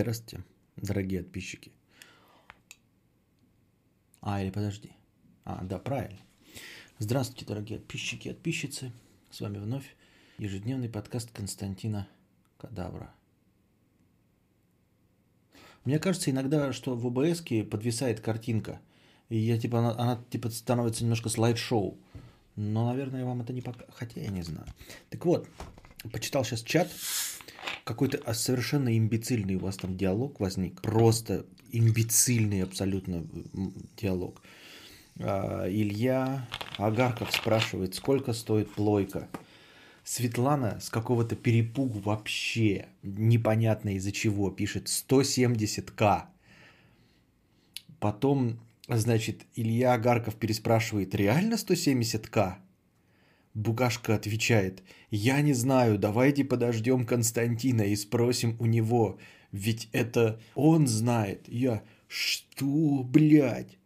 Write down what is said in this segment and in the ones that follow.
Здравствуйте, дорогие подписчики. А, или подожди. А, да, правильно. Здравствуйте, дорогие подписчики и подписчицы. С вами вновь ежедневный подкаст Константина Кадавра. Мне кажется иногда, что в ОБС подвисает картинка. И я, типа, она, она типа становится немножко слайд-шоу. Но, наверное, вам это не пока... Хотя я не знаю. Так вот, почитал сейчас чат. Какой-то а, совершенно имбецильный у вас там диалог возник. Просто имбецильный абсолютно диалог. А, Илья Агарков спрашивает, сколько стоит плойка. Светлана с какого-то перепугу вообще непонятно из-за чего пишет 170к. Потом, значит, Илья Агарков переспрашивает, реально 170к? Букашка отвечает, я не знаю, давайте подождем Константина и спросим у него, ведь это он знает. Я, что, блядь?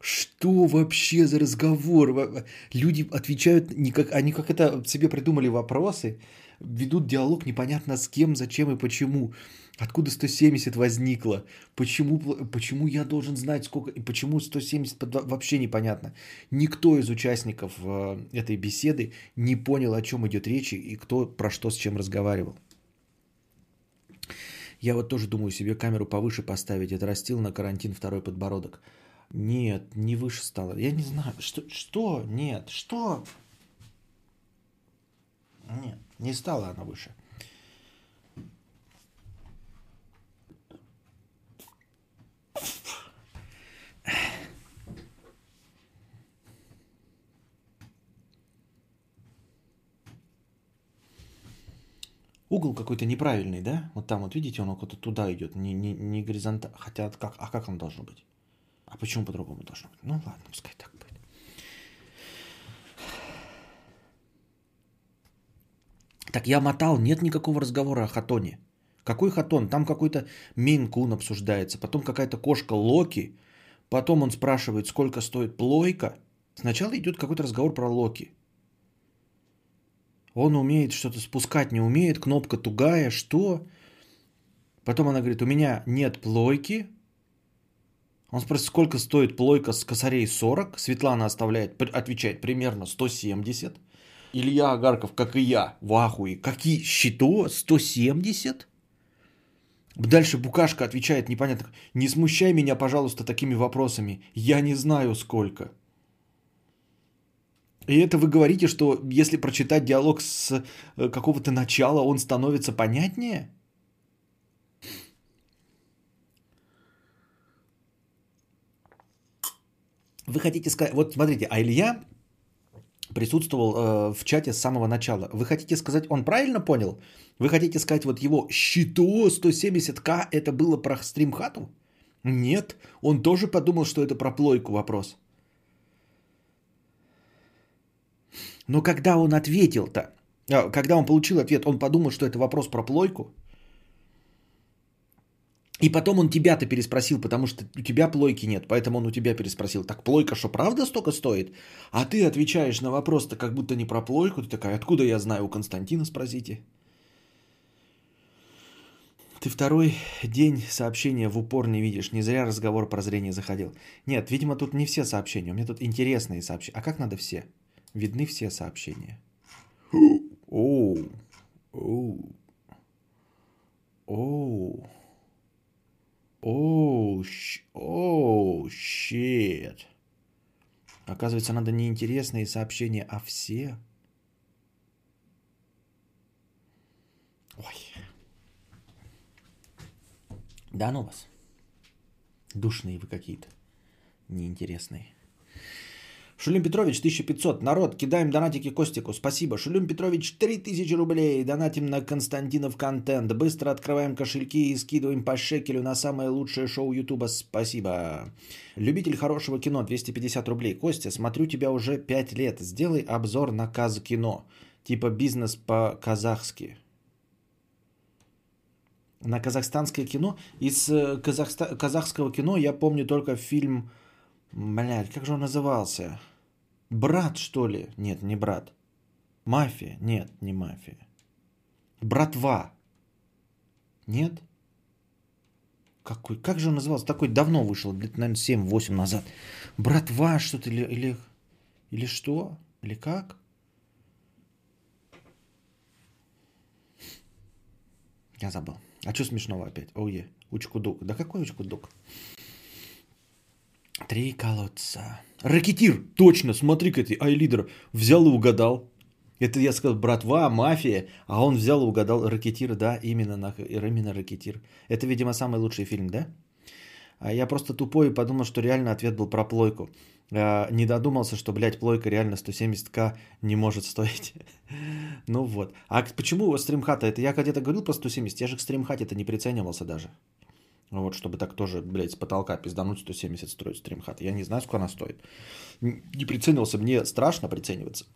Что вообще за разговор? Люди отвечают, не как, они как это себе придумали вопросы, ведут диалог непонятно с кем, зачем и почему. Откуда 170 возникло? Почему, почему я должен знать, сколько... И почему 170 вообще непонятно. Никто из участников э, этой беседы не понял, о чем идет речь и кто про что с чем разговаривал. Я вот тоже думаю себе камеру повыше поставить. Это растил на карантин второй подбородок. Нет, не выше стало. Я не знаю. Что? Что? Нет. Что? Нет, не стала она выше. Угол какой-то неправильный, да? Вот там вот видите, он куда-то туда идет, не, не, не горизонтально. Хотя как, а как он должен быть? А почему по-другому должно быть? Ну ладно, пускай так будет. Так я мотал, нет никакого разговора о хатоне. Какой хатон? Там какой-то мейн-кун обсуждается, потом какая-то кошка Локи, потом он спрашивает, сколько стоит плойка. Сначала идет какой-то разговор про Локи. Он умеет что-то спускать, не умеет, кнопка тугая, что? Потом она говорит, у меня нет плойки, он спросит, сколько стоит плойка с косарей 40. Светлана оставляет, отвечает примерно 170. Илья Агарков, как и я, в ахуе. Какие? Что? 170? Дальше Букашка отвечает непонятно. Не смущай меня, пожалуйста, такими вопросами. Я не знаю сколько. И это вы говорите, что если прочитать диалог с э, какого-то начала, он становится понятнее? Вы хотите сказать, вот смотрите, а Илья присутствовал э, в чате с самого начала. Вы хотите сказать, он правильно понял? Вы хотите сказать, вот его щито 170к это было про стримхату? Нет, он тоже подумал, что это про плойку вопрос. Но когда он ответил-то, а, когда он получил ответ, он подумал, что это вопрос про плойку? И потом он тебя-то переспросил, потому что у тебя плойки нет, поэтому он у тебя переспросил. Так плойка что, правда столько стоит? А ты отвечаешь на вопрос-то как будто не про плойку. Ты такая, откуда я знаю, у Константина спросите. Ты второй день сообщения в упор не видишь. Не зря разговор про зрение заходил. Нет, видимо, тут не все сообщения. У меня тут интересные сообщения. А как надо все? Видны все сообщения. Оу. Оу. Оу. Оу, оу, щит. Оказывается, надо не интересные сообщения, а все. Ой. Да ну вас. Душные вы какие-то. Неинтересные. Шулюм Петрович, 1500. Народ, кидаем донатики Костику. Спасибо. Шулюм Петрович, 3000 рублей. Донатим на Константинов контент. Быстро открываем кошельки и скидываем по шекелю на самое лучшее шоу Ютуба. Спасибо. Любитель хорошего кино, 250 рублей. Костя, смотрю тебя уже 5 лет. Сделай обзор на Казкино. Типа бизнес по-казахски. На казахстанское кино. Из э, казахста... казахского кино я помню только фильм Блядь, как же он назывался? Брат, что ли? Нет, не брат. Мафия? Нет, не мафия. Братва? Нет? какой, как же он назывался? Такой давно вышел, лет, наверное, 7-8 назад. Братва что-то или, или, или что? Или как? Я забыл. А что смешного опять? Ое, Учкудук. Да какой Учкудук? Три колодца. Ракетир! Точно, смотри-ка ты, ай-лидер. Взял и угадал. Это я сказал, братва, мафия, а он взял и угадал ракетир, да, именно, на, именно ракетир. Это, видимо, самый лучший фильм, да? А я просто тупой и подумал, что реально ответ был про плойку. А, не додумался, что, блядь, плойка реально 170к не может стоить. ну вот. А почему стримхата? Это я где-то говорил про 170, я же к стримхате-то не приценивался даже. Вот, чтобы так тоже, блядь, с потолка пиздануть 170 строить стримхат. Я не знаю, сколько она стоит. Не приценивался, мне страшно прицениваться.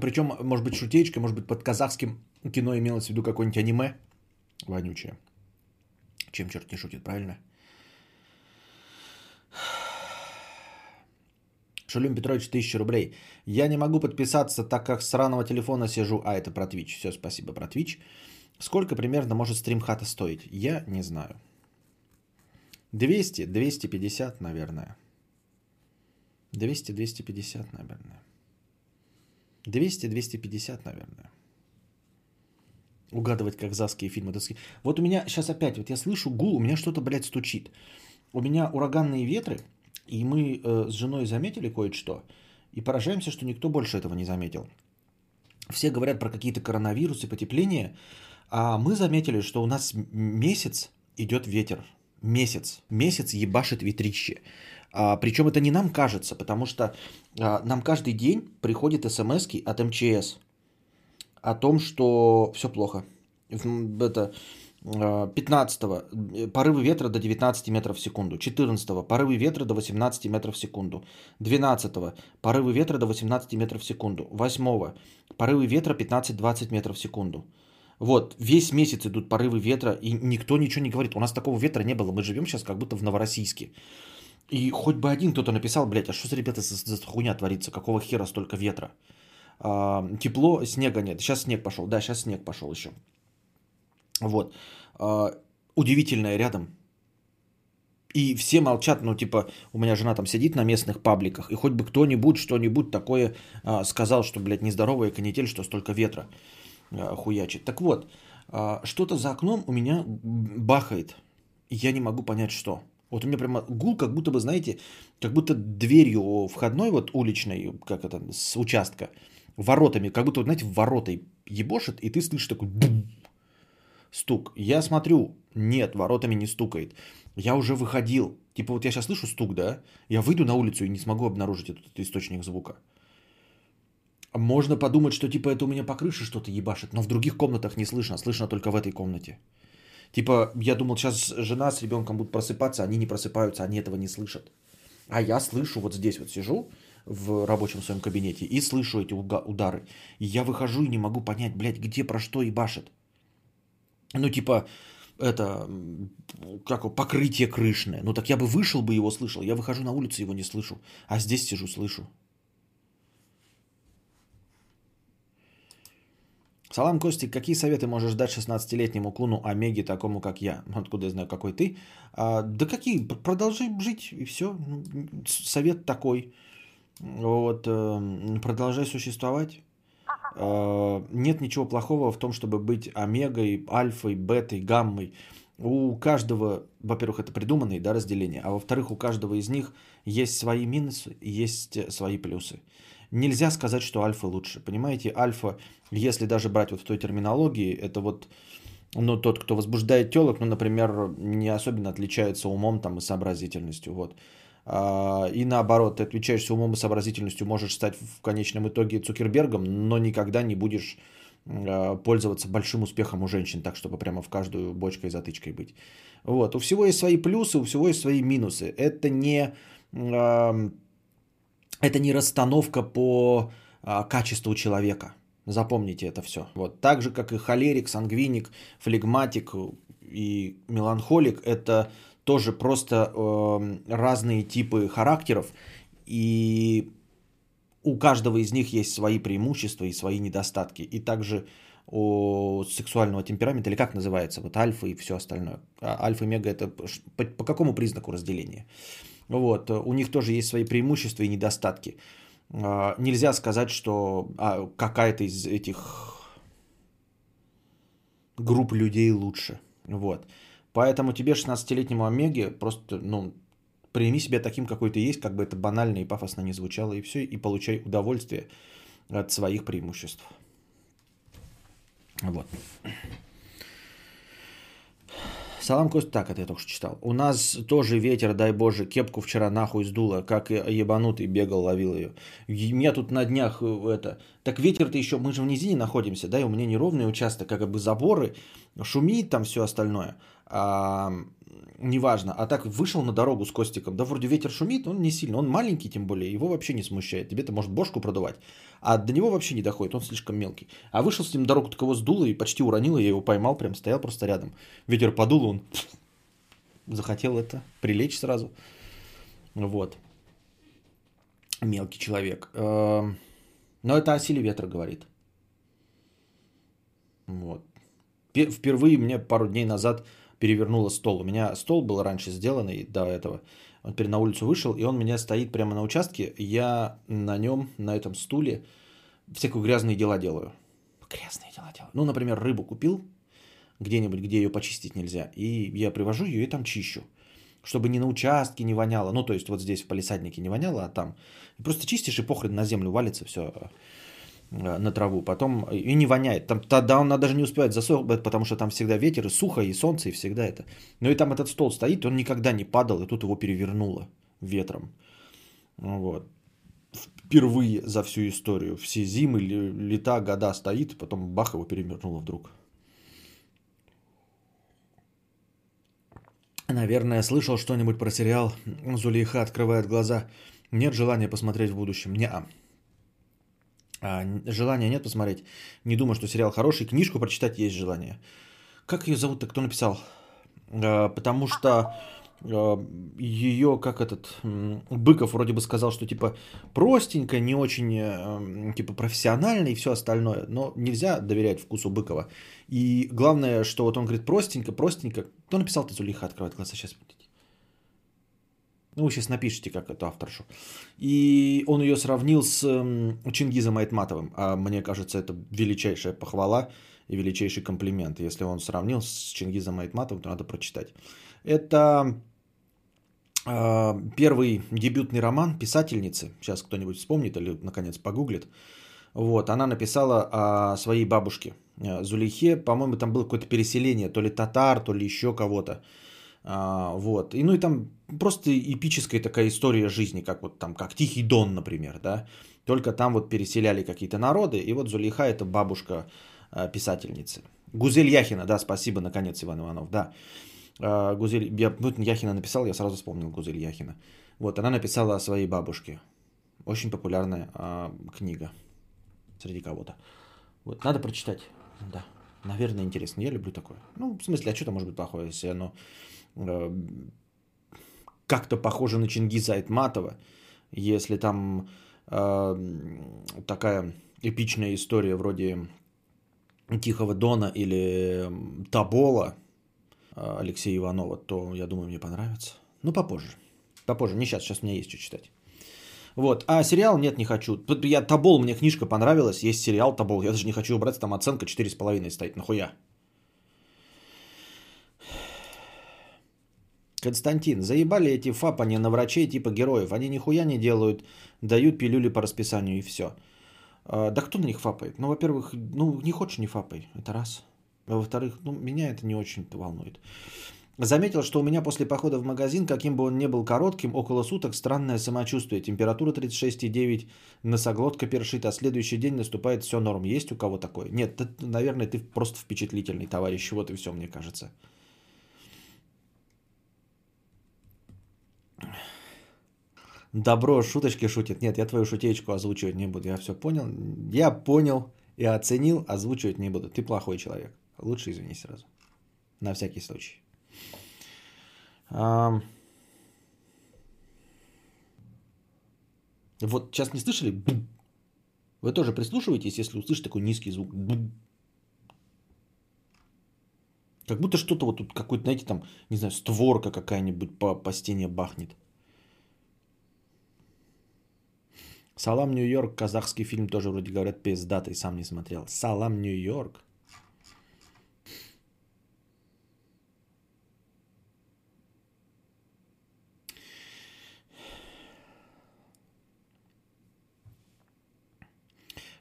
Причем, может быть, шутечка, может быть, под казахским кино имелось в виду какое-нибудь аниме вонючее. Чем черт не шутит, правильно? Шулюм Петрович, 1000 рублей. Я не могу подписаться, так как с сраного телефона сижу. А, это про Twitch. Все, спасибо про Twitch. Сколько примерно может стримхата стоить? Я не знаю. 200, 250, наверное. 200-250, наверное. 200-250, наверное. Угадывать казахские фильмы. Вот у меня сейчас опять, вот я слышу гул, у меня что-то, блядь, стучит. У меня ураганные ветры, и мы э, с женой заметили кое-что, и поражаемся, что никто больше этого не заметил. Все говорят про какие-то коронавирусы, потепления, а мы заметили, что у нас месяц идет ветер. Месяц. Месяц ебашит ветрище. А, причем это не нам кажется, потому что а, нам каждый день приходят смс от МЧС о том, что все плохо. Это 15-го э, порывы ветра до 19 метров в секунду, 14-го порывы ветра до 18 метров в секунду, 12-го порывы ветра до 18 метров в секунду, 8-го порывы ветра 15-20 метров в секунду. Вот, весь месяц идут порывы ветра, и никто ничего не говорит. У нас такого ветра не было. Мы живем сейчас как будто в Новороссийске. И хоть бы один кто-то написал, блядь, а что за ребята за хуйня творится? Какого хера столько ветра? А, тепло, снега нет. Сейчас снег пошел. Да, сейчас снег пошел еще. Вот. А, удивительное рядом. И все молчат, ну, типа, у меня жена там сидит на местных пабликах, и хоть бы кто-нибудь что-нибудь такое а, сказал, что, блядь, нездоровая канитель, что столько ветра а, хуячит. Так вот, а, что-то за окном у меня бахает. Я не могу понять, что. Вот у меня прямо гул, как будто бы, знаете, как будто дверью входной, вот уличной, как это, с участка, воротами, как будто, знаете, воротой ебошит, и ты слышишь такой стук. Я смотрю, нет, воротами не стукает. Я уже выходил. Типа вот я сейчас слышу стук, да? Я выйду на улицу и не смогу обнаружить этот, источник звука. Можно подумать, что типа это у меня по крыше что-то ебашит, но в других комнатах не слышно, слышно только в этой комнате. Типа, я думал, сейчас жена с ребенком будут просыпаться, они не просыпаются, они этого не слышат. А я слышу, вот здесь вот сижу в рабочем своем кабинете и слышу эти удары. И я выхожу и не могу понять, блядь, где про что и башит. Ну, типа, это, как покрытие крышное. Ну, так я бы вышел бы его слышал. Я выхожу на улицу, его не слышу. А здесь сижу, слышу. Салам, Костик, какие советы можешь дать 16-летнему куну Омеге, такому как я? Ну, откуда я знаю, какой ты? А, да какие? Продолжай жить, и все. Совет такой. Вот, э, продолжай существовать. Э, нет ничего плохого в том, чтобы быть омегой, альфой, бетой, гаммой. У каждого, во-первых, это придуманные да, разделения, а во-вторых, у каждого из них есть свои минусы есть свои плюсы. Нельзя сказать, что альфа лучше. Понимаете, альфа, если даже брать вот в той терминологии, это вот ну, тот, кто возбуждает телок, ну, например, не особенно отличается умом там, и сообразительностью. Вот. А, и наоборот, ты отвечаешься умом и сообразительностью, можешь стать в конечном итоге Цукербергом, но никогда не будешь а, пользоваться большим успехом у женщин, так чтобы прямо в каждую бочкой затычкой быть. Вот. У всего есть свои плюсы, у всего есть свои минусы. Это не это не расстановка по а, качеству человека. Запомните это все. Вот. Так же, как и холерик, сангвиник, флегматик и меланхолик, это тоже просто э, разные типы характеров. И у каждого из них есть свои преимущества и свои недостатки. И также у сексуального темперамента, или как называется, вот альфа и все остальное. А альфа и мега это по, по какому признаку разделения? Вот, у них тоже есть свои преимущества и недостатки. А, нельзя сказать, что а, какая-то из этих групп людей лучше. Вот. Поэтому тебе, 16-летнему Омеге, просто, ну, прими себя таким, какой ты есть, как бы это банально и пафосно не звучало, и все, и получай удовольствие от своих преимуществ. Вот. Салам Кость, так это я только что читал. У нас тоже ветер, дай боже, кепку вчера нахуй сдуло, как ебанутый бегал, ловил ее. Меня тут на днях э, это... Так ветер-то еще, мы же в низине находимся, да, и у меня неровный участок, как бы заборы, шумит там все остальное. А, неважно. А так вышел на дорогу с Костиком, да вроде ветер шумит, он не сильно, он маленький тем более, его вообще не смущает. Тебе-то может бошку продувать, а до него вообще не доходит, он слишком мелкий. А вышел с ним дорогу, так его сдуло и почти уронило, я его поймал, прям стоял просто рядом. Ветер подул, он захотел это, прилечь сразу. Вот. Мелкий человек. Но это о силе ветра говорит. Вот. Впервые мне пару дней назад перевернула стол. У меня стол был раньше сделанный до этого. Он теперь на улицу вышел, и он у меня стоит прямо на участке. Я на нем, на этом стуле, всякие грязные дела делаю. Грязные дела делаю. Ну, например, рыбу купил где-нибудь, где ее почистить нельзя. И я привожу ее и там чищу. Чтобы ни на участке не воняло. Ну, то есть вот здесь в палисаднике не воняло, а там. Просто чистишь и похрен на землю валится все на траву, потом и не воняет. Там, тогда он даже не успевает засохнуть, потому что там всегда ветер и сухо, и солнце, и всегда это. Но и там этот стол стоит, он никогда не падал, и тут его перевернуло ветром. Вот. Впервые за всю историю. Все зимы, лета, года стоит, потом бах, его перевернуло вдруг. Наверное, слышал что-нибудь про сериал «Зулейха открывает глаза». Нет желания посмотреть в будущем. Не-а. А, желания нет посмотреть. Не думаю, что сериал хороший. Книжку прочитать есть желание. Как ее зовут-то? Кто написал? А, потому что а, ее, как этот, Быков вроде бы сказал, что типа простенько, не очень э, типа профессионально и все остальное, но нельзя доверять вкусу Быкова. И главное, что вот он говорит простенько, простенько. Кто написал-то Зулиха открывает глаза? Сейчас ну, вы сейчас напишите, как эту авторшу. И он ее сравнил с Чингизом Айтматовым. А мне кажется, это величайшая похвала и величайший комплимент. Если он сравнил с Чингизом Айтматовым, то надо прочитать. Это э, первый дебютный роман писательницы. Сейчас кто-нибудь вспомнит или, наконец, погуглит. Вот, она написала о своей бабушке э, Зулейхе. По-моему, там было какое-то переселение, то ли татар, то ли еще кого-то. А, вот. И ну и там просто эпическая такая история жизни, как вот там, как Тихий Дон, например, да. Только там вот переселяли какие-то народы, и вот Зулейха это бабушка а, писательницы. Гузель Яхина, да, спасибо, наконец, Иван Иванов, да. А, Гузель, я Яхина написал, я сразу вспомнил Гузель Яхина. Вот, она написала о своей бабушке. Очень популярная а, книга среди кого-то. Вот, надо прочитать, да. Наверное, интересно. Я люблю такое. Ну, в смысле, а что-то может быть плохое, если оно как-то похоже на Чингиза Айтматова, если там э, такая эпичная история вроде Тихого Дона или Табола э, Алексея Иванова, то, я думаю, мне понравится. Ну, попозже. Попозже, не сейчас, сейчас у меня есть что читать. Вот. А сериал нет, не хочу. Я Табол, мне книжка понравилась, есть сериал Табол, я даже не хочу убрать, там оценка 4,5 стоит, нахуя? Константин, заебали эти фапания на врачей типа героев. Они нихуя не делают, дают пилюли по расписанию и все. А, да кто на них фапает? Ну, во-первых, ну, не хочешь, не фапай. Это раз. А во-вторых, ну, меня это не очень волнует. Заметил, что у меня после похода в магазин, каким бы он ни был коротким, около суток странное самочувствие. Температура 36,9, носоглотка першит, а следующий день наступает все норм. Есть у кого такое? Нет, ты, наверное, ты просто впечатлительный товарищ. Вот и все, мне кажется. Добро, шуточки шутит. Нет, я твою шутечку озвучивать не буду. Я все понял. Я понял и оценил, озвучивать не буду. Ты плохой человек. Лучше извини сразу. На всякий случай. А... Вот сейчас не слышали? Вы тоже прислушиваетесь, если услышите такой низкий звук. Как будто что-то вот тут какой-то, знаете, там, не знаю, створка какая-нибудь по, по стене бахнет. Салам Нью-Йорк, казахский фильм тоже вроде говорят пиздатый, сам не смотрел. Салам Нью-Йорк.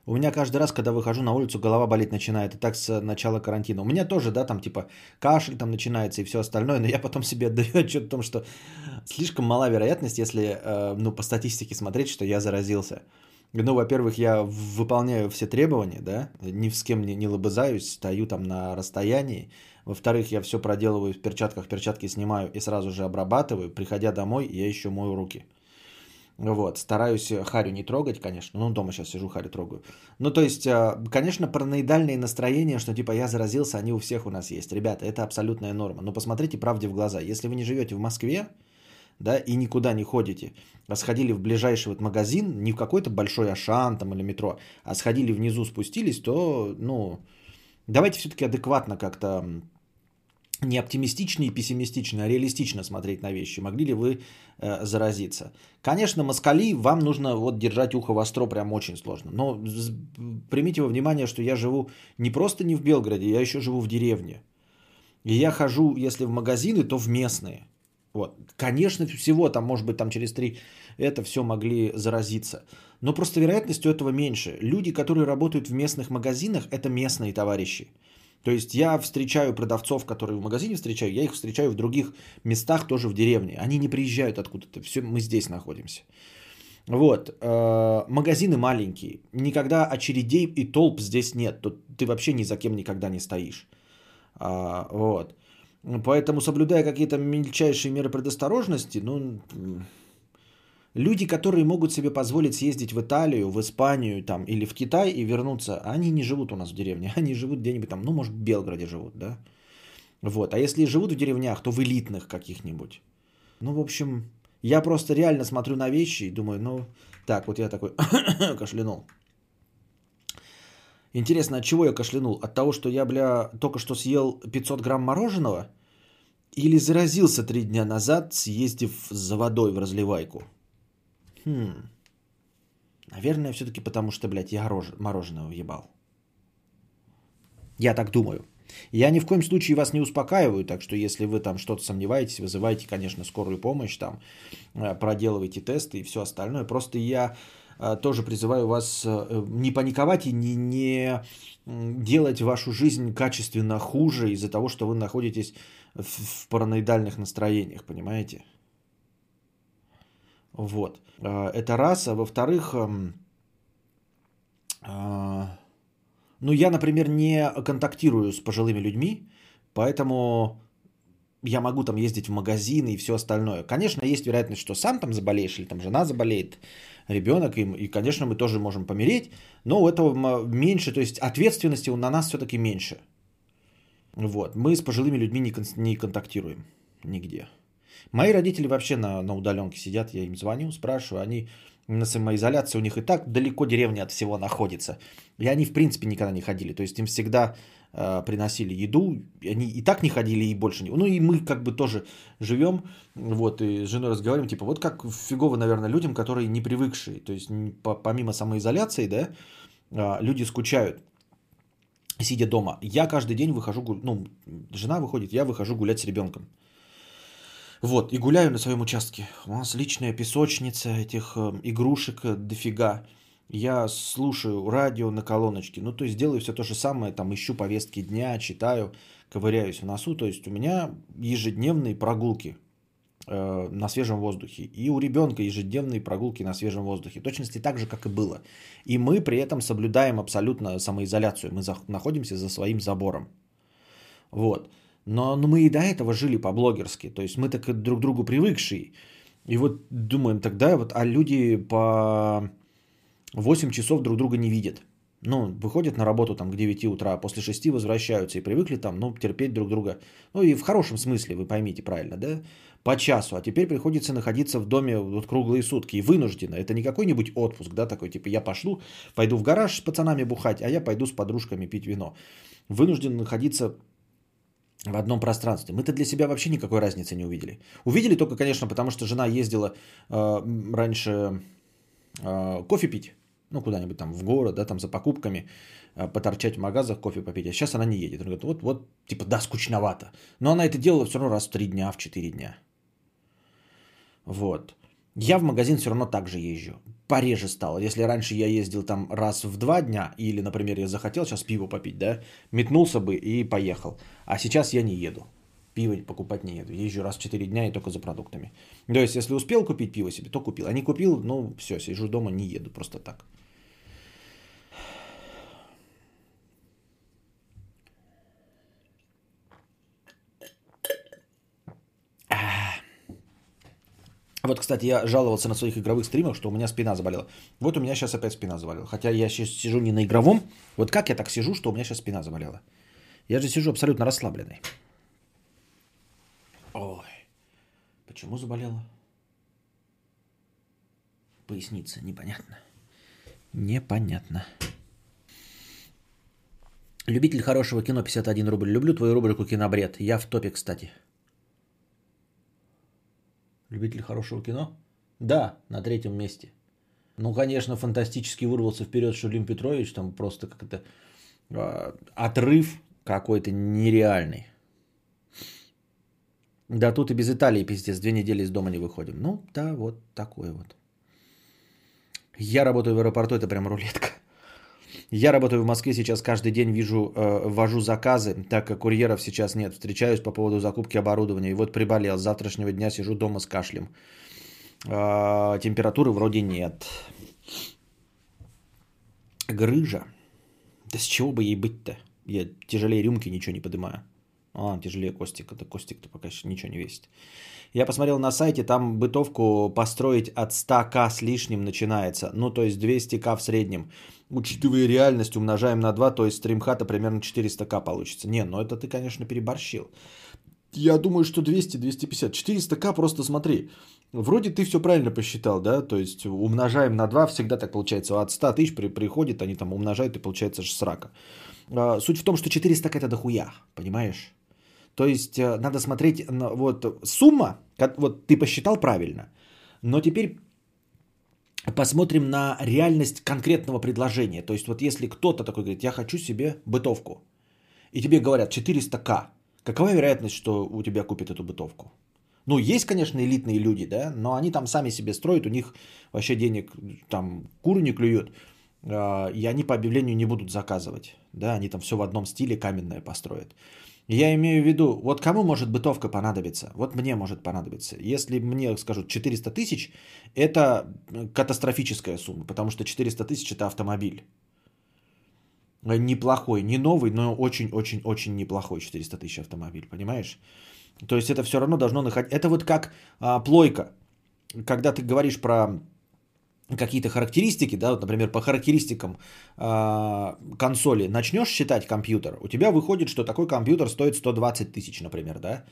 У меня каждый раз, когда выхожу на улицу, голова болеть начинает. И так с начала карантина. У меня тоже, да, там типа кашель там начинается и все остальное. Но я потом себе отдаю отчет о том, что слишком мала вероятность, если, э, ну, по статистике смотреть, что я заразился. Ну, во-первых, я выполняю все требования, да, ни с кем не, не лобызаюсь, стою там на расстоянии. Во-вторых, я все проделываю в перчатках, перчатки снимаю и сразу же обрабатываю. Приходя домой, я еще мою руки. Вот, стараюсь Харю не трогать, конечно. Ну, дома сейчас сижу, Харю трогаю. Ну, то есть, э, конечно, параноидальные настроения, что типа я заразился, они у всех у нас есть. Ребята, это абсолютная норма. Но посмотрите правде в глаза. Если вы не живете в Москве, да, и никуда не ходите, а сходили в ближайший вот магазин, не в какой-то большой Ашан там или метро, а сходили внизу, спустились, то, ну, давайте все-таки адекватно как-то не оптимистично и пессимистично, а реалистично смотреть на вещи. Могли ли вы э, заразиться? Конечно, москали, вам нужно вот держать ухо востро прям очень сложно. Но примите во внимание, что я живу не просто не в Белгороде, я еще живу в деревне. И я хожу, если в магазины, то в местные. Вот. Конечно, всего там, может быть, там через три это все могли заразиться. Но просто вероятность у этого меньше. Люди, которые работают в местных магазинах, это местные товарищи. То есть я встречаю продавцов, которые в магазине встречаю, я их встречаю в других местах, тоже в деревне. Они не приезжают откуда-то, все, мы здесь находимся. Вот, э, магазины маленькие, никогда очередей и толп здесь нет, тут ты вообще ни за кем никогда не стоишь. А, вот, поэтому соблюдая какие-то мельчайшие меры предосторожности, ну, Люди, которые могут себе позволить съездить в Италию, в Испанию там, или в Китай и вернуться, они не живут у нас в деревне. Они живут где-нибудь там, ну, может, в Белгороде живут, да? Вот. А если живут в деревнях, то в элитных каких-нибудь. Ну, в общем, я просто реально смотрю на вещи и думаю, ну, так, вот я такой кашлянул. Интересно, от чего я кашлянул? От того, что я, бля, только что съел 500 грамм мороженого? Или заразился три дня назад, съездив за водой в разливайку? Хм. Наверное, все-таки потому, что, блядь, я мороженое въебал. Я так думаю. Я ни в коем случае вас не успокаиваю, так что если вы там что-то сомневаетесь, вызывайте, конечно, скорую помощь, там, э, проделывайте тесты и все остальное. Просто я э, тоже призываю вас э, не паниковать и не, не делать вашу жизнь качественно хуже из-за того, что вы находитесь в параноидальных настроениях, понимаете? Вот. А, это раз. А во-вторых, эм, а, ну я, например, не контактирую с пожилыми людьми, поэтому я могу там ездить в магазины и все остальное. Конечно, есть вероятность, что сам там заболеешь, или там жена заболеет, ребенок, и, и конечно, мы тоже можем помереть, но у этого меньше, то есть ответственности на нас все-таки меньше. Вот. Мы с пожилыми людьми не, кон- не контактируем нигде. Мои родители вообще на, на удаленке сидят, я им звоню, спрашиваю, они на самоизоляции, у них и так далеко деревня от всего находится. И они, в принципе, никогда не ходили. То есть им всегда э, приносили еду, они и так не ходили, и больше не. Ну и мы как бы тоже живем, вот, и с женой разговариваем, типа, вот как фигово, наверное, людям, которые не привыкшие. То есть помимо самоизоляции, да, э, люди скучают сидя дома. Я каждый день выхожу, ну, жена выходит, я выхожу гулять с ребенком. Вот, и гуляю на своем участке. У нас личная песочница этих э, игрушек э, дофига. Я слушаю радио на колоночке. Ну, то есть делаю все то же самое, там ищу повестки дня, читаю, ковыряюсь в носу. То есть у меня ежедневные прогулки э, на свежем воздухе. И у ребенка ежедневные прогулки на свежем воздухе. Точности так же, как и было. И мы при этом соблюдаем абсолютно самоизоляцию. Мы за, находимся за своим забором. Вот. Но, но мы и до этого жили по-блогерски. То есть мы так друг к другу привыкшие. И вот думаем тогда, вот, а люди по 8 часов друг друга не видят. Ну, выходят на работу там к 9 утра, а после 6 возвращаются и привыкли там, ну, терпеть друг друга. Ну, и в хорошем смысле, вы поймите правильно, да? По часу. А теперь приходится находиться в доме вот круглые сутки. И вынужденно. Это не какой-нибудь отпуск, да, такой, типа, я пошлю, пойду в гараж с пацанами бухать, а я пойду с подружками пить вино. Вынужден находиться в одном пространстве. Мы-то для себя вообще никакой разницы не увидели. Увидели только, конечно, потому что жена ездила э, раньше э, кофе пить, ну, куда-нибудь там в город, да, там за покупками, э, поторчать в магазах, кофе попить. А сейчас она не едет. Она говорит, вот, вот, типа, да, скучновато. Но она это делала все равно раз в три дня, в четыре дня. Вот. Я в магазин все равно так же езжу. Пореже стало. Если раньше я ездил там раз в два дня, или, например, я захотел сейчас пиво попить, да, метнулся бы и поехал. А сейчас я не еду. Пиво покупать не еду. Езжу раз в 4 дня и только за продуктами. То есть, если успел купить пиво себе, то купил. А не купил, ну, все, сижу дома, не еду просто так. Вот, кстати, я жаловался на своих игровых стримах, что у меня спина заболела. Вот у меня сейчас опять спина заболела. Хотя я сейчас сижу не на игровом. Вот как я так сижу, что у меня сейчас спина заболела? Я же сижу абсолютно расслабленный. Ой, почему заболела? Поясница, непонятно. Непонятно. Любитель хорошего кино 51 рубль. Люблю твою рубрику «Кинобред». Я в топе, кстати. Любитель хорошего кино? Да, на третьем месте. Ну, конечно, фантастически вырвался вперед Шулим Петрович, там просто как-то э, отрыв какой-то нереальный. Да тут и без Италии пиздец, две недели из дома не выходим. Ну, да, вот такое вот. Я работаю в аэропорту, это прям рулетка. Я работаю в Москве сейчас каждый день, вижу, э, вожу заказы, так как курьеров сейчас нет. Встречаюсь по поводу закупки оборудования. И вот приболел. С завтрашнего дня сижу дома с кашлем. Э, температуры вроде нет. Грыжа. Да с чего бы ей быть-то? Я тяжелее рюмки ничего не поднимаю. А, тяжелее Костик. Это Костик-то пока еще ничего не весит. Я посмотрел на сайте, там бытовку построить от 100к с лишним начинается. Ну, то есть 200к в среднем. Учитывая реальность, умножаем на 2, то есть стримхата примерно 400к получится. Не, ну это ты, конечно, переборщил. Я думаю, что 200-250. 400к просто смотри. Вроде ты все правильно посчитал, да? То есть умножаем на 2, всегда так получается. От 100 тысяч при, приходит, они там умножают, и получается же срака. А, суть в том, что 400 к это дохуя, понимаешь? То есть э, надо смотреть, вот сумма, вот ты посчитал правильно, но теперь посмотрим на реальность конкретного предложения. То есть вот если кто-то такой говорит, я хочу себе бытовку, и тебе говорят 400к, какова вероятность, что у тебя купят эту бытовку? Ну, есть, конечно, элитные люди, да, но они там сами себе строят, у них вообще денег там куры не клюют, а, и они по объявлению не будут заказывать, да, они там все в одном стиле каменное построят. Я имею в виду, вот кому может бытовка понадобиться? Вот мне может понадобиться. Если мне скажут 400 тысяч, это катастрофическая сумма, потому что 400 тысяч это автомобиль. Неплохой, не новый, но очень-очень-очень неплохой 400 тысяч автомобиль, понимаешь? То есть это все равно должно находить... Это вот как а, плойка. Когда ты говоришь про какие-то характеристики, да, вот, например, по характеристикам э, консоли начнешь считать компьютер, у тебя выходит, что такой компьютер стоит 120 тысяч, например, да,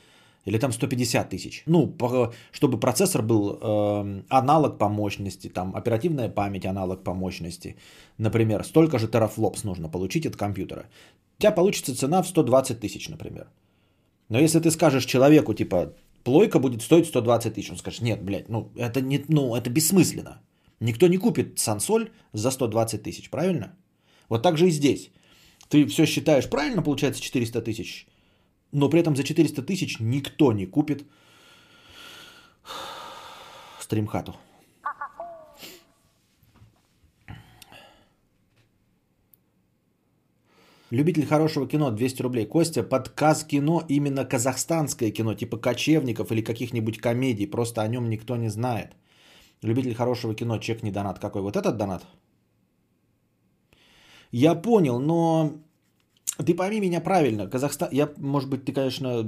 или там 150 тысяч. Ну, по, чтобы процессор был э, аналог по мощности, там оперативная память аналог по мощности, например, столько же терафлопс нужно получить от компьютера. У тебя получится цена в 120 тысяч, например. Но если ты скажешь человеку, типа, плойка будет стоить 120 тысяч, он скажет, нет, блядь, ну это, не, ну, это бессмысленно. Никто не купит сансоль за 120 тысяч, правильно? Вот так же и здесь. Ты все считаешь правильно, получается 400 тысяч, но при этом за 400 тысяч никто не купит стримхату. Любитель хорошего кино 200 рублей. Костя, подказ кино именно казахстанское кино, типа кочевников или каких-нибудь комедий. Просто о нем никто не знает. Любитель хорошего кино, чек не донат. Какой? Вот этот донат? Я понял, но ты пойми меня правильно. Казахстан, я, может быть, ты, конечно,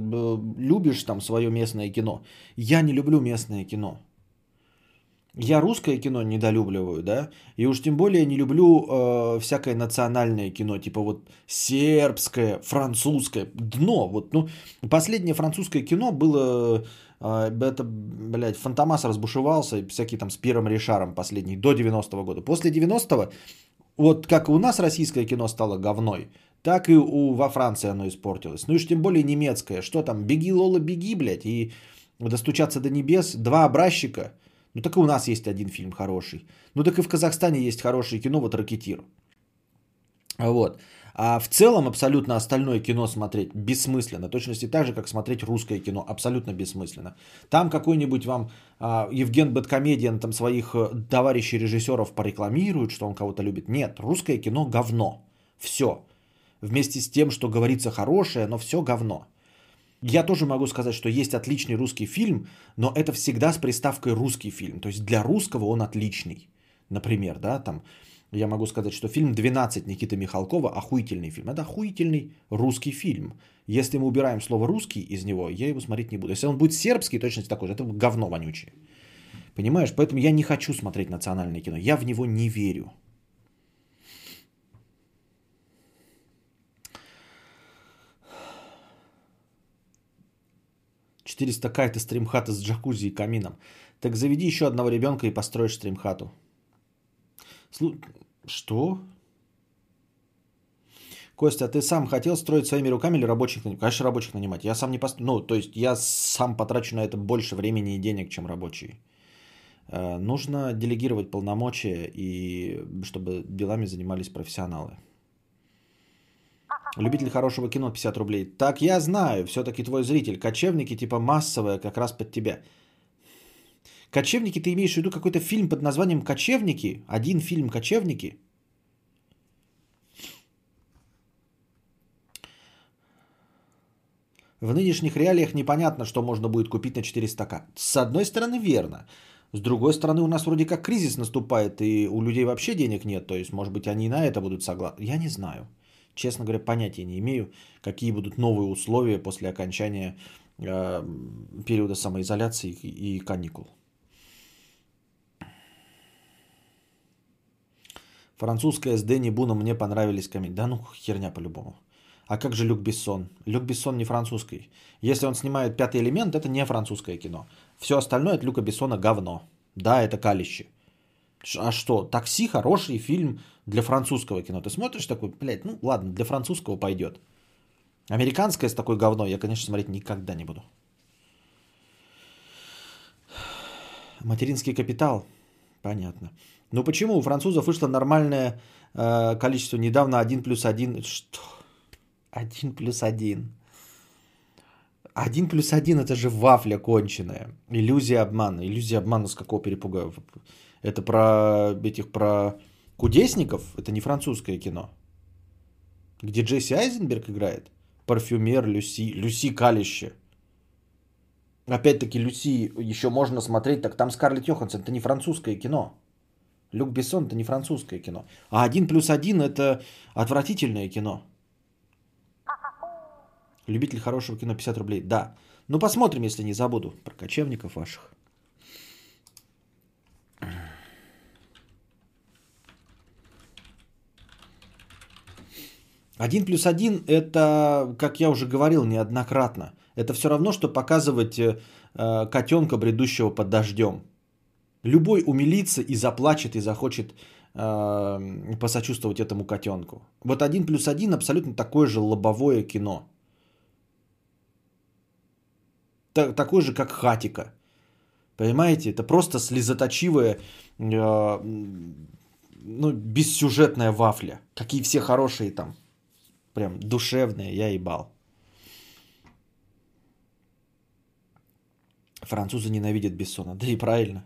любишь там свое местное кино. Я не люблю местное кино. я русское кино недолюбливаю, да, и уж тем более не люблю э, всякое национальное кино, типа вот сербское, французское, дно. Вот, ну, последнее французское кино было, это, блядь, Фантомас разбушевался, всякие там с Пиром Ришаром последний, до 90-го года. После 90-го, вот как у нас российское кино стало говной, так и у, во Франции оно испортилось. Ну и уж тем более немецкое. Что там, беги, Лола, беги, блядь, и достучаться до небес, два образчика – ну так и у нас есть один фильм хороший. Ну так и в Казахстане есть хорошее кино, вот «Ракетир». Вот. А в целом абсолютно остальное кино смотреть бессмысленно. Точности так же, как смотреть русское кино. Абсолютно бессмысленно. Там какой-нибудь вам а, Евген Бэткомедиан там своих э, товарищей режиссеров порекламирует, что он кого-то любит. Нет, русское кино говно. Все. Вместе с тем, что говорится хорошее, но все говно. Я тоже могу сказать, что есть отличный русский фильм, но это всегда с приставкой русский фильм. То есть для русского он отличный. Например, да, там я могу сказать, что фильм «12» Никиты Михалкова охуительный фильм. Это охуительный русский фильм. Если мы убираем слово «русский» из него, я его смотреть не буду. Если он будет сербский, точно такой же. Это говно вонючее. Понимаешь? Поэтому я не хочу смотреть национальное кино. Я в него не верю. 400 к это стримхата с джакузи и камином. Так заведи еще одного ребенка и построишь стримхату. Слу... Что? Костя, а ты сам хотел строить своими руками или рабочих нанимать? Конечно, рабочих нанимать. Я сам не пост... Ну, то есть я сам потрачу на это больше времени и денег, чем рабочие. Э, нужно делегировать полномочия, и чтобы делами занимались профессионалы. Любитель хорошего кино 50 рублей. Так, я знаю, все-таки твой зритель. Кочевники типа массовые, как раз под тебя. Кочевники, ты имеешь в виду какой-то фильм под названием Кочевники? Один фильм Кочевники? В нынешних реалиях непонятно, что можно будет купить на 400к. С одной стороны, верно. С другой стороны, у нас вроде как кризис наступает, и у людей вообще денег нет. То есть, может быть, они на это будут согласны. Я не знаю. Честно говоря, понятия не имею, какие будут новые условия после окончания э, периода самоизоляции и каникул. Французская с Дэнни Буном мне понравились комедии. Да ну, херня по-любому. А как же Люк Бессон? Люк Бессон не французский. Если он снимает пятый элемент, это не французское кино. Все остальное от Люка Бессона говно. Да, это калище. А что, такси хороший фильм для французского кино. Ты смотришь такой, блядь, ну ладно, для французского пойдет. Американское с такой говной я, конечно, смотреть никогда не буду. Материнский капитал. Понятно. Ну почему у французов вышло нормальное э, количество недавно 1 плюс 1. Что? 1 плюс 1. 1 плюс 1 это же вафля конченая. Иллюзия обмана. Иллюзия обмана с какого перепуга? Это про этих про Кудесников – это не французское кино. Где Джесси Айзенберг играет. Парфюмер Люси. Люси Калище. Опять-таки Люси еще можно смотреть, так там Скарлетт Йоханссон. Это не французское кино. Люк Бессон это не французское кино. А один плюс один это отвратительное кино. Любитель хорошего кино 50 рублей. Да. Ну посмотрим, если не забуду про кочевников ваших. Один плюс один – это, как я уже говорил неоднократно, это все равно, что показывать э, котенка, бредущего под дождем. Любой умилится и заплачет, и захочет э, посочувствовать этому котенку. Вот один плюс один абсолютно такое же лобовое кино. Такое же, как хатика. Понимаете? Это просто слезоточивая, э, ну, бессюжетная вафля. Какие все хорошие там Прям душевные, я ебал. Французы ненавидят Бессона. Да и правильно.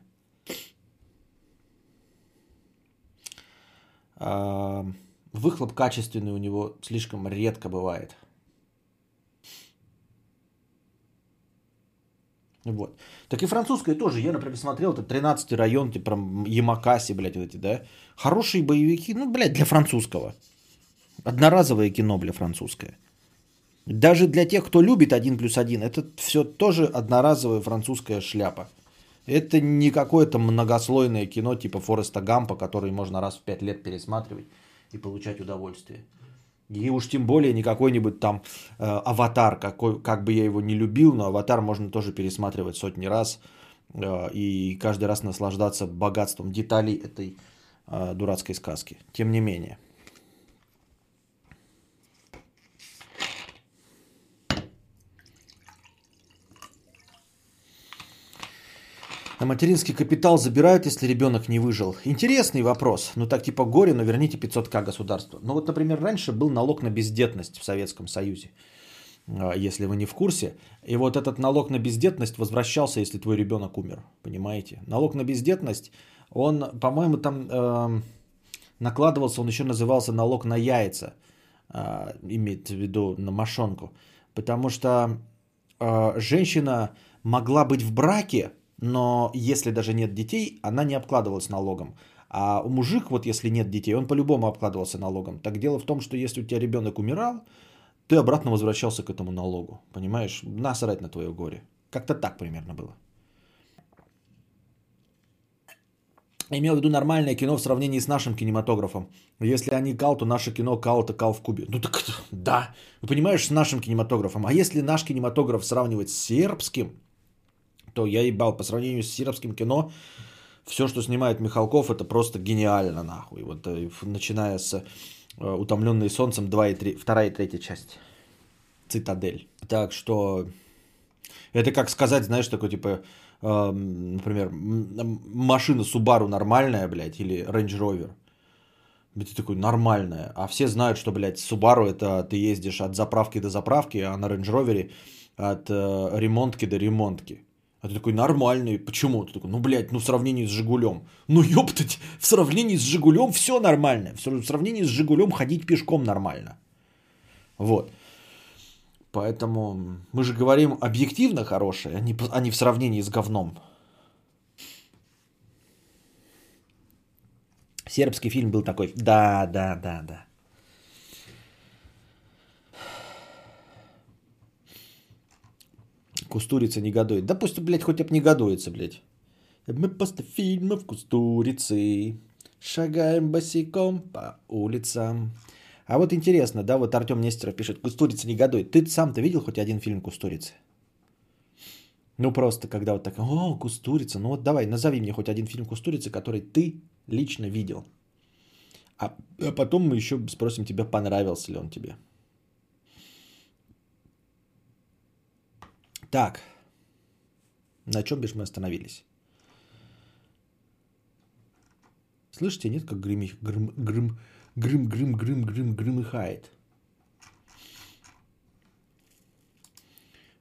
Выхлоп качественный у него слишком редко бывает. Вот. Так и французское тоже. Я, например, смотрел, это 13-й район, типа Ямакаси, блядь, вот эти, да. Хорошие боевики, ну, блядь, для французского. Одноразовое кино, бля, французское. Даже для тех, кто любит один плюс один, это все тоже одноразовая французская шляпа. Это не какое-то многослойное кино типа Фореста Гампа, который можно раз в пять лет пересматривать и получать удовольствие. И уж тем более не какой-нибудь там э, аватар, какой, как бы я его не любил, но аватар можно тоже пересматривать сотни раз э, и каждый раз наслаждаться богатством деталей этой э, дурацкой сказки. Тем не менее. На материнский капитал забирают, если ребенок не выжил. Интересный вопрос. Ну так типа горе, но верните 500к государству. Ну вот, например, раньше был налог на бездетность в Советском Союзе. А, если вы не в курсе. И вот этот налог на бездетность возвращался, если твой ребенок умер. Понимаете? Налог на бездетность, он, по-моему, там э, накладывался, он еще назывался налог на яйца. Э, имеется в виду на мошонку. Потому что э, женщина могла быть в браке, но если даже нет детей, она не обкладывалась налогом. А мужик, вот если нет детей, он по-любому обкладывался налогом. Так дело в том, что если у тебя ребенок умирал, ты обратно возвращался к этому налогу. Понимаешь? Насрать на твое горе. Как-то так примерно было. Имел в виду нормальное кино в сравнении с нашим кинематографом. Если они кал, то наше кино кал, то кал в кубе. Ну так да, вы понимаешь, с нашим кинематографом. А если наш кинематограф сравнивать с сербским, то я ебал по сравнению с сербским кино, все, что снимает Михалков, это просто гениально, нахуй. Вот э, начиная с э, «Утомленные солнцем» 2 и 3, 2 и 3 часть. «Цитадель». Так что это как сказать, знаешь, такой типа, э, например, машина Subaru нормальная, блядь, или Range Rover. Ты такой, нормальная. А все знают, что, блядь, Subaru это ты ездишь от заправки до заправки, а на Range Rover от э, ремонтки до ремонтки. А ты такой, нормальный. Почему? Ты такой, ну, блядь, ну, в сравнении с Жигулем. Ну, ёптать, в сравнении с Жигулем все нормально. В сравнении с Жигулем ходить пешком нормально. Вот. Поэтому мы же говорим объективно хорошее, а не, а не в сравнении с говном. Сербский фильм был такой. Да, да, да, да. Кустурица негодует. Да пусть, блядь, хоть об негодуется, блядь. Мы после фильмов Кустурицы шагаем босиком по улицам. А вот интересно, да, вот Артем Нестеров пишет, Кустурица негодует. Ты сам-то видел хоть один фильм Кустурицы? Ну просто, когда вот так, о, Кустурица, ну вот давай, назови мне хоть один фильм Кустурицы, который ты лично видел. А, а потом мы еще спросим тебя, понравился ли он тебе. Так. На чем бишь мы остановились? Слышите, нет, как грым, грым, грым, грым, грым, грым, грым, грымыхает.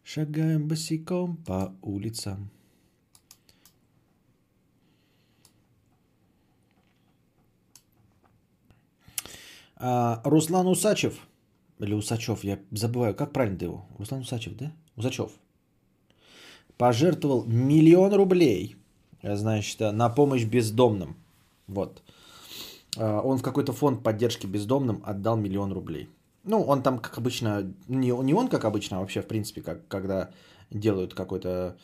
Шагаем босиком по улицам. А, Руслан Усачев, или Усачев, я забываю, как правильно его? Руслан Усачев, да? Усачев пожертвовал миллион рублей, значит, на помощь бездомным. Вот. А, он в какой-то фонд поддержки бездомным отдал миллион рублей. Ну, он там, как обычно, не, не он, как обычно, а вообще, в принципе, как, когда делают какой-то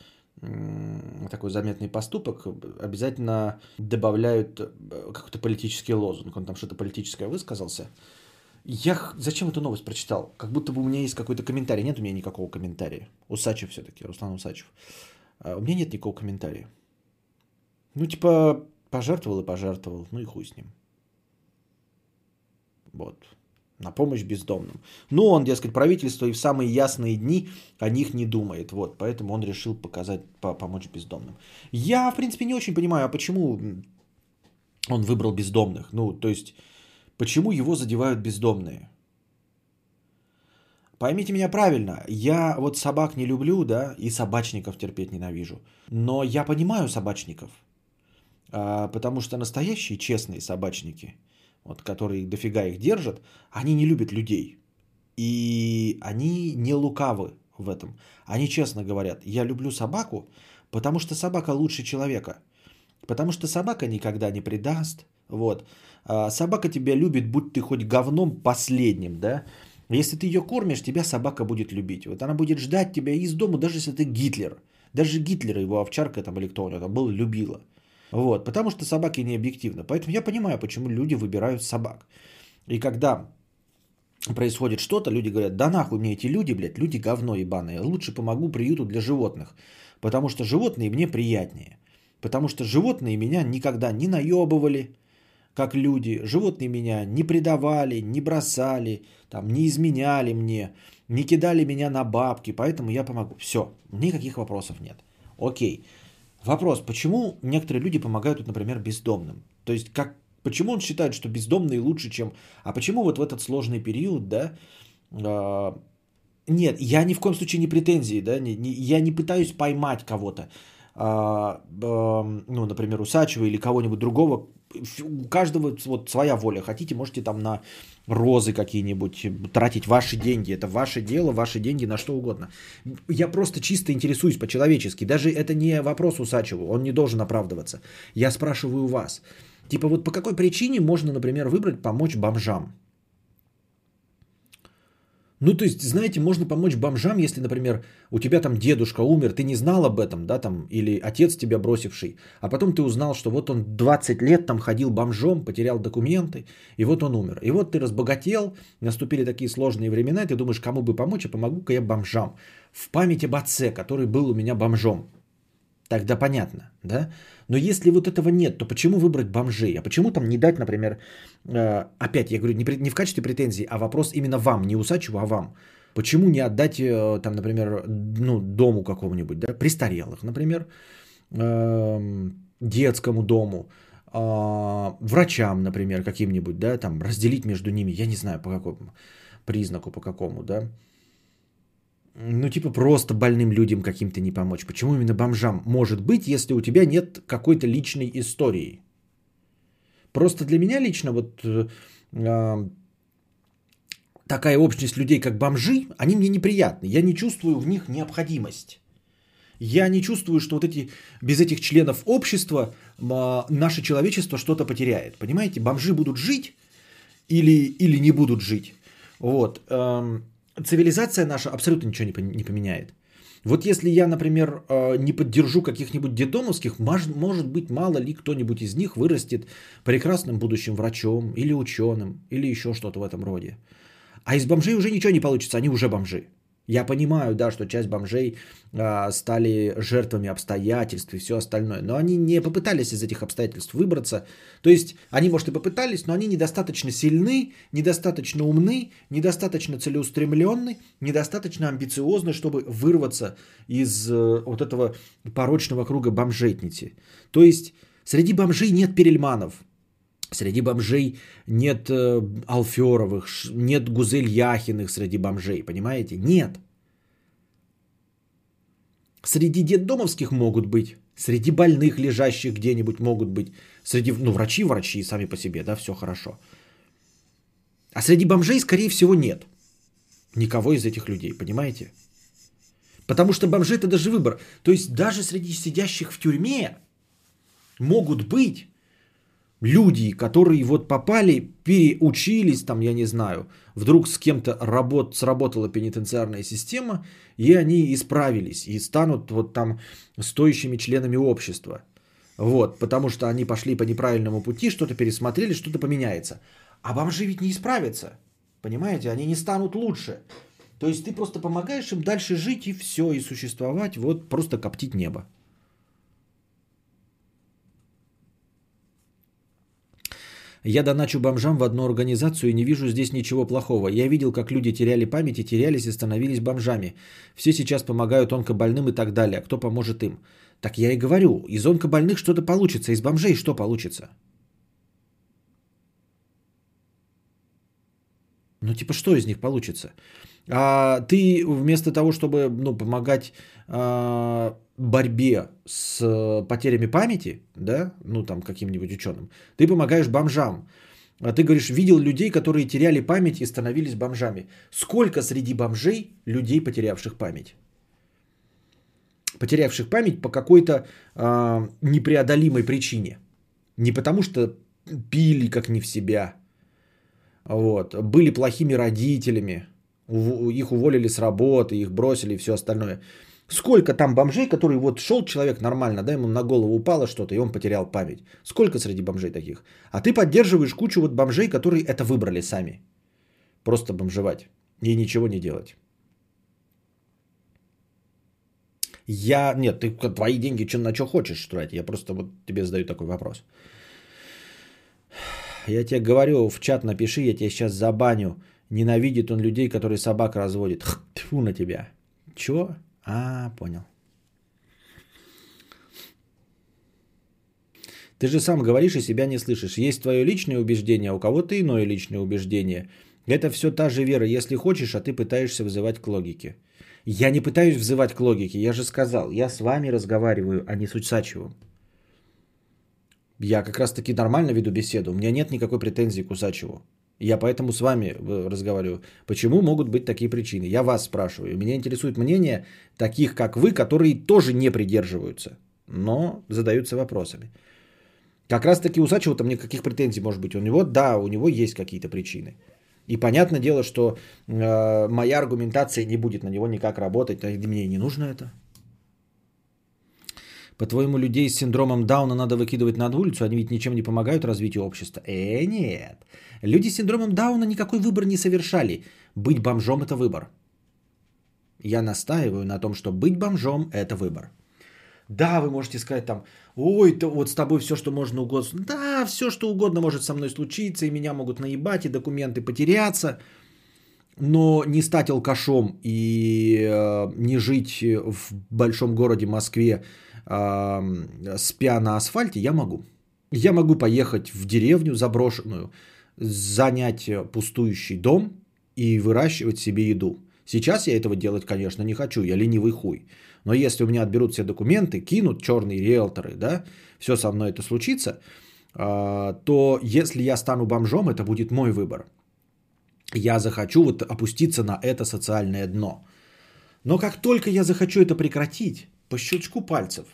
такой заметный поступок, обязательно добавляют э, какой-то политический лозунг. Он там что-то политическое высказался. Я зачем эту новость прочитал? Как будто бы у меня есть какой-то комментарий. Нет у меня никакого комментария. Усачев все-таки, Руслан Усачев. А у меня нет никакого комментария. Ну, типа, пожертвовал и пожертвовал. Ну и хуй с ним. Вот. На помощь бездомным. Ну, он, дескать, правительство и в самые ясные дни о них не думает. Вот, поэтому он решил показать, помочь бездомным. Я, в принципе, не очень понимаю, а почему он выбрал бездомных. Ну, то есть, Почему его задевают бездомные? Поймите меня правильно, я вот собак не люблю, да, и собачников терпеть ненавижу. Но я понимаю собачников, а, потому что настоящие честные собачники, вот, которые дофига их держат, они не любят людей. И они не лукавы в этом. Они честно говорят, я люблю собаку, потому что собака лучше человека. Потому что собака никогда не предаст. Вот. А, собака тебя любит, будь ты хоть говном последним, да. Если ты ее кормишь, тебя собака будет любить. Вот она будет ждать тебя из дома, даже если ты Гитлер. Даже Гитлер, его овчарка там или кто у него там был, любила. Вот, потому что собаки не объективны. Поэтому я понимаю, почему люди выбирают собак. И когда происходит что-то, люди говорят, да нахуй мне эти люди, блядь, люди говно ебаные. Лучше помогу приюту для животных. Потому что животные мне приятнее. Потому что животные меня никогда не наебывали, как люди. Животные меня не предавали, не бросали, там, не изменяли мне, не кидали меня на бабки. Поэтому я помогу. Все, никаких вопросов нет. Окей. Вопрос, почему некоторые люди помогают, например, бездомным? То есть, как, почему он считает, что бездомные лучше, чем... А почему вот в этот сложный период, да, э, нет, я ни в коем случае не претензии, да, не, не, я не пытаюсь поймать кого-то, ну, например, Усачева или кого-нибудь другого. У каждого вот своя воля. Хотите, можете там на розы какие-нибудь тратить ваши деньги. Это ваше дело, ваши деньги на что угодно. Я просто чисто интересуюсь по-человечески. Даже это не вопрос Усачеву, он не должен оправдываться. Я спрашиваю вас. Типа вот по какой причине можно, например, выбрать помочь бомжам? Ну, то есть, знаете, можно помочь бомжам, если, например, у тебя там дедушка умер, ты не знал об этом, да, там, или отец тебя бросивший, а потом ты узнал, что вот он 20 лет там ходил бомжом, потерял документы, и вот он умер. И вот ты разбогател, наступили такие сложные времена, и ты думаешь, кому бы помочь, а помогу-ка я бомжам. В память об отце, который был у меня бомжом. Тогда понятно, да? Но если вот этого нет, то почему выбрать бомжей? А почему там не дать, например, э, опять я говорю, не в качестве претензий, а вопрос именно вам, не Усачеву, а вам. Почему не отдать, э, там, например, ну, дому какому-нибудь, да, престарелых, например, эм, детскому дому, а, врачам, например, каким-нибудь, да, там, разделить между ними, я не знаю по какому признаку, по какому, да, ну, типа, просто больным людям каким-то не помочь. Почему именно бомжам? Может быть, если у тебя нет какой-то личной истории. Просто для меня лично вот э, такая общность людей, как бомжи, они мне неприятны. Я не чувствую в них необходимость. Я не чувствую, что вот эти, без этих членов общества э, наше человечество что-то потеряет. Понимаете, бомжи будут жить или, или не будут жить. Вот. Э, цивилизация наша абсолютно ничего не поменяет. Вот если я, например, э, не поддержу каких-нибудь детдомовских, может быть, мало ли кто-нибудь из них вырастет прекрасным будущим врачом или ученым, или еще что-то в этом роде. А из бомжей уже ничего не получится, они уже бомжи. Я понимаю, да, что часть бомжей а, стали жертвами обстоятельств и все остальное, но они не попытались из этих обстоятельств выбраться. То есть они, может, и попытались, но они недостаточно сильны, недостаточно умны, недостаточно целеустремленны, недостаточно амбициозны, чтобы вырваться из э, вот этого порочного круга бомжетницы. То есть среди бомжей нет перельманов, Среди бомжей нет э, Алферовых, нет Гузель Яхиных среди бомжей, понимаете? Нет. Среди детдомовских могут быть, среди больных, лежащих где-нибудь могут быть, среди, ну, врачи, врачи сами по себе, да, все хорошо. А среди бомжей, скорее всего, нет никого из этих людей, понимаете? Потому что бомжи это даже выбор. То есть даже среди сидящих в тюрьме могут быть люди, которые вот попали, переучились, там, я не знаю, вдруг с кем-то работ, сработала пенитенциарная система, и они исправились, и станут вот там стоящими членами общества. Вот, потому что они пошли по неправильному пути, что-то пересмотрели, что-то поменяется. А бомжи ведь не исправятся. Понимаете, они не станут лучше. То есть ты просто помогаешь им дальше жить и все, и существовать, вот просто коптить небо. Я доначу бомжам в одну организацию и не вижу здесь ничего плохого. Я видел, как люди теряли память и терялись и становились бомжами. Все сейчас помогают онкобольным и так далее. Кто поможет им? Так я и говорю, из онкобольных что-то получится, из бомжей что получится? Ну, типа, что из них получится? А ты вместо того, чтобы ну, помогать а, борьбе с потерями памяти, да, ну там каким-нибудь ученым, ты помогаешь бомжам. А ты говоришь, видел людей, которые теряли память и становились бомжами. Сколько среди бомжей людей, потерявших память? Потерявших память по какой-то э, непреодолимой причине. Не потому что пили как не в себя, вот, были плохими родителями, их уволили с работы, их бросили и все остальное. Сколько там бомжей, который вот шел человек нормально, да, ему на голову упало что-то, и он потерял память. Сколько среди бомжей таких? А ты поддерживаешь кучу вот бомжей, которые это выбрали сами. Просто бомжевать и ничего не делать. Я, нет, ты твои деньги на что хочешь тратить. Я просто вот тебе задаю такой вопрос. Я тебе говорю, в чат напиши, я тебя сейчас забаню. Ненавидит он людей, которые собак разводит. Тьфу на тебя. Чего? А, понял. Ты же сам говоришь и себя не слышишь. Есть твое личное убеждение, а у кого-то иное личное убеждение. Это все та же вера, если хочешь, а ты пытаешься вызывать к логике. Я не пытаюсь взывать к логике, я же сказал, я с вами разговариваю, а не с Усачевым. Я как раз таки нормально веду беседу, у меня нет никакой претензии к Усачеву. Я поэтому с вами э, разговариваю. Почему могут быть такие причины? Я вас спрашиваю. Меня интересует мнение таких, как вы, которые тоже не придерживаются, но задаются вопросами. Как раз таки у Сачева там никаких претензий может быть. У него, да, у него есть какие-то причины. И понятное дело, что э, моя аргументация не будет на него никак работать. Мне не нужно это. По-твоему, людей с синдромом Дауна надо выкидывать на улицу? Они ведь ничем не помогают развитию общества. Э, нет. Люди с синдромом Дауна никакой выбор не совершали. Быть бомжом – это выбор. Я настаиваю на том, что быть бомжом – это выбор. Да, вы можете сказать там, ой, то вот с тобой все, что можно угодно. Да, все, что угодно может со мной случиться, и меня могут наебать, и документы потеряться. Но не стать алкашом и э, не жить в большом городе Москве, спя на асфальте, я могу. Я могу поехать в деревню заброшенную, занять пустующий дом и выращивать себе еду. Сейчас я этого делать, конечно, не хочу, я ленивый хуй. Но если у меня отберут все документы, кинут черные риэлторы, да, все со мной это случится, а, то если я стану бомжом, это будет мой выбор. Я захочу вот опуститься на это социальное дно. Но как только я захочу это прекратить, по щелчку пальцев,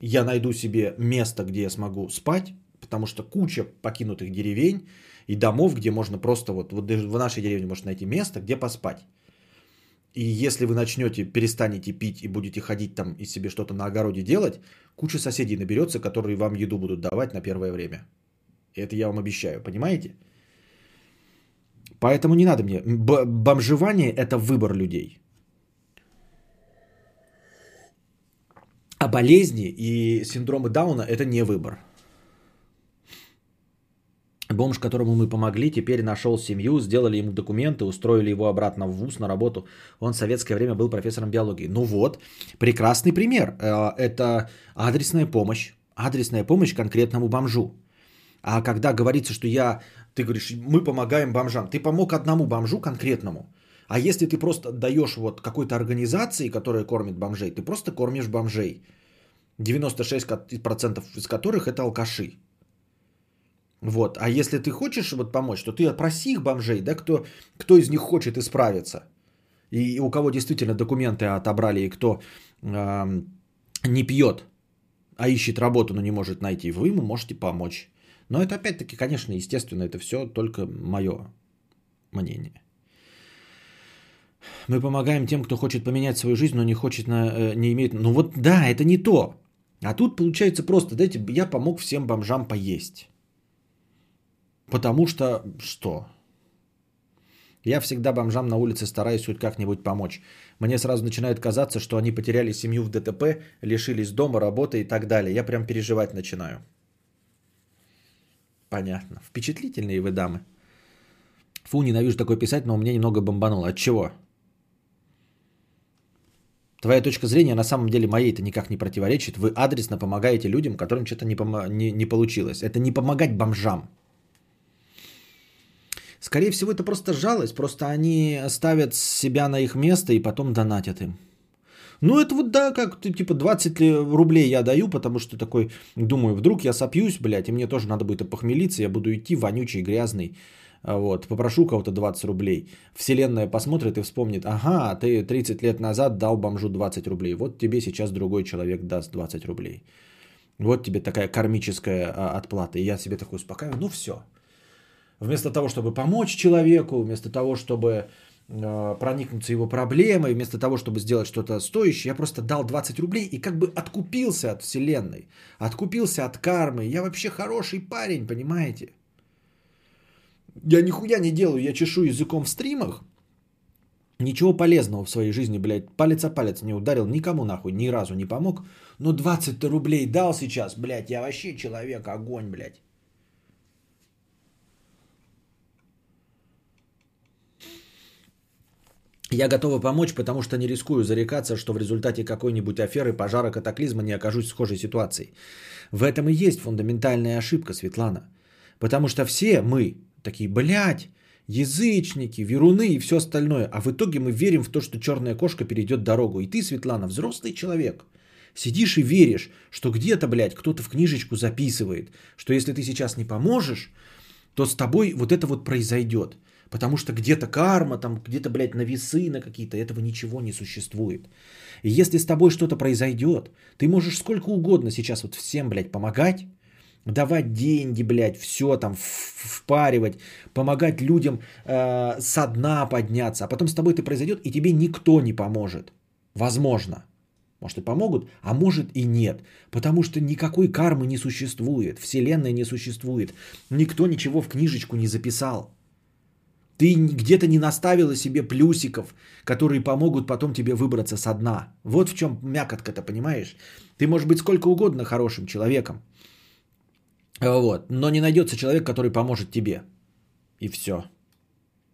я найду себе место, где я смогу спать, потому что куча покинутых деревень и домов, где можно просто вот, вот в нашей деревне можно найти место, где поспать. И если вы начнете, перестанете пить и будете ходить там и себе что-то на огороде делать, куча соседей наберется, которые вам еду будут давать на первое время. Это я вам обещаю, понимаете? Поэтому не надо мне. Б- бомжевание – это выбор людей. А болезни и синдромы Дауна – это не выбор. Бомж, которому мы помогли, теперь нашел семью, сделали ему документы, устроили его обратно в ВУЗ на работу. Он в советское время был профессором биологии. Ну вот, прекрасный пример. Э, это адресная помощь. Адресная помощь конкретному бомжу. А когда говорится, что я, ты говоришь, мы помогаем бомжам, ты помог одному бомжу конкретному. А если ты просто даешь вот какой-то организации, которая кормит бомжей, ты просто кормишь бомжей. 96% из которых это алкаши. Вот. А если ты хочешь вот помочь, то ты опроси их бомжей, да, кто, кто из них хочет исправиться. И у кого действительно документы отобрали, и кто э, не пьет, а ищет работу, но не может найти, вы ему можете помочь. Но это опять-таки, конечно, естественно, это все только мое мнение. Мы помогаем тем, кто хочет поменять свою жизнь, но не хочет, на, э, не имеет... Ну вот да, это не то. А тут получается просто, дайте, я помог всем бомжам поесть. Потому что что? Я всегда бомжам на улице стараюсь хоть как-нибудь помочь. Мне сразу начинает казаться, что они потеряли семью в ДТП, лишились дома, работы и так далее. Я прям переживать начинаю. Понятно. Впечатлительные вы дамы. Фу, ненавижу такое писать, но у меня немного бомбануло. От чего? Твоя точка зрения на самом деле моей-то никак не противоречит. Вы адресно помогаете людям, которым что-то не, пом- не, не получилось. Это не помогать бомжам. Скорее всего, это просто жалость. Просто они ставят себя на их место и потом донатят им. Ну, это вот да, как типа 20 рублей я даю, потому что такой, думаю, вдруг я сопьюсь, блядь, и мне тоже надо будет опохмелиться, я буду идти вонючий, грязный, вот, попрошу кого-то 20 рублей. Вселенная посмотрит и вспомнит, ага, ты 30 лет назад дал бомжу 20 рублей, вот тебе сейчас другой человек даст 20 рублей. Вот тебе такая кармическая а, отплата. И я себе такой успокаиваю, ну все, Вместо того, чтобы помочь человеку, вместо того, чтобы э, проникнуться его проблемой, вместо того, чтобы сделать что-то стоящее, я просто дал 20 рублей и как бы откупился от вселенной, откупился от кармы. Я вообще хороший парень, понимаете? Я нихуя не делаю, я чешу языком в стримах, Ничего полезного в своей жизни, блядь, палец о палец не ударил, никому нахуй ни разу не помог. Но 20 рублей дал сейчас, блядь, я вообще человек, огонь, блядь. Я готова помочь, потому что не рискую зарекаться, что в результате какой-нибудь аферы, пожара, катаклизма не окажусь в схожей ситуации. В этом и есть фундаментальная ошибка, Светлана. Потому что все мы такие, блядь, язычники, веруны и все остальное. А в итоге мы верим в то, что черная кошка перейдет дорогу. И ты, Светлана, взрослый человек. Сидишь и веришь, что где-то, блядь, кто-то в книжечку записывает, что если ты сейчас не поможешь, то с тобой вот это вот произойдет. Потому что где-то карма, там где-то, блядь, на весы, на какие-то, этого ничего не существует. И если с тобой что-то произойдет, ты можешь сколько угодно сейчас вот всем, блядь, помогать, давать деньги, блядь, все там впаривать, помогать людям э, со дна подняться, а потом с тобой это произойдет, и тебе никто не поможет. Возможно. Может и помогут, а может и нет. Потому что никакой кармы не существует, вселенная не существует. Никто ничего в книжечку не записал. Ты где-то не наставила себе плюсиков, которые помогут потом тебе выбраться со дна. Вот в чем мякотка-то, понимаешь? Ты можешь быть сколько угодно хорошим человеком. Вот. Но не найдется человек, который поможет тебе. И все.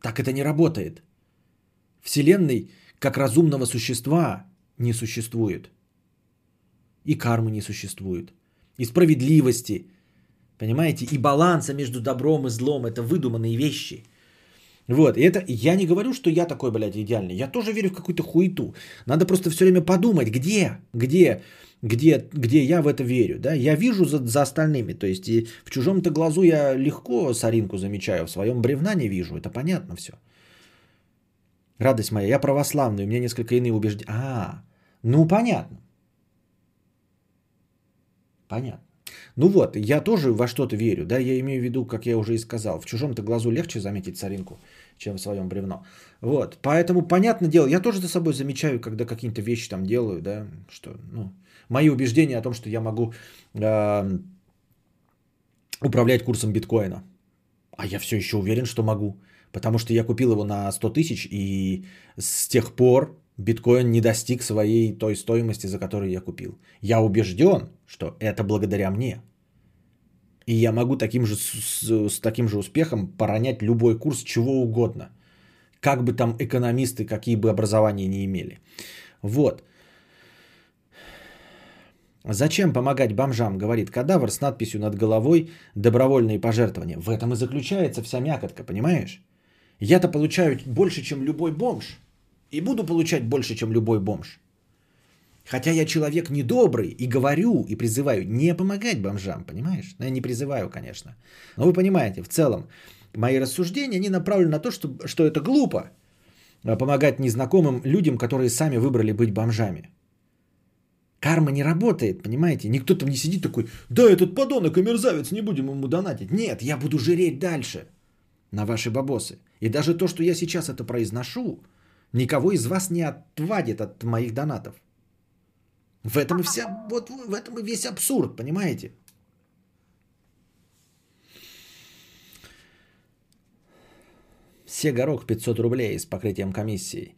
Так это не работает. Вселенной, как разумного существа, не существует. И кармы не существует. И справедливости. Понимаете? И баланса между добром и злом. Это выдуманные вещи. Вот, и это я не говорю, что я такой, блядь, идеальный. Я тоже верю в какую-то хуету. Надо просто все время подумать, где, где, где, где я в это верю. Да? Я вижу за, за остальными. То есть и в чужом-то глазу я легко соринку замечаю, в своем бревна не вижу. Это понятно все. Радость моя, я православный, у меня несколько иные убеждения. А, ну понятно. Понятно. Ну вот, я тоже во что-то верю, да, я имею в виду, как я уже и сказал, в чужом-то глазу легче заметить соринку, чем в своем бревно. Вот, поэтому, понятное дело, я тоже за собой замечаю, когда какие-то вещи там делаю, да, что, ну, мои убеждения о том, что я могу э, управлять курсом биткоина. А я все еще уверен, что могу, потому что я купил его на 100 тысяч, и с тех пор биткоин не достиг своей той стоимости, за которую я купил. Я убежден, что это благодаря мне. И я могу таким же, с, с таким же успехом поронять любой курс чего угодно. Как бы там экономисты, какие бы образования не имели. Вот. Зачем помогать бомжам, говорит кадавр с надписью над головой «Добровольные пожертвования». В этом и заключается вся мякотка, понимаешь? Я-то получаю больше, чем любой бомж – и буду получать больше, чем любой бомж. Хотя я человек недобрый и говорю, и призываю не помогать бомжам, понимаешь? Но я не призываю, конечно. Но вы понимаете, в целом, мои рассуждения, они направлены на то, что, что это глупо а, помогать незнакомым людям, которые сами выбрали быть бомжами. Карма не работает, понимаете? Никто там не сидит такой, да, этот подонок и мерзавец, не будем ему донатить. Нет, я буду жреть дальше на ваши бабосы. И даже то, что я сейчас это произношу, Никого из вас не отвадит от моих донатов. В этом и вся, вот в этом и весь абсурд, понимаете? Все горох 500 рублей с покрытием комиссии.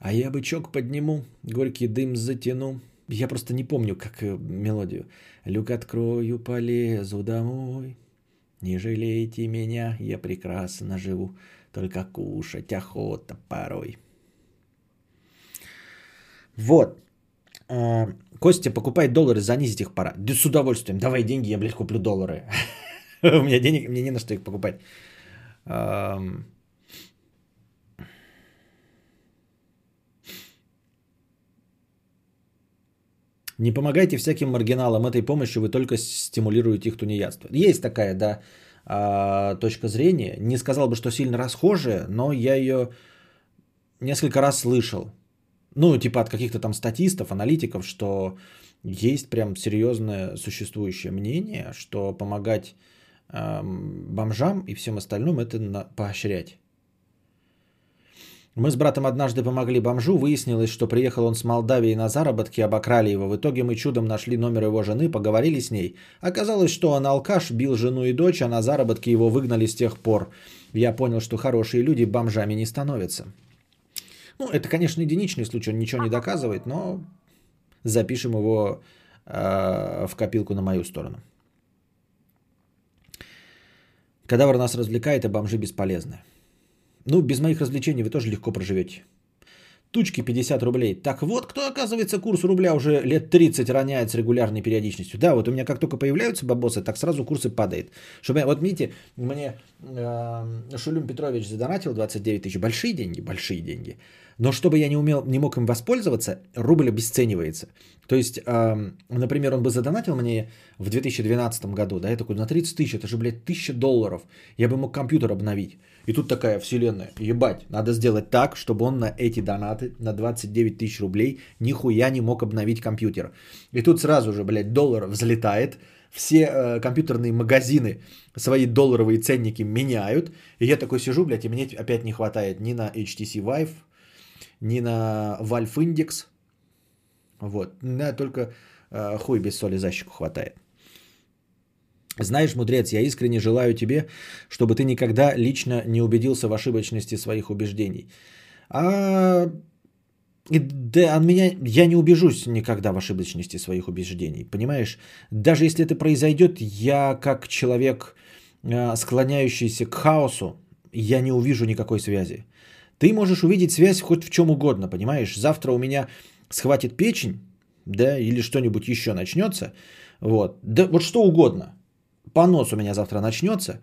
А я бычок подниму, горький дым затяну. Я просто не помню, как э, мелодию. Люк открою, полезу домой. Не жалейте меня, я прекрасно живу. Только кушать охота порой. Вот. А, Костя покупает доллары, занизить их пора. Да с удовольствием. Давай деньги, я, блядь, куплю доллары. У меня денег, мне не на что их покупать. Не помогайте всяким маргиналам. Этой помощью вы только стимулируете их тунеядство. Есть такая, да, а, точка зрения. Не сказал бы, что сильно расхожая, но я ее несколько раз слышал ну, типа от каких-то там статистов, аналитиков, что есть прям серьезное существующее мнение, что помогать э, бомжам и всем остальным это поощрять. Мы с братом однажды помогли бомжу, выяснилось, что приехал он с Молдавии на заработки, обокрали его. В итоге мы чудом нашли номер его жены, поговорили с ней. Оказалось, что он алкаш, бил жену и дочь, а на заработки его выгнали с тех пор. Я понял, что хорошие люди бомжами не становятся. Ну, это, конечно, единичный случай, он ничего не доказывает, но запишем его э, в копилку на мою сторону. Кадавр нас развлекает, а бомжи бесполезны. Ну, без моих развлечений вы тоже легко проживете. Тучки 50 рублей. Так вот, кто, оказывается, курс рубля уже лет 30 роняет с регулярной периодичностью. Да, вот у меня как только появляются бабосы, так сразу курсы падают. Чтобы, вот видите, мне э, Шулюм Петрович задонатил 29 тысяч. Большие деньги, большие деньги. Но чтобы я не, умел, не мог им воспользоваться, рубль обесценивается. То есть, э, например, он бы задонатил мне в 2012 году, да, я такой, на 30 тысяч, это же, блядь, 1000 долларов. Я бы мог компьютер обновить. И тут такая вселенная, ебать, надо сделать так, чтобы он на эти донаты, на 29 тысяч рублей, нихуя не мог обновить компьютер. И тут сразу же, блядь, доллар взлетает, все э, компьютерные магазины свои долларовые ценники меняют. И я такой сижу, блядь, и мне опять не хватает ни на HTC Vive, ни на Valve Index. Вот, на только э, хуй без соли за щеку хватает. Знаешь, мудрец, я искренне желаю тебе, чтобы ты никогда лично не убедился в ошибочности своих убеждений. А да, от меня я не убежусь никогда в ошибочности своих убеждений. Понимаешь? Даже если это произойдет, я как человек, а, склоняющийся к хаосу, я не увижу никакой связи. Ты можешь увидеть связь хоть в чем угодно, понимаешь? Завтра у меня схватит печень, да, или что-нибудь еще начнется. Вот. Да вот что угодно понос у меня завтра начнется,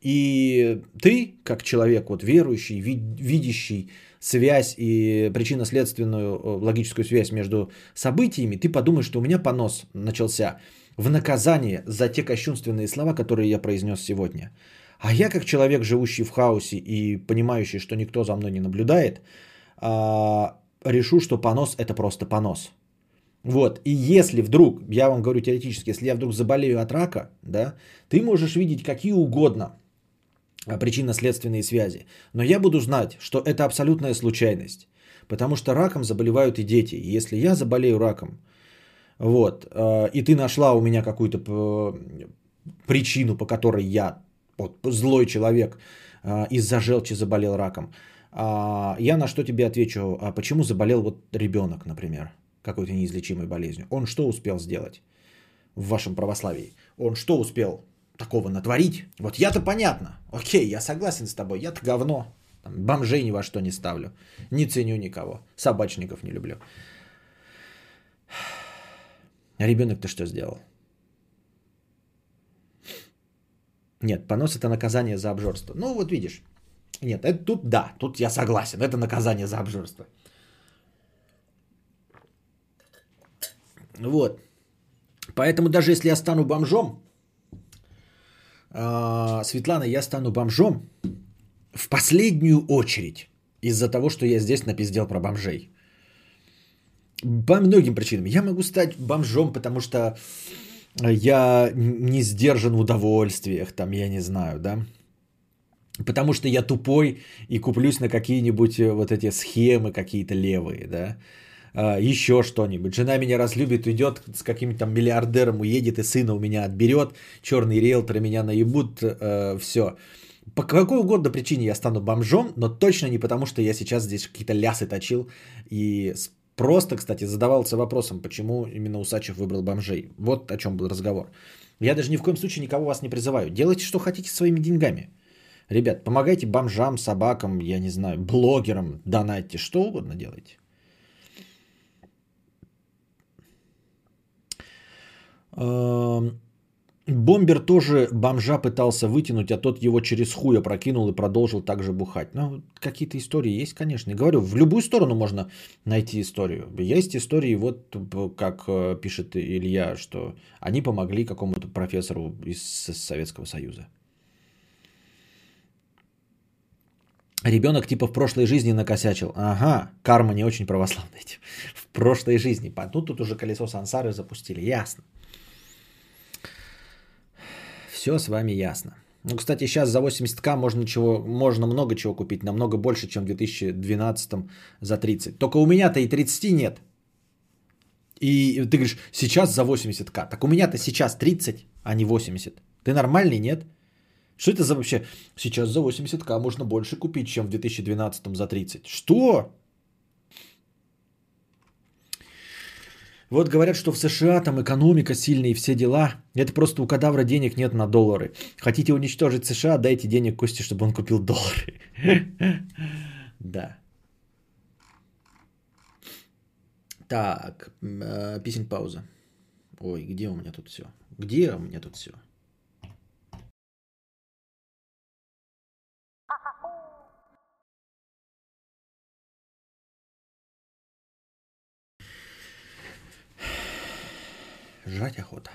и ты, как человек вот верующий, видящий связь и причинно-следственную э, логическую связь между событиями, ты подумаешь, что у меня понос начался в наказание за те кощунственные слова, которые я произнес сегодня. А я, как человек, живущий в хаосе и понимающий, что никто за мной не наблюдает, а, решу, что понос это просто понос. Вот, и если вдруг, я вам говорю теоретически, если я вдруг заболею от рака, да, ты можешь видеть какие угодно а, причинно-следственные связи. Но я буду знать, что это абсолютная случайность. Потому что раком заболевают и дети. Если я заболею раком, вот, а, и ты нашла у меня какую-то причину, по которой я, вот, злой человек, а, из-за желчи заболел раком, я на что тебе отвечу, а почему заболел вот ребенок, например? Какой-то неизлечимой болезнью. Он что успел сделать в вашем православии? Он что успел такого натворить? Вот я-то понятно. Окей, я согласен с тобой. Я-то говно. Бомжей ни во что не ставлю. Не ценю никого. Собачников не люблю. Ребенок ты что сделал? Нет, понос это наказание за обжорство. Ну вот видишь. Нет, это тут да, тут я согласен. Это наказание за обжорство. Вот. Поэтому даже если я стану бомжом, а, Светлана, я стану бомжом в последнюю очередь из-за того, что я здесь напиздел про бомжей. По многим причинам. Я могу стать бомжом, потому что я не сдержан в удовольствиях, там, я не знаю, да. Потому что я тупой и куплюсь на какие-нибудь э, вот эти схемы какие-то левые, да. А, еще что-нибудь. Жена меня разлюбит, уйдет с каким-то там миллиардером, уедет и сына у меня отберет, черный риэлтор меня наебут, э, все. По какой угодно причине я стану бомжом, но точно не потому, что я сейчас здесь какие-то лясы точил и просто, кстати, задавался вопросом, почему именно Усачев выбрал бомжей. Вот о чем был разговор. Я даже ни в коем случае никого вас не призываю. Делайте, что хотите своими деньгами. Ребят, помогайте бомжам, собакам, я не знаю, блогерам, донатьте, что угодно делайте. Бомбер тоже бомжа пытался вытянуть, а тот его через хуя прокинул и продолжил также бухать. Ну, какие-то истории есть, конечно. И говорю, в любую сторону можно найти историю. Есть истории, вот как э, пишет Илья, что они помогли какому-то профессору из Советского Союза. Ребенок типа в прошлой жизни накосячил. Ага, карма не очень православная. В прошлой жизни. Ну, тут уже колесо сансары запустили. Ясно. Все с вами ясно. Ну, кстати, сейчас за 80к можно, чего, можно много чего купить, намного больше, чем в 2012 за 30. Только у меня-то и 30 нет. И ты говоришь, сейчас за 80к. Так у меня-то сейчас 30, а не 80. Ты нормальный, нет? Что это за вообще? Сейчас за 80к можно больше купить, чем в 2012 за 30. Что? Вот говорят, что в США там экономика сильная и все дела. Это просто у кадавра денег нет на доллары. Хотите уничтожить США, дайте денег Косте, чтобы он купил доллары. Да. Так, э, писинг пауза. Ой, где у меня тут все? Где у меня тут все? Жрать охота.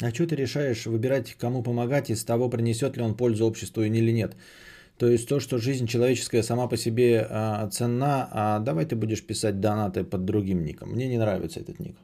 А что ты решаешь выбирать, кому помогать, из того, принесет ли он пользу обществу или нет? То есть то, что жизнь человеческая сама по себе а, ценна, а давай ты будешь писать донаты под другим ником. Мне не нравится этот ник.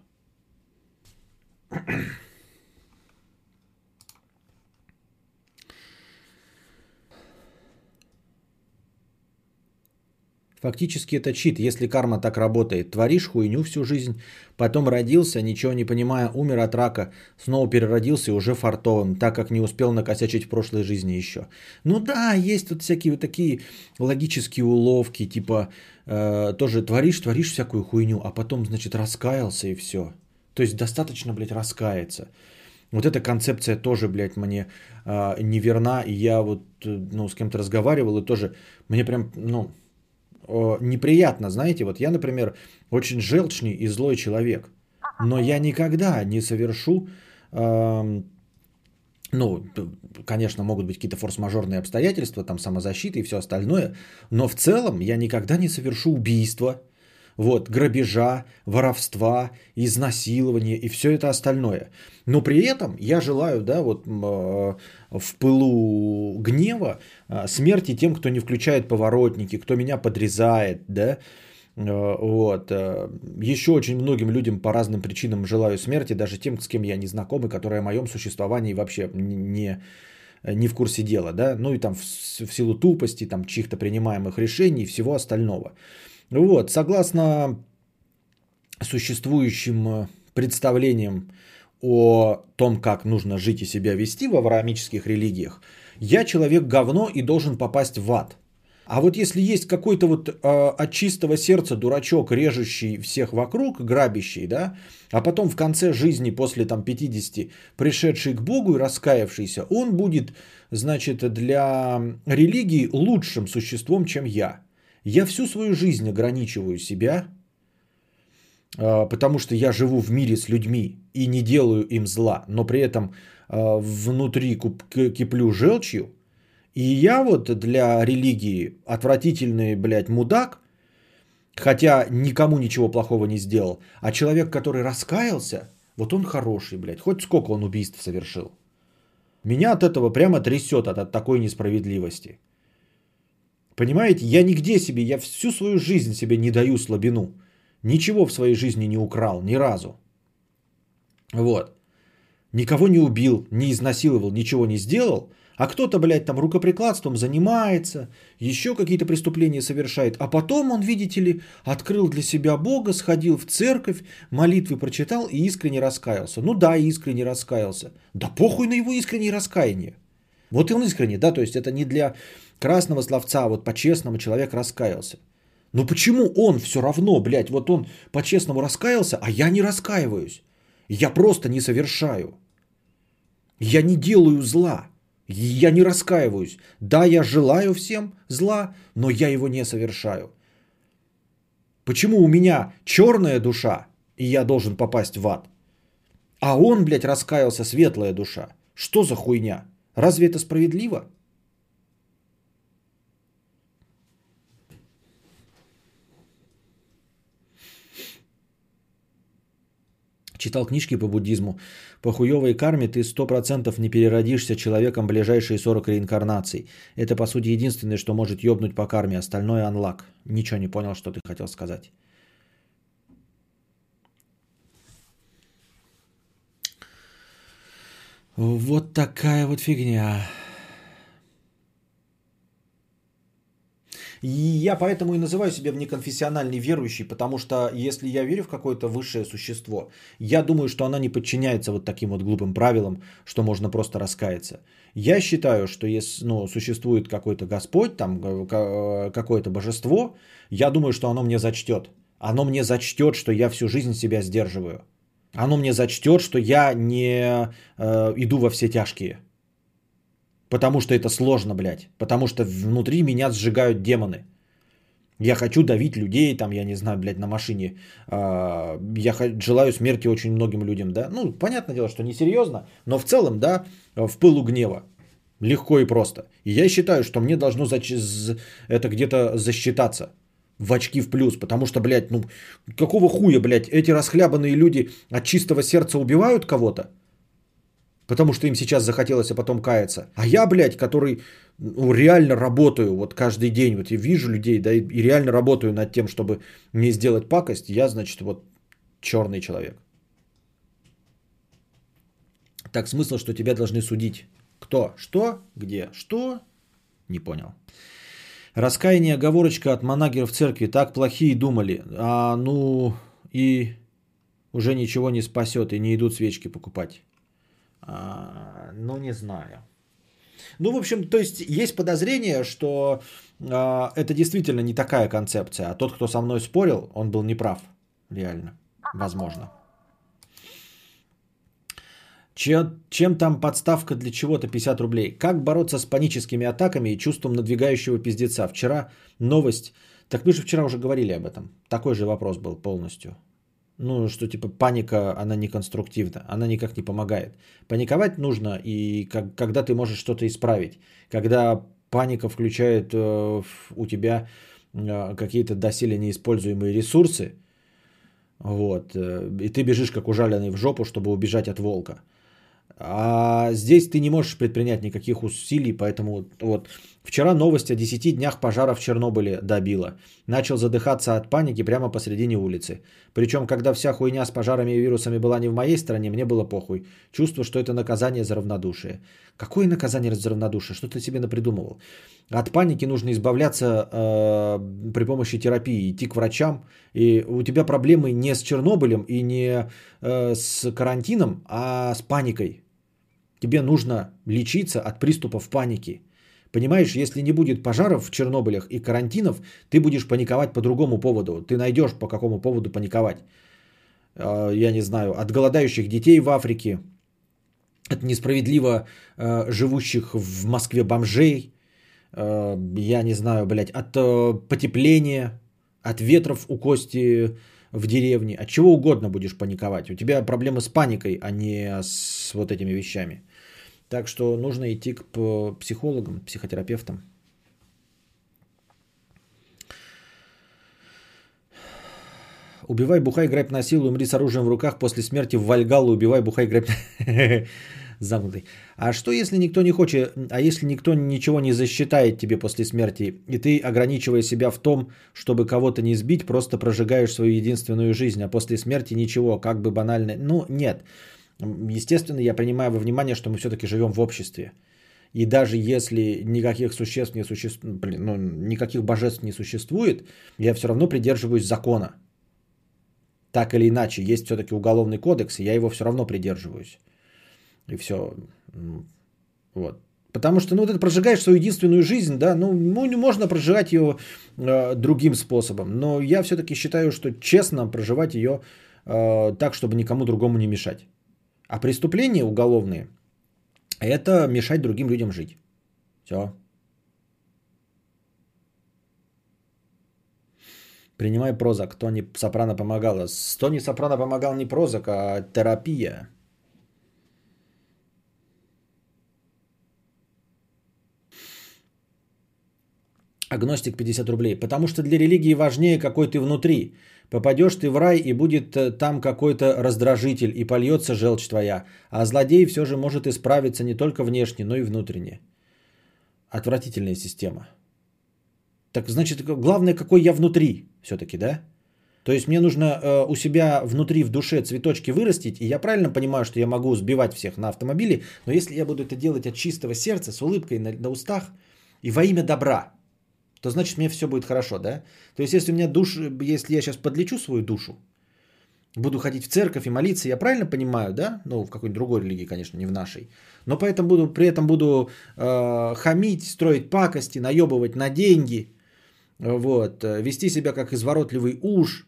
Фактически это чит, если карма так работает. Творишь хуйню всю жизнь, потом родился, ничего не понимая, умер от рака, снова переродился и уже фартовым, так как не успел накосячить в прошлой жизни еще. Ну да, есть тут всякие вот такие логические уловки, типа э, тоже творишь, творишь всякую хуйню, а потом, значит, раскаялся и все. То есть достаточно, блядь, раскаяться. Вот эта концепция тоже, блядь, мне э, неверна, и я вот, э, ну, с кем-то разговаривал, и тоже мне прям, ну, неприятно, знаете, вот я, например, очень желчный и злой человек, но я никогда не совершу, э, ну, конечно, могут быть какие-то форс-мажорные обстоятельства, там самозащита и все остальное, но в целом я никогда не совершу убийство, вот, грабежа, воровства, изнасилования и все это остальное. Но при этом я желаю, да, вот э, в пылу гнева э, смерти тем, кто не включает поворотники, кто меня подрезает, да, э, вот. Еще очень многим людям по разным причинам желаю смерти, даже тем, с кем я не знаком и которые о моем существовании вообще не, не в курсе дела, да, ну и там в, в силу тупости, там чьих-то принимаемых решений и всего остального. Вот, согласно существующим э, представлениям о том, как нужно жить и себя вести в авраамических религиях, я человек говно и должен попасть в ад. А вот если есть какой-то вот э, от чистого сердца дурачок, режущий всех вокруг, грабящий, да, а потом в конце жизни, после там 50, пришедший к Богу и раскаявшийся, он будет, значит, для религии лучшим существом, чем я. Я всю свою жизнь ограничиваю себя, а, потому что я живу в мире с людьми и не делаю им зла, но при этом а, внутри киплю желчью. И я вот для религии отвратительный, блядь, мудак, хотя никому ничего плохого не сделал, а человек, который раскаялся, вот он хороший, блядь, хоть сколько он убийств совершил. Меня от этого прямо трясет от, от такой несправедливости. Понимаете, я нигде себе, я всю свою жизнь себе не даю слабину. Ничего в своей жизни не украл, ни разу. Вот. Никого не убил, не изнасиловал, ничего не сделал. А кто-то, блядь, там рукоприкладством занимается, еще какие-то преступления совершает. А потом он, видите ли, открыл для себя Бога, сходил в церковь, молитвы прочитал и искренне раскаялся. Ну да, искренне раскаялся. Да похуй на его искреннее раскаяние. Вот и он искренне, да, то есть это не для красного словца, вот по-честному человек раскаялся. Но почему он все равно, блядь, вот он по-честному раскаялся, а я не раскаиваюсь? Я просто не совершаю. Я не делаю зла. Я не раскаиваюсь. Да, я желаю всем зла, но я его не совершаю. Почему у меня черная душа, и я должен попасть в ад? А он, блядь, раскаялся, светлая душа. Что за хуйня? Разве это справедливо? Читал книжки по буддизму. По хуевой карме ты 100% не переродишься человеком ближайшие 40 реинкарнаций. Это, по сути, единственное, что может ёбнуть по карме. Остальное анлак. Ничего не понял, что ты хотел сказать. Вот такая вот фигня. И я поэтому и называю себя внеконфессиональный верующий, потому что если я верю в какое-то высшее существо, я думаю, что оно не подчиняется вот таким вот глупым правилам, что можно просто раскаяться. Я считаю, что если ну, существует какой-то Господь, там э, э, какое-то божество, я думаю, что оно мне зачтет. Оно мне зачтет, что я всю жизнь себя сдерживаю. Оно мне зачтет, что я не э, иду во все тяжкие. Потому что это сложно, блядь. Потому что внутри меня сжигают демоны. Я хочу давить людей, там, я не знаю, блядь, на машине. А, я желаю смерти очень многим людям, да. Ну, понятное дело, что несерьезно, но в целом, да, в пылу гнева. Легко и просто. И я считаю, что мне должно зач- это где-то засчитаться в очки в плюс, потому что, блядь, ну, какого хуя, блядь, эти расхлябанные люди от чистого сердца убивают кого-то? Потому что им сейчас захотелось, а потом каяться. А я, блядь, который ну, реально работаю вот каждый день, вот я вижу людей, да, и реально работаю над тем, чтобы не сделать пакость, я, значит, вот черный человек. Так смысл, что тебя должны судить. Кто? Что? Где? Что? Не понял. Раскаяние, оговорочка от манагеров церкви. Так плохие думали. А ну и уже ничего не спасет и не идут свечки покупать. А, ну, не знаю. Ну, в общем, то есть есть подозрение, что а, это действительно не такая концепция, а тот, кто со мной спорил, он был неправ. Реально. Возможно. Чем, чем там подставка для чего-то 50 рублей? Как бороться с паническими атаками и чувством надвигающего пиздеца? Вчера новость. Так мы же вчера уже говорили об этом. Такой же вопрос был полностью. Ну, что типа паника, она не конструктивна, она никак не помогает. Паниковать нужно, и как, когда ты можешь что-то исправить. Когда паника включает э, у тебя э, какие-то доселе неиспользуемые ресурсы, вот, э, и ты бежишь как ужаленный в жопу, чтобы убежать от волка. А здесь ты не можешь предпринять никаких усилий, поэтому вот вчера новость о 10 днях пожара в Чернобыле добила. Начал задыхаться от паники прямо посредине улицы. Причем, когда вся хуйня с пожарами и вирусами была не в моей стране, мне было похуй. Чувство, что это наказание за равнодушие. Какое наказание за равнодушие? Что ты себе напридумывал? От паники нужно избавляться э, при помощи терапии, идти к врачам. И у тебя проблемы не с Чернобылем и не э, с карантином, а с паникой. Тебе нужно лечиться от приступов паники. Понимаешь, если не будет пожаров в Чернобылях и карантинов, ты будешь паниковать по другому поводу. Ты найдешь по какому поводу паниковать. Э, я не знаю, от голодающих детей в Африке, от несправедливо э, живущих в Москве бомжей, э, я не знаю, блядь, от потепления, от ветров у кости в деревне, от чего угодно будешь паниковать. У тебя проблемы с паникой, а не с вот этими вещами. Так что нужно идти к психологам, психотерапевтам. Убивай, бухай, грабь, насилуй, умри с оружием в руках после смерти в Вальгалу, убивай, бухай, грабь. Замкнутый. А что если никто не хочет, а если никто ничего не засчитает тебе после смерти, и ты, ограничивая себя в том, чтобы кого-то не сбить, просто прожигаешь свою единственную жизнь, а после смерти ничего, как бы банально. Ну, нет. Естественно, я принимаю во внимание, что мы все-таки живем в обществе. И даже если никаких существ не существует, ну, никаких божеств не существует, я все равно придерживаюсь закона. Так или иначе, есть все-таки уголовный кодекс, и я его все равно придерживаюсь. И все. Вот. Потому что, ну, ты прожигаешь свою единственную жизнь, да, ну, ну можно проживать ее э, другим способом. Но я все-таки считаю, что честно проживать ее э, так, чтобы никому другому не мешать. А преступления уголовные – это мешать другим людям жить. Все. Принимай прозак. Тони Сопрано помогала. Тони Сопрано помогал не прозак, а терапия. Агностик 50 рублей. Потому что для религии важнее, какой ты внутри. Попадешь ты в рай, и будет э, там какой-то раздражитель, и польется желчь твоя. А злодей все же может исправиться не только внешне, но и внутренне. Отвратительная система. Так значит, главное, какой я внутри все-таки, да? То есть мне нужно э, у себя внутри в душе цветочки вырастить, и я правильно понимаю, что я могу сбивать всех на автомобиле, но если я буду это делать от чистого сердца, с улыбкой на, на устах и во имя добра, то значит мне все будет хорошо, да? То есть если у меня душ, если я сейчас подлечу свою душу, буду ходить в церковь и молиться, я правильно понимаю, да? Ну, в какой-нибудь другой религии, конечно, не в нашей. Но поэтому буду, при этом буду э, хамить, строить пакости, наебывать на деньги, вот, вести себя как изворотливый уж,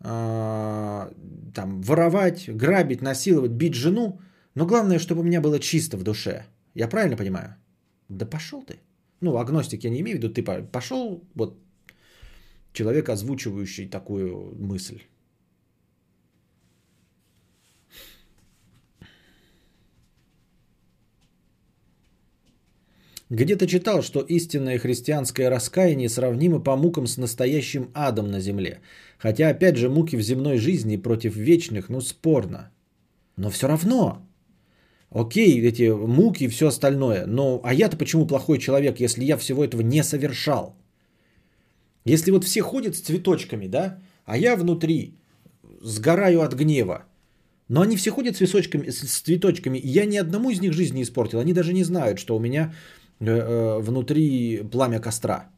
э, там, воровать, грабить, насиловать, бить жену. Но главное, чтобы у меня было чисто в душе. Я правильно понимаю? Да пошел ты. Ну, агностик я не имею в виду, ты пошел, вот человек, озвучивающий такую мысль. Где-то читал, что истинное христианское раскаяние сравнимо по мукам с настоящим адом на земле. Хотя, опять же, муки в земной жизни против вечных, ну, спорно. Но все равно. Окей, эти муки и все остальное. Но, а я-то почему плохой человек, если я всего этого не совершал? Если вот все ходят с цветочками, да, а я внутри сгораю от гнева, но они все ходят с, височками, с цветочками, и я ни одному из них жизнь не испортил. Они даже не знают, что у меня Э, э, внутри пламя костра.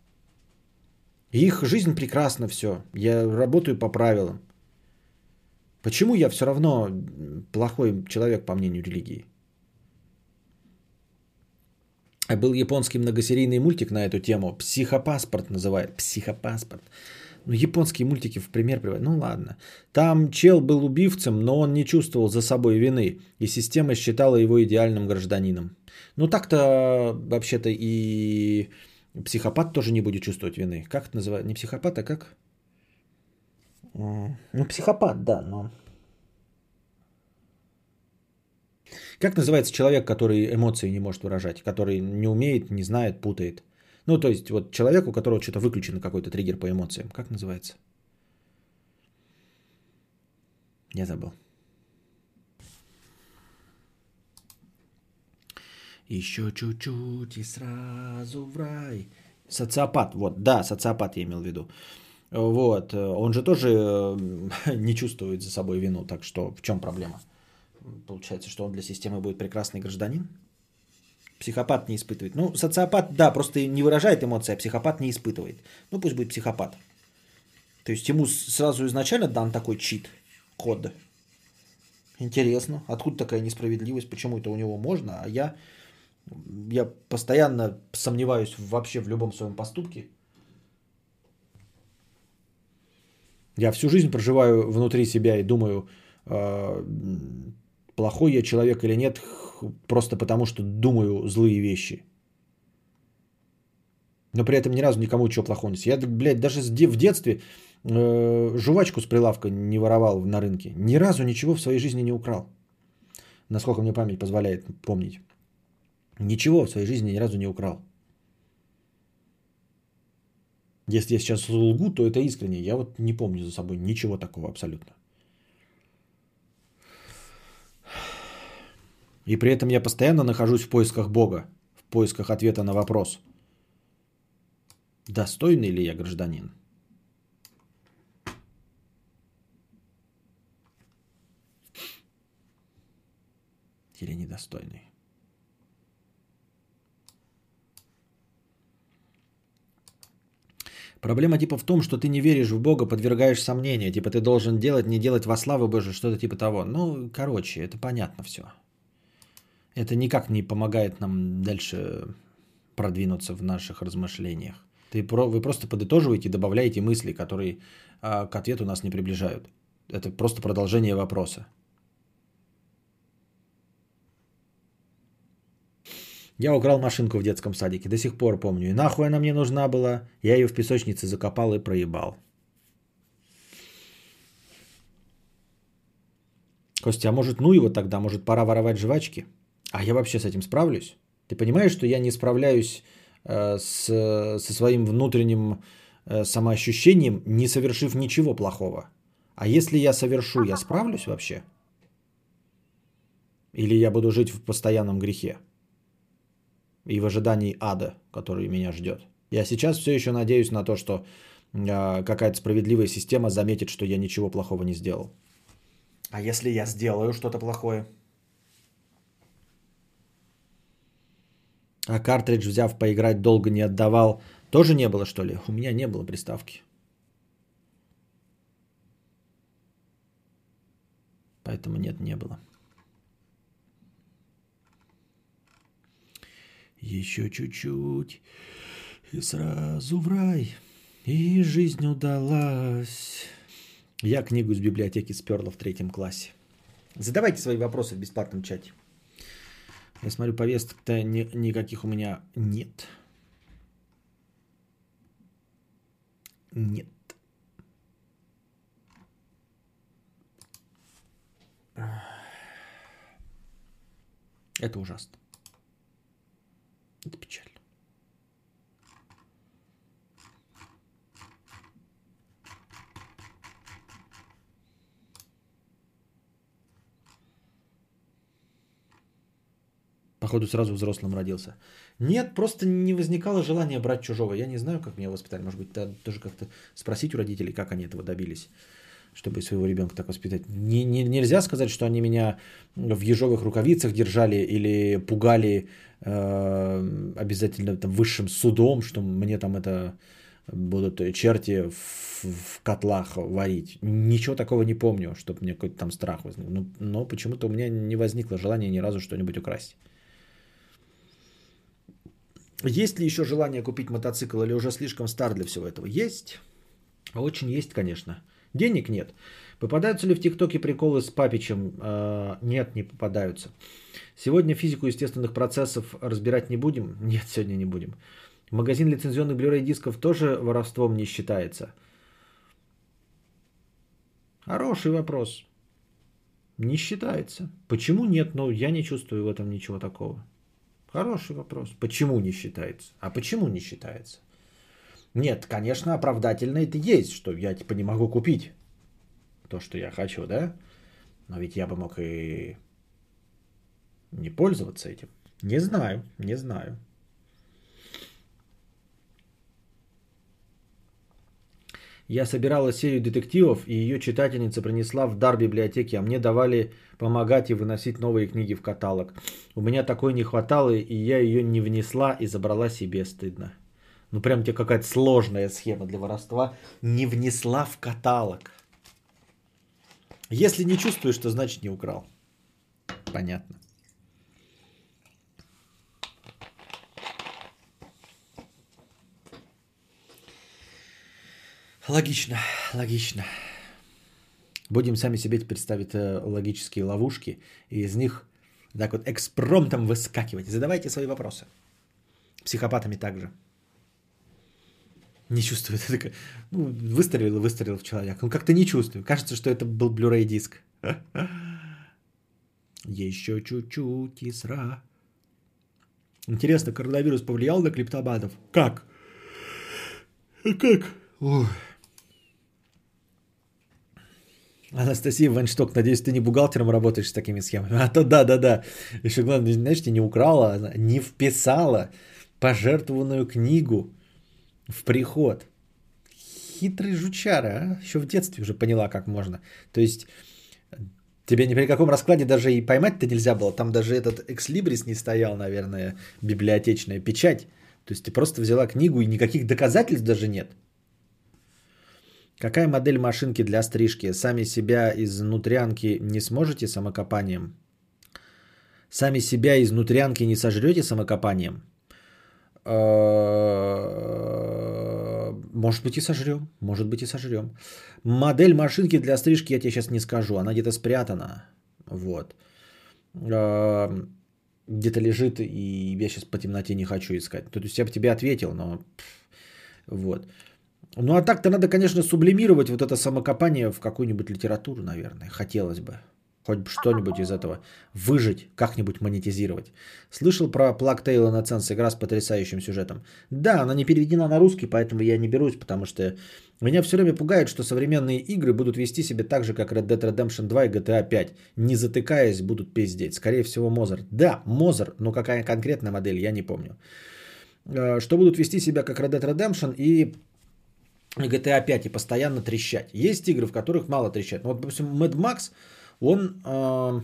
Их жизнь прекрасна все. Я работаю по правилам. Почему я все равно плохой человек, по мнению религии? А был японский многосерийный мультик на эту тему. Психопаспорт называют. Психопаспорт. Ну, японские мультики в пример приводят. Ну, ладно. Там чел был убивцем, но он не чувствовал за собой вины. И система считала его идеальным гражданином. Ну так-то вообще-то и психопат тоже не будет чувствовать вины. Как это называется? Не психопат, а как? Ну, психопат, да, но... Как называется человек, который эмоции не может выражать, который не умеет, не знает, путает? Ну, то есть, вот человек, у которого что-то выключено, какой-то триггер по эмоциям. Как называется? Я забыл. Еще чуть-чуть и сразу в рай. Социопат, вот, да, социопат я имел в виду. Вот, он же тоже э, не чувствует за собой вину, так что в чем проблема? Получается, что он для системы будет прекрасный гражданин? Психопат не испытывает. Ну, социопат, да, просто не выражает эмоции, а психопат не испытывает. Ну, пусть будет психопат. То есть ему сразу изначально дан такой чит, код. Интересно, откуда такая несправедливость, почему это у него можно, а я я постоянно сомневаюсь вообще в любом своем поступке. Я всю жизнь проживаю внутри себя и думаю, э, плохой я человек или нет, просто потому что думаю злые вещи. Но при этом ни разу никому ничего плохого не Я, блядь, даже в детстве э, жвачку с прилавка не воровал на рынке. Ни разу ничего в своей жизни не украл. Насколько мне память позволяет помнить. Ничего в своей жизни ни разу не украл. Если я сейчас лгу, то это искренне. Я вот не помню за собой ничего такого абсолютно. И при этом я постоянно нахожусь в поисках Бога, в поисках ответа на вопрос. Достойный ли я гражданин? Или недостойный? Проблема типа в том, что ты не веришь в Бога, подвергаешь сомнения. Типа ты должен делать, не делать во славу Божию, что-то типа того. Ну, короче, это понятно все. Это никак не помогает нам дальше продвинуться в наших размышлениях. Ты, вы просто подытоживаете и добавляете мысли, которые а, к ответу нас не приближают. Это просто продолжение вопроса. Я украл машинку в детском садике, до сих пор помню. И нахуй она мне нужна была. Я ее в песочнице закопал и проебал. Костя, а может ну его тогда? Может пора воровать жвачки? А я вообще с этим справлюсь? Ты понимаешь, что я не справляюсь э, с, со своим внутренним э, самоощущением, не совершив ничего плохого. А если я совершу, я справлюсь вообще? Или я буду жить в постоянном грехе и в ожидании ада, который меня ждет? Я сейчас все еще надеюсь на то, что э, какая-то справедливая система заметит, что я ничего плохого не сделал. А если я сделаю что-то плохое? А картридж, взяв поиграть, долго не отдавал. Тоже не было, что ли? У меня не было приставки. Поэтому нет, не было. Еще чуть-чуть и сразу в рай. И жизнь удалась. Я книгу из библиотеки сперла в третьем классе. Задавайте свои вопросы в бесплатном чате. Я смотрю, повесток-то ни, никаких у меня нет. Нет. Это ужасно. Это печально. Походу, сразу взрослым родился. Нет, просто не возникало желания брать чужого. Я не знаю, как меня воспитали. Может быть, тоже как-то спросить у родителей, как они этого добились, чтобы своего ребенка так воспитать. Не, не, нельзя сказать, что они меня в ежовых рукавицах держали или пугали э, обязательно там, высшим судом, что мне там это будут черти в, в котлах варить. Ничего такого не помню, чтобы мне какой-то там страх возник. Но, но почему-то у меня не возникло желания ни разу что-нибудь украсть. Есть ли еще желание купить мотоцикл или уже слишком стар для всего этого? Есть. Очень есть, конечно. Денег нет. Попадаются ли в ТикТоке приколы с Папичем? Э, нет, не попадаются. Сегодня физику естественных процессов разбирать не будем? Нет, сегодня не будем. Магазин лицензионных Blu-ray дисков тоже воровством не считается? Хороший вопрос. Не считается. Почему нет? Ну, я не чувствую в этом ничего такого. Хороший вопрос. Почему не считается? А почему не считается? Нет, конечно, оправдательно это есть, что я типа не могу купить то, что я хочу, да? Но ведь я бы мог и не пользоваться этим. Не знаю, не знаю. Я собирала серию детективов, и ее читательница принесла в дар библиотеки, а мне давали помогать и выносить новые книги в каталог. У меня такой не хватало, и я ее не внесла и забрала себе стыдно. Ну прям тебе какая-то сложная схема для воровства. Не внесла в каталог. Если не чувствуешь, то значит не украл. Понятно. Логично, логично. Будем сами себе представить э, логические ловушки и из них так вот экспромтом выскакивать. Задавайте свои вопросы. Психопатами также. Не чувствует. Ну, выстрелил и выстрелил в человека. Он как-то не чувствует. Кажется, что это был Blu-ray диск. Еще чуть-чуть и сра. Интересно, коронавирус повлиял на клиптоманов? Как? Как? Ой. Анастасия Вайншток, надеюсь, ты не бухгалтером работаешь с такими схемами. А то да, да, да. Еще главное, знаешь, ты не украла, не вписала пожертвованную книгу в приход. Хитрый жучара, а? Еще в детстве уже поняла, как можно. То есть тебе ни при каком раскладе даже и поймать-то нельзя было. Там даже этот экслибрис не стоял, наверное, библиотечная печать. То есть ты просто взяла книгу и никаких доказательств даже нет. Какая модель машинки для стрижки? Сами себя из внутрянки не сможете самокопанием? Сами себя из внутрянки не сожрете самокопанием? Э, может быть и сожрем, может быть и сожрем. Модель машинки для стрижки я тебе сейчас не скажу, она где-то спрятана. Вот. Э, где-то лежит, и я сейчас по темноте не хочу искать. То есть я бы тебе ответил, но... Вот. Ну а так-то надо, конечно, сублимировать вот это самокопание в какую-нибудь литературу, наверное. Хотелось бы. хоть что-нибудь из этого выжить, как-нибудь монетизировать. Слышал про Plague Tale Innocence, игра с потрясающим сюжетом. Да, она не переведена на русский, поэтому я не берусь, потому что меня все время пугает, что современные игры будут вести себя так же, как Red Dead Redemption 2 и GTA 5. Не затыкаясь, будут пиздеть. Скорее всего, Мозер. Да, Мозер, но какая конкретная модель, я не помню. Э, что будут вести себя как Red Dead Redemption и GTA 5 и постоянно трещать. Есть игры, в которых мало трещать. Ну, вот, допустим, Mad Max, он э,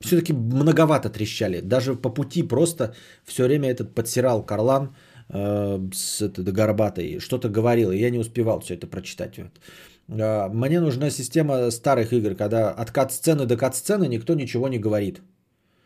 все-таки многовато трещали. Даже по пути просто все время этот подсирал Карлан э, с этой горбатой, что-то говорил, и я не успевал все это прочитать. Вот. Э, мне нужна система старых игр, когда от кат-сцены до кат-сцены никто ничего не говорит.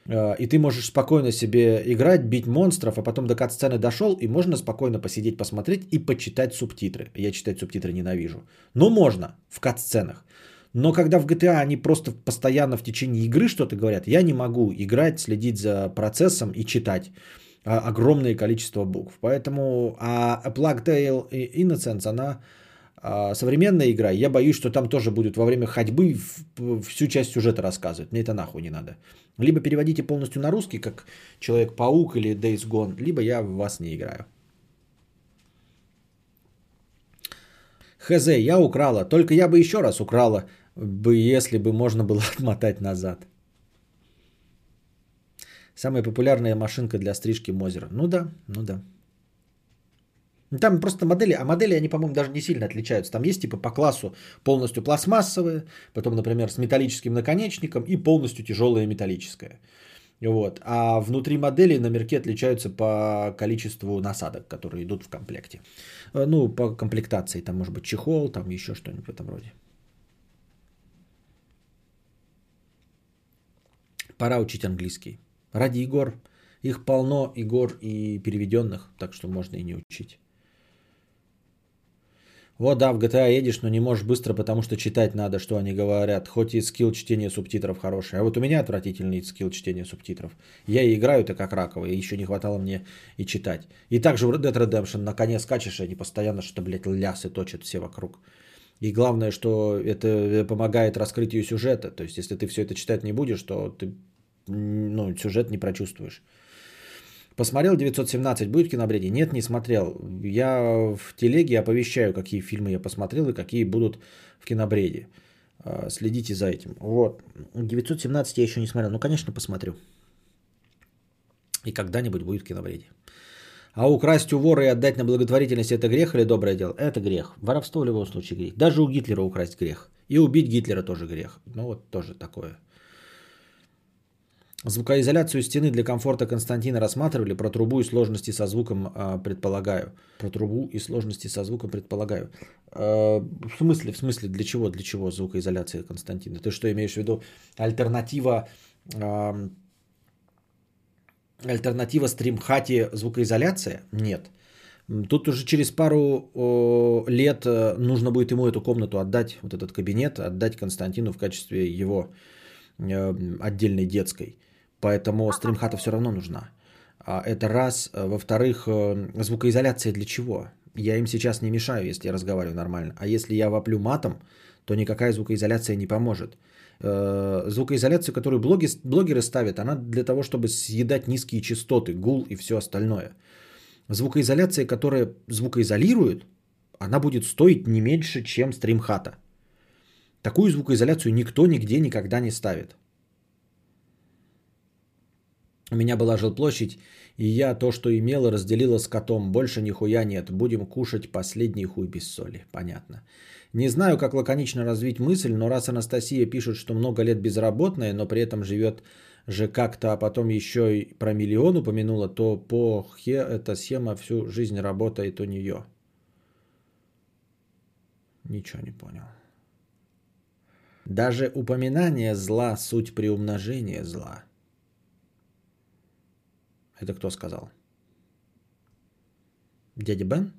Э, и ты можешь спокойно себе играть, бить монстров, а потом до кат-сцены дошел, и можно спокойно посидеть, посмотреть и почитать субтитры. Я читать субтитры ненавижу. Но можно в кат-сценах. Но когда в GTA они просто постоянно в течение игры что-то говорят, я не могу играть, следить за процессом и читать а, огромное количество букв. Поэтому а Plague Tale Innocence, она а, современная игра, я боюсь, что там тоже будет во время ходьбы всю часть сюжета рассказывать. Мне это нахуй не надо. Либо переводите полностью на русский, как Человек-паук или Days Gone, либо я в вас не играю. Хз, я украла. Только я бы еще раз украла, бы, если бы можно было отмотать назад. Самая популярная машинка для стрижки Мозера. Ну да, ну да. Там просто модели, а модели, они, по-моему, даже не сильно отличаются. Там есть типа по классу полностью пластмассовые, потом, например, с металлическим наконечником и полностью тяжелая металлическая. Вот. А внутри модели номерки отличаются по количеству насадок, которые идут в комплекте. Э, ну, по комплектации. Там может быть чехол, там еще что-нибудь в этом роде. Пора учить английский. Ради Игор. Их полно Игор и переведенных, так что можно и не учить. Вот да, в GTA едешь, но не можешь быстро, потому что читать надо, что они говорят. Хоть и скилл чтения субтитров хороший. А вот у меня отвратительный скилл чтения субтитров. Я и играю-то как раковый, еще не хватало мне и читать. И также в Red Dead Redemption на коне скачешь, и они постоянно что-то, блядь, лясы точат все вокруг. И главное, что это помогает раскрытию сюжета. То есть, если ты все это читать не будешь, то ты ну, сюжет не прочувствуешь. Посмотрел 917, будет в кинобреде? Нет, не смотрел. Я в телеге оповещаю, какие фильмы я посмотрел и какие будут в кинобреде. А, следите за этим. Вот. 917 я еще не смотрел. Ну, конечно, посмотрю. И когда-нибудь будет в кинобреде. А украсть у вора и отдать на благотворительность это грех или доброе дело? Это грех. Воровство в любом случае грех. Даже у Гитлера украсть грех. И убить Гитлера тоже грех. Ну вот тоже такое. Звукоизоляцию стены для комфорта Константина рассматривали. Про трубу и сложности со звуком э, предполагаю. Про трубу и сложности со звуком предполагаю. Э, в смысле, в смысле, для чего, для чего звукоизоляция Константина? Ты что имеешь в виду? Альтернатива, э, альтернатива стримхате звукоизоляция? Нет. Тут уже через пару о, лет э, нужно будет ему эту комнату отдать, вот этот кабинет, отдать Константину в качестве его э, отдельной детской. Поэтому стримхата все равно нужна. А, это раз. А, во-вторых, э, звукоизоляция для чего? Я им сейчас не мешаю, если я разговариваю нормально. А если я воплю матом, то никакая звукоизоляция не поможет. Э, звукоизоляцию, которую блоги, блогеры ставят, она для того, чтобы съедать низкие частоты, гул и все остальное. Звукоизоляция, которая звукоизолирует, она будет стоить не меньше, чем стримхата. Такую звукоизоляцию никто нигде никогда не ставит. У меня была жилплощадь, и я то, что имела, разделила с котом. Больше нихуя нет. Будем кушать последний хуй без соли. Понятно. Не знаю, как лаконично развить мысль, но раз Анастасия пишет, что много лет безработная, но при этом живет же как-то, а потом еще и про миллион упомянула, то по хе эта схема всю жизнь работает у нее. Ничего не понял. Даже упоминание зла – суть приумножения зла – это кто сказал? Дядя Бен?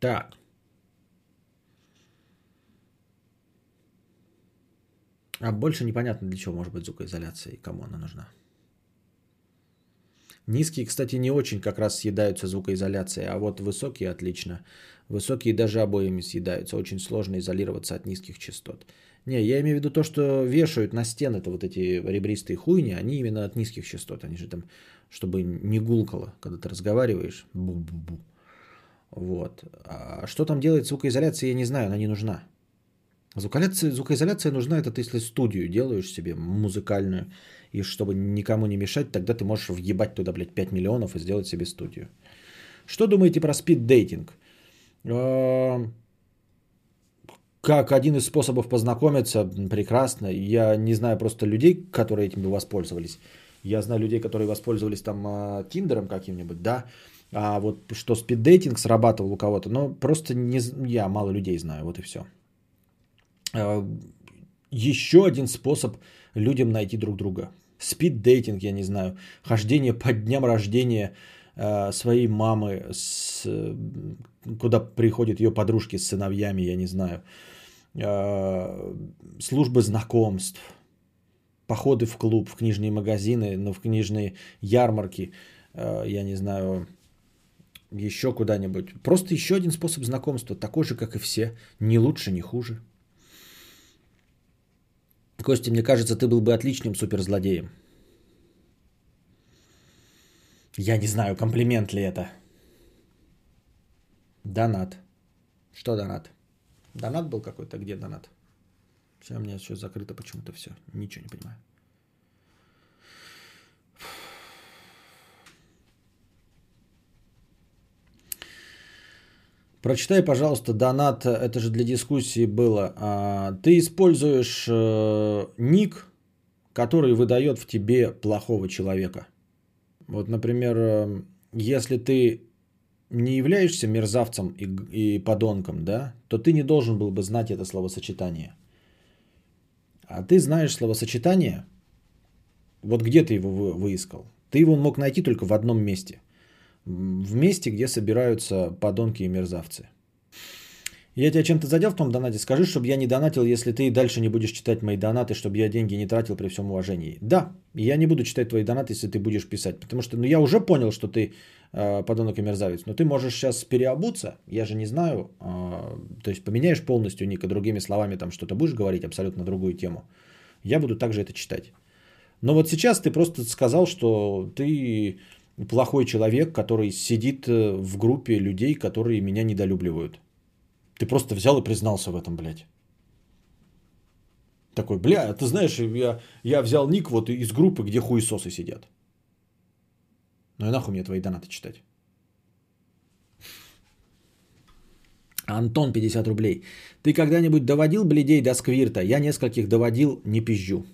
так. А больше непонятно, для чего может быть звукоизоляция и кому она нужна. Низкие, кстати, не очень как раз съедаются звукоизоляцией, а вот высокие отлично. Высокие даже обоями съедаются. Очень сложно изолироваться от низких частот. Не, я имею в виду то, что вешают на стены-то вот эти ребристые хуйни, они именно от низких частот. Они же там, чтобы не гулкало, когда ты разговариваешь. Бу-бу-бу. Вот. А что там делает звукоизоляция, я не знаю, она не нужна. Звукоизоляция, звукоизоляция нужна, это ты если студию делаешь себе музыкальную, и чтобы никому не мешать, тогда ты можешь въебать туда, блядь, 5 миллионов и сделать себе студию. Что думаете про спид-дейтинг? Как один из способов познакомиться, прекрасно. Я не знаю просто людей, которые этим бы воспользовались. Я знаю людей, которые воспользовались там а, Тиндером каким-нибудь, да. А вот что спиддейтинг срабатывал у кого-то, но просто не, я мало людей знаю, вот и все. А, еще один способ людям найти друг друга. Спиддейтинг, я не знаю, хождение по дням рождения а, своей мамы, с, куда приходят ее подружки с сыновьями, я не знаю, службы знакомств, походы в клуб, в книжные магазины, ну, в книжные ярмарки, я не знаю, еще куда-нибудь. Просто еще один способ знакомства, такой же, как и все. Не лучше, не хуже. Костя, мне кажется, ты был бы отличным суперзлодеем. Я не знаю, комплимент ли это. Донат. Что донат? Донат был какой-то? Где донат? Все, у меня еще закрыто почему-то все. Ничего не понимаю. Прочитай, пожалуйста, донат, это же для дискуссии было. А, ты используешь э, ник, который выдает в тебе плохого человека. Вот, например, э, если ты не являешься мерзавцем и, и подонком, да, то ты не должен был бы знать это словосочетание. А ты знаешь словосочетание, вот где ты его вы, выискал? Ты его мог найти только в одном месте – в месте, где собираются подонки и мерзавцы. Я тебя чем-то задел в том донате? Скажи, чтобы я не донатил, если ты дальше не будешь читать мои донаты, чтобы я деньги не тратил при всем уважении. Да, я не буду читать твои донаты, если ты будешь писать. Потому что ну, я уже понял, что ты подонок и мерзавец. Но ты можешь сейчас переобуться, я же не знаю. Э, то есть поменяешь полностью ника, другими словами там что-то будешь говорить, абсолютно другую тему. Я буду также это читать. Но вот сейчас ты просто сказал, что ты плохой человек, который сидит э, в группе людей, которые меня недолюбливают. Ты просто взял и признался в этом, блядь. Такой, бля, ты знаешь, я, я взял ник вот из группы, где хуесосы сидят. Ну и нахуй мне твои донаты читать. Антон, 50 рублей. Ты когда-нибудь доводил бледей до сквирта? Я нескольких доводил, не пизжу.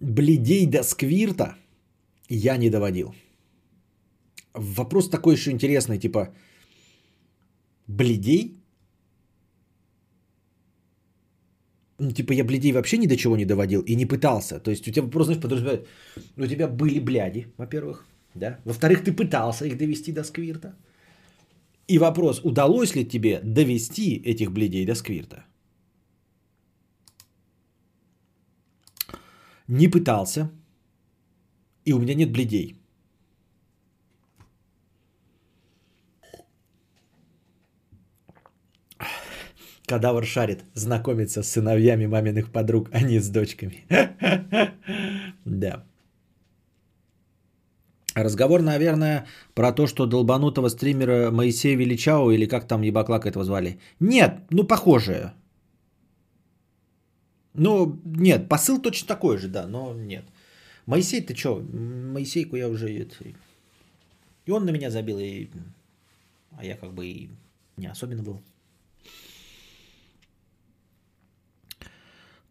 бледей до сквирта я не доводил. Вопрос такой еще интересный, типа, бледей? Ну, типа, я бледей вообще ни до чего не доводил и не пытался. То есть у тебя вопрос, знаешь, подразумевает, у тебя были бляди, во-первых, да? Во-вторых, ты пытался их довести до сквирта. И вопрос, удалось ли тебе довести этих бледей до сквирта? Не пытался. И у меня нет бледей. Кадавр шарит, знакомится с сыновьями маминых подруг, а не с дочками. Да. Разговор, наверное, про то, что долбанутого стримера Моисея Величао или как там ебаклак этого звали. Нет, ну похожее. Ну, нет, посыл точно такой же, да, но нет. Моисей, ты что? Моисейку я уже... И он на меня забил, и... а я как бы и не особенно был.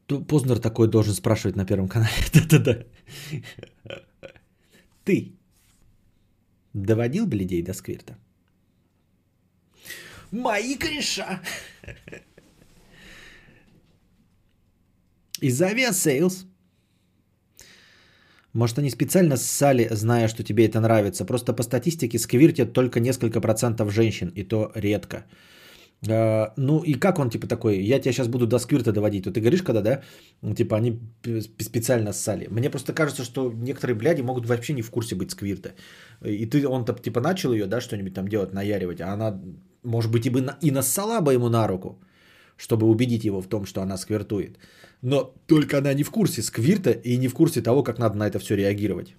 Познер такой должен спрашивать на Первом канале. Да-да-да. Ты доводил бы людей до сквирта? Мои кореша! Из Aviasales. Может, они специально ссали, зная, что тебе это нравится. Просто по статистике сквиртят только несколько процентов женщин, и то редко. Э, ну и как он типа такой, я тебя сейчас буду до сквирта доводить. Вот ты говоришь, когда, да, типа они специально ссали. Мне просто кажется, что некоторые бляди могут вообще не в курсе быть сквирта. И ты, он типа начал ее, да, что-нибудь там делать, наяривать, а она, может быть, и, бы, и нассала бы ему на руку, чтобы убедить его в том, что она сквиртует. Но только она не в курсе сквирта и не в курсе того, как надо на это все реагировать.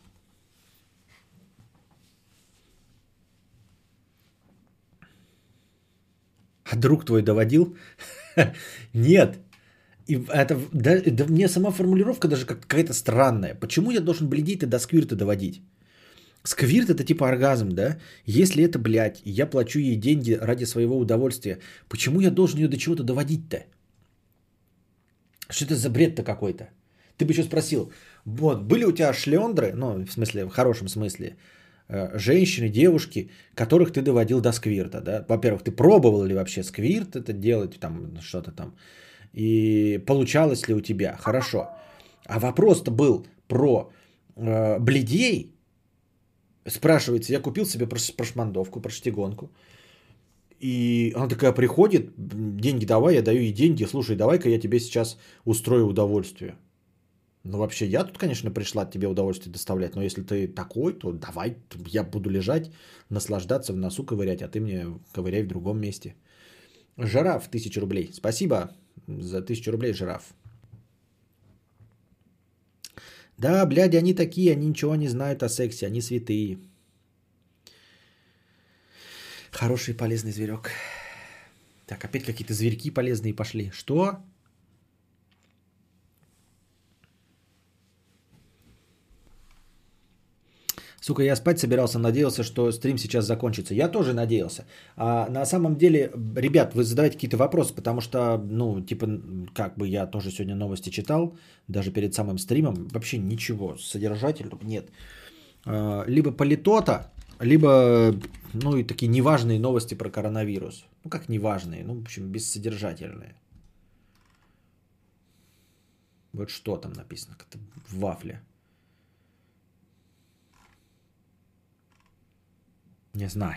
А друг твой доводил? Нет. И это, да, да мне сама формулировка даже какая-то странная. Почему я должен бледить и до сквирта доводить? Сквирт это типа оргазм, да? Если это, блядь, я плачу ей деньги ради своего удовольствия, почему я должен ее до чего-то доводить-то? Что это за бред-то какой-то? Ты бы еще спросил, вот, были у тебя шлендры, ну, в смысле, в хорошем смысле, женщины, девушки, которых ты доводил до сквирта, да? Во-первых, ты пробовал ли вообще сквирт это делать, там, что-то там, и получалось ли у тебя? Хорошо. А вопрос-то был про э, бледей, спрашивается, я купил себе прошмандовку, проштигонку. И она такая приходит, деньги давай, я даю ей деньги, слушай, давай-ка я тебе сейчас устрою удовольствие. Ну, вообще, я тут, конечно, пришла тебе удовольствие доставлять, но если ты такой, то давай, я буду лежать, наслаждаться, в носу ковырять, а ты мне ковыряй в другом месте. Жираф, тысяча рублей. Спасибо за тысячу рублей, жираф. Да, блядь, они такие, они ничего не знают о сексе, они святые. Хороший полезный зверек. Так, опять какие-то зверьки полезные пошли. Что? Сука, я спать собирался, надеялся, что стрим сейчас закончится. Я тоже надеялся. А на самом деле, ребят, вы задавайте какие-то вопросы, потому что, ну, типа, как бы я тоже сегодня новости читал, даже перед самым стримом, вообще ничего содержательного нет. А, либо политота, либо, ну, и такие неважные новости про коронавирус. Ну, как неважные, ну, в общем, бессодержательные. Вот что там написано, как-то в вафле. Не знаю.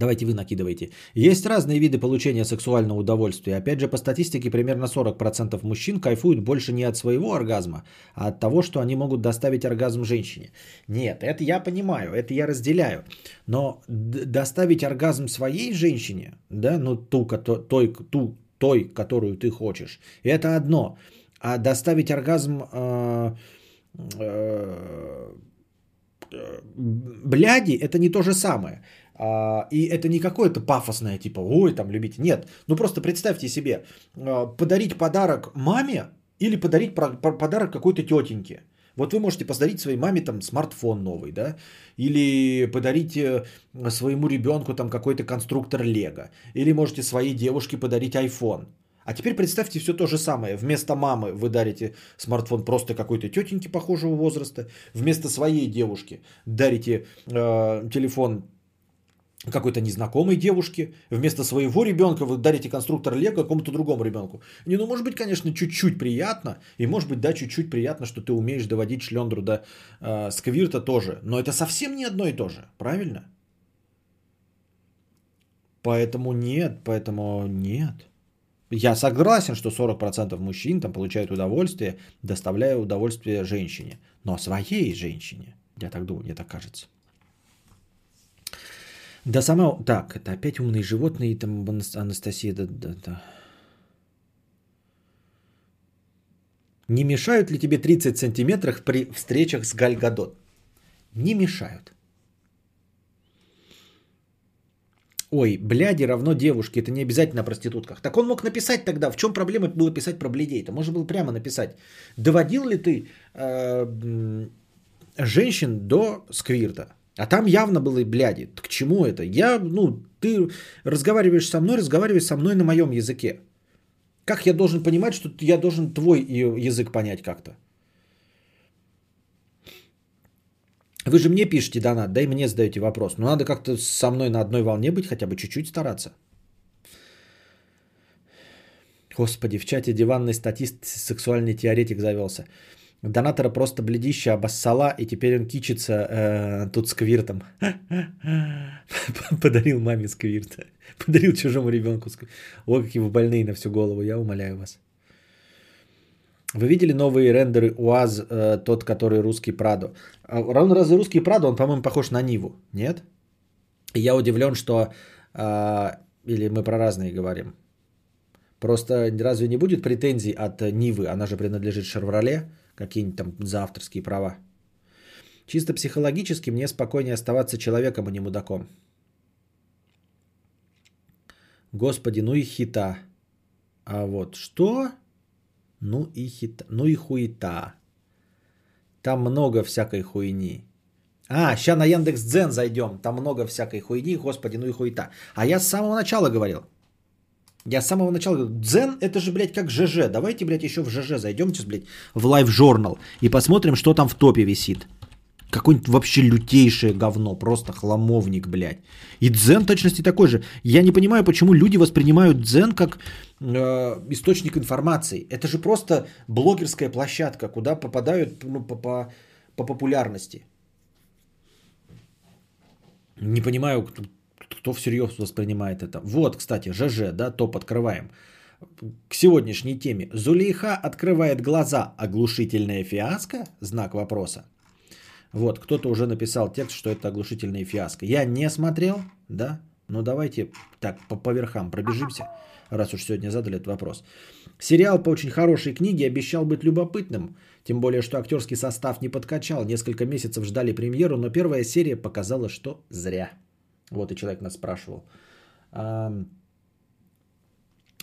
Давайте вы накидывайте. Есть разные виды получения сексуального удовольствия. Опять же, по статистике, примерно 40% мужчин кайфуют больше не от своего оргазма, а от того, что они могут доставить оргазм женщине. Нет, это я понимаю, это я разделяю. Но доставить оргазм своей женщине, да, ну ту, той, ту, той, которую ты хочешь, это одно. А доставить оргазм э, э, бляди это не то же самое. А, и это не какое-то пафосное, типа, ой, там, любите. Нет, ну просто представьте себе, а, подарить подарок маме или подарить подарок какой-то тетеньке. Вот вы можете подарить своей маме там смартфон новый, да, или подарить э, своему ребенку там какой-то конструктор Лего, или можете своей девушке подарить iPhone. А теперь представьте все то же самое. Вместо мамы вы дарите смартфон просто какой-то тетеньке похожего возраста. Вместо своей девушки дарите э, телефон какой-то незнакомой девушке. Вместо своего ребенка вы дарите конструктор Лего какому-то другому ребенку. Не, ну может быть, конечно, чуть-чуть приятно. И может быть, да, чуть-чуть приятно, что ты умеешь доводить шлендру до э, сквирта тоже. Но это совсем не одно и то же. Правильно? Поэтому нет, поэтому нет. Я согласен, что 40% мужчин там получают удовольствие, доставляя удовольствие женщине. Но своей женщине. Я так думаю, мне так кажется. Да сама... Так, это опять умные животные, там Анастасия, да, да, да. Не мешают ли тебе 30 сантиметров при встречах с Гальгадот? Не мешают. Ой, бляди равно девушке, это не обязательно о проститутках. Так он мог написать тогда, в чем проблема было писать про бледей-то? Можно было прямо написать. Доводил ли ты э, женщин до сквирта? А там явно было и бляди. К чему это? Я, ну, ты разговариваешь со мной, разговариваешь со мной на моем языке. Как я должен понимать, что я должен твой язык понять как-то? Вы же мне пишете донат, да и мне задаете вопрос. Но надо как-то со мной на одной волне быть, хотя бы чуть-чуть стараться. Господи, в чате диванный статист, сексуальный теоретик завелся. Донатора просто бледище обоссала, и теперь он кичится э, тут сквиртом. Подарил маме сквирт. Подарил чужому ребенку сквирт. О, какие вы больные на всю голову, я умоляю вас. Вы видели новые рендеры УАЗ, э, тот, который русский Прадо? Равно разве русский Прадо, он, по-моему, похож на Ниву, нет? Я удивлен, что... Э, или мы про разные говорим. Просто разве не будет претензий от Нивы? Она же принадлежит Шевроле, какие-нибудь там за авторские права. Чисто психологически мне спокойнее оставаться человеком, а не мудаком. Господи, ну и хита. А вот что? Ну и хита. Ну и хуета. Там много всякой хуйни. А, сейчас на Яндекс Дзен зайдем. Там много всякой хуйни. Господи, ну и хуета. А я с самого начала говорил. Я с самого начала говорю, Дзен это же, блядь, как ЖЖ. Давайте, блядь, еще в ЖЖ зайдем сейчас, блядь, в Live Journal и посмотрим, что там в топе висит. Какое-нибудь вообще лютейшее говно, просто хламовник, блядь. И дзен точности такой же. Я не понимаю, почему люди воспринимают дзен как э, источник информации. Это же просто блогерская площадка, куда попадают ну, по, по, по популярности. Не понимаю, кто, кто всерьез воспринимает это. Вот, кстати, ЖЖ, да, топ открываем. К сегодняшней теме. Зулейха открывает глаза. Оглушительная фиаско? Знак вопроса. Вот, кто-то уже написал текст, что это оглушительная фиаско. Я не смотрел, да, но давайте так по, по верхам пробежимся, раз уж сегодня задали этот вопрос. Сериал по очень хорошей книге обещал быть любопытным, тем более, что актерский состав не подкачал. Несколько месяцев ждали премьеру, но первая серия показала, что зря. Вот и человек нас спрашивал.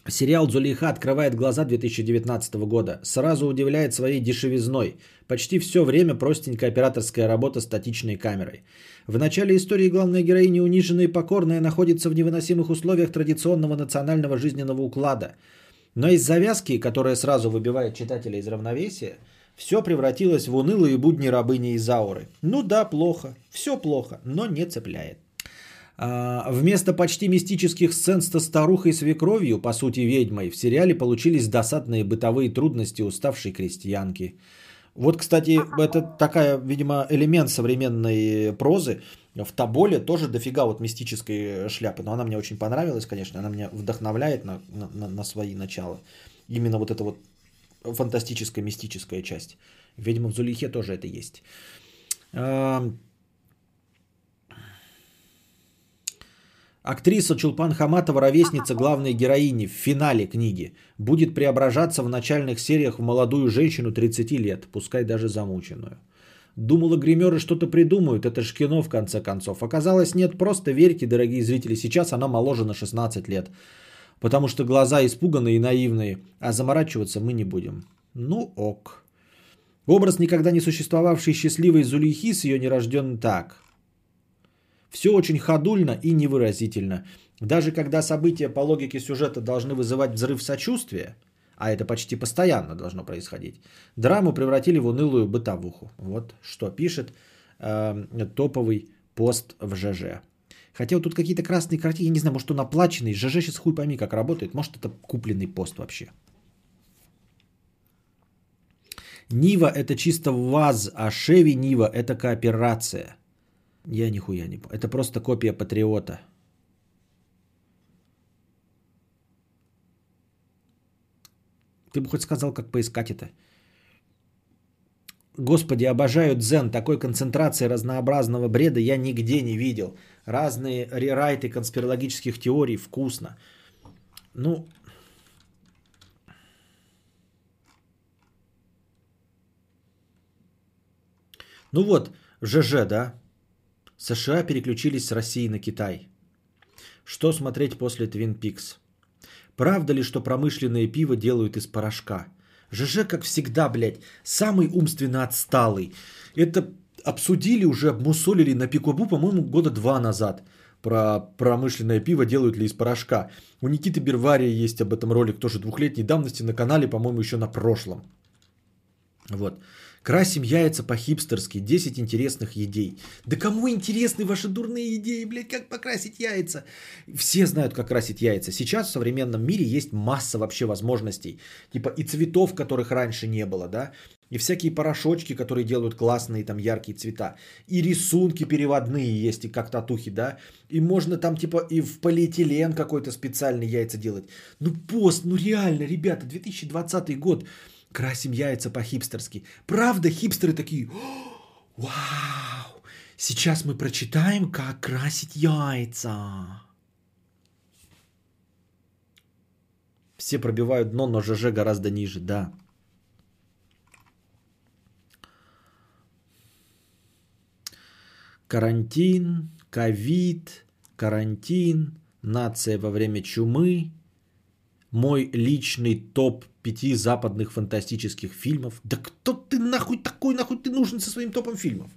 Сериал «Зулейха» открывает глаза 2019 года. Сразу удивляет своей дешевизной. Почти все время простенькая операторская работа статичной камерой. В начале истории главная героиня, униженная и покорная, находится в невыносимых условиях традиционного национального жизненного уклада. Но из завязки, которая сразу выбивает читателя из равновесия, все превратилось в унылые будни рабыни Изауры. Ну да, плохо. Все плохо, но не цепляет. А, вместо почти мистических сцен с старухой свекровью, по сути ведьмой, в сериале получились досадные бытовые трудности уставшей крестьянки. Вот, кстати, это такая, видимо, элемент современной прозы. В Тоболе тоже дофига вот мистической шляпы, но она мне очень понравилась, конечно, она меня вдохновляет на, на, на свои начала. Именно вот эта вот фантастическая, мистическая часть. Видимо, в Зулихе тоже это есть. Актриса Чулпан Хаматова, ровесница главной героини в финале книги, будет преображаться в начальных сериях в молодую женщину 30 лет, пускай даже замученную. Думала, гримеры что-то придумают, это ж кино в конце концов. Оказалось, нет, просто верьте, дорогие зрители, сейчас она моложе на 16 лет. Потому что глаза испуганные и наивные, а заморачиваться мы не будем. Ну ок. Образ никогда не существовавшей счастливой Зулейхи с ее нерожденным так – все очень ходульно и невыразительно. Даже когда события по логике сюжета должны вызывать взрыв сочувствия, а это почти постоянно должно происходить, драму превратили в унылую бытовуху. Вот что пишет э, топовый пост в ЖЖ. Хотя вот тут какие-то красные картинки, я не знаю, может он оплаченный, ЖЖ сейчас хуй пойми как работает, может это купленный пост вообще. Нива это чисто ВАЗ, а Шеви Нива это кооперация – я нихуя не помню. Это просто копия Патриота. Ты бы хоть сказал, как поискать это. Господи, обожаю дзен. Такой концентрации разнообразного бреда я нигде не видел. Разные рерайты конспирологических теорий. Вкусно. Ну, ну вот, ЖЖ, да, США переключились с России на Китай. Что смотреть после Twin Peaks? Правда ли, что промышленное пиво делают из порошка? ЖЖ, как всегда, блядь, самый умственно отсталый. Это обсудили уже, обмусолили на Пикобу, по-моему, года два назад. Про промышленное пиво делают ли из порошка. У Никиты Бервария есть об этом ролик тоже двухлетней давности на канале, по-моему, еще на прошлом. Вот. Красим яйца по-хипстерски. 10 интересных идей. Да кому интересны ваши дурные идеи, блядь, как покрасить яйца? Все знают, как красить яйца. Сейчас в современном мире есть масса вообще возможностей. Типа и цветов, которых раньше не было, да. И всякие порошочки, которые делают классные там яркие цвета. И рисунки переводные есть, и как татухи, да. И можно там типа и в полиэтилен какой-то специальный яйца делать. Ну пост, ну реально, ребята, 2020 год. Красим яйца по-хипстерски. Правда, хипстеры такие, вау, сейчас мы прочитаем, как красить яйца. Все пробивают дно, но ЖЖ гораздо ниже, да. Карантин, ковид, карантин, нация во время чумы, мой личный топ пяти западных фантастических фильмов. Да кто ты нахуй такой, нахуй ты нужен со своим топом фильмов?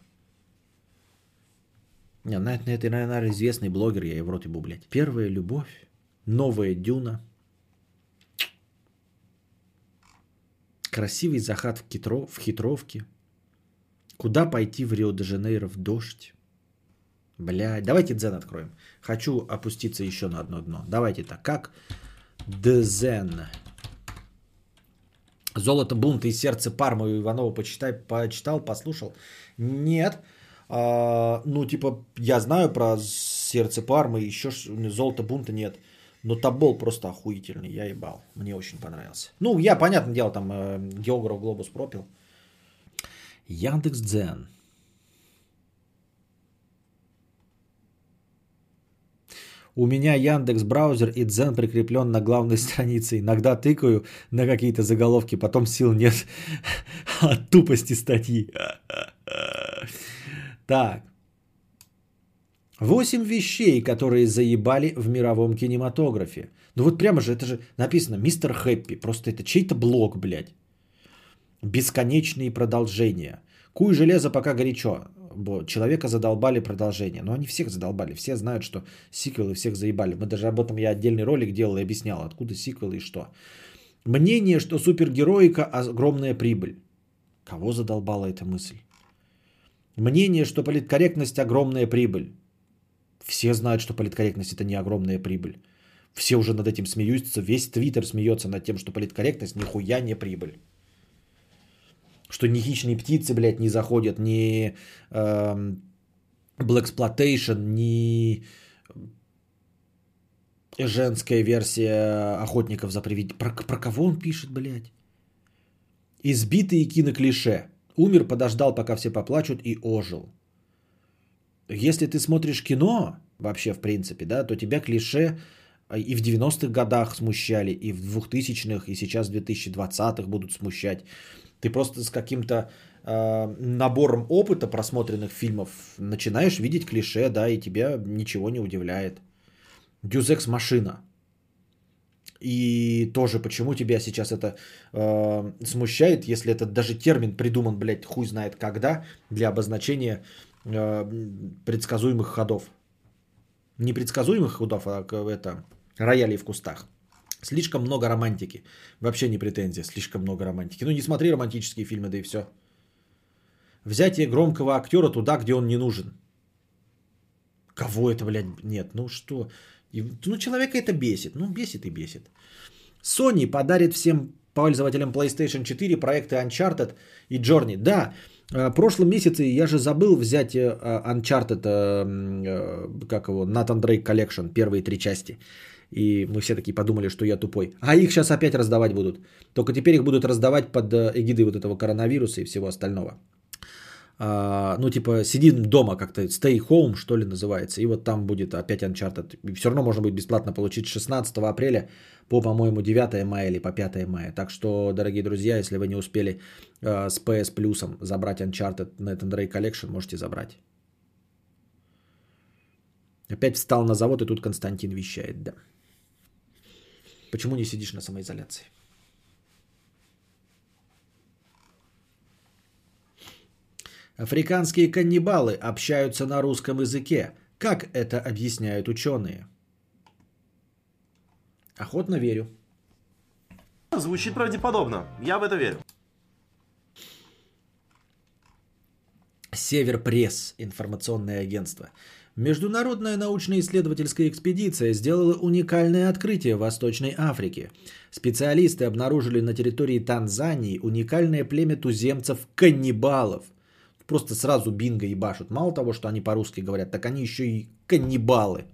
Не, на это, это, наверное, известный блогер, я его в рот ебу, блядь. Первая любовь, новая дюна, красивый захат в, хитро, в хитровке, куда пойти в Рио-де-Жанейро в дождь, Бля, давайте дзен откроем. Хочу опуститься еще на одно дно. Давайте так. Как дзен? Золото бунта и сердце Парму Иванова почитай, почитал, послушал? Нет. А, ну, типа, я знаю про сердце Пармы, еще золото бунта нет. Но Табол просто охуительный, я ебал. Мне очень понравился. Ну, я, понятное дело, там э, географ Глобус пропил. Яндекс Дзен. У меня Яндекс браузер и Дзен прикреплен на главной странице. Иногда тыкаю на какие-то заголовки, потом сил нет от тупости статьи. Так. Восемь вещей, которые заебали в мировом кинематографе. Ну вот прямо же, это же написано «Мистер Хэппи». Просто это чей-то блог, блядь. Бесконечные продолжения. Куй железо пока горячо человека задолбали продолжение. Но они всех задолбали. Все знают, что сиквелы всех заебали. Мы даже об этом я отдельный ролик делал и объяснял, откуда сиквелы и что. Мнение, что супергероика огромная прибыль. Кого задолбала эта мысль? Мнение, что политкорректность огромная прибыль. Все знают, что политкорректность это не огромная прибыль. Все уже над этим смеются. Весь твиттер смеется над тем, что политкорректность нихуя не прибыль. Что ни хищные птицы, блядь, не заходят, ни э, Blaxploitation, ни женская версия охотников за привидением. Про, про кого он пишет, блядь? Избитые киноклише. Умер, подождал, пока все поплачут и ожил. Если ты смотришь кино, вообще в принципе, да, то тебя клише и в 90-х годах смущали, и в 2000-х, и сейчас в 2020-х будут смущать. Ты просто с каким-то э, набором опыта просмотренных фильмов начинаешь видеть клише, да, и тебя ничего не удивляет. Дюзекс машина. И тоже почему тебя сейчас это э, смущает, если этот даже термин придуман, блядь, хуй знает когда, для обозначения э, предсказуемых ходов. Не предсказуемых ходов, а это роялей в кустах. Слишком много романтики. Вообще не претензия, слишком много романтики. Ну не смотри романтические фильмы, да и все. Взятие громкого актера туда, где он не нужен. Кого это, блядь, нет? Ну что? Ну человека это бесит. Ну бесит и бесит. Sony подарит всем пользователям PlayStation 4 проекты Uncharted и Journey. Да, э, в прошлом месяце я же забыл взять э, Uncharted, э, как его, Nathan Drake Collection, первые три части. И мы все такие подумали, что я тупой. А их сейчас опять раздавать будут. Только теперь их будут раздавать под э, эгидой вот этого коронавируса и всего остального. А, ну, типа, сидим дома как-то, stay home, что ли, называется. И вот там будет опять Uncharted. И все равно можно будет бесплатно получить 16 апреля по, по-моему, 9 мая или по 5 мая. Так что, дорогие друзья, если вы не успели э, с PS Plus забрать Uncharted Nathan Drake Collection, можете забрать. Опять встал на завод, и тут Константин вещает, да. Почему не сидишь на самоизоляции? Африканские каннибалы общаются на русском языке. Как это объясняют ученые? Охотно верю. Звучит правдеподобно. Я в это верю. Север Пресс, информационное агентство. Международная научно-исследовательская экспедиция сделала уникальное открытие в Восточной Африке. Специалисты обнаружили на территории Танзании уникальное племя туземцев-каннибалов. Просто сразу бинго ебашут. Мало того, что они по-русски говорят, так они еще и каннибалы.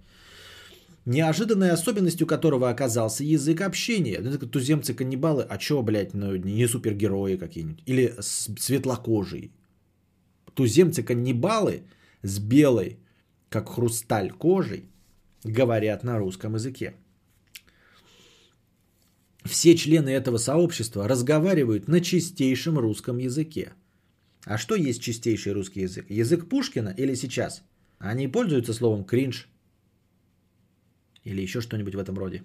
Неожиданной особенностью которого оказался язык общения. Ну, туземцы-каннибалы, а чё, блядь, ну, не супергерои какие-нибудь. Или светлокожие. Туземцы-каннибалы с белой как хрусталь кожей, говорят на русском языке. Все члены этого сообщества разговаривают на чистейшем русском языке. А что есть чистейший русский язык? Язык Пушкина или сейчас? Они пользуются словом кринж или еще что-нибудь в этом роде.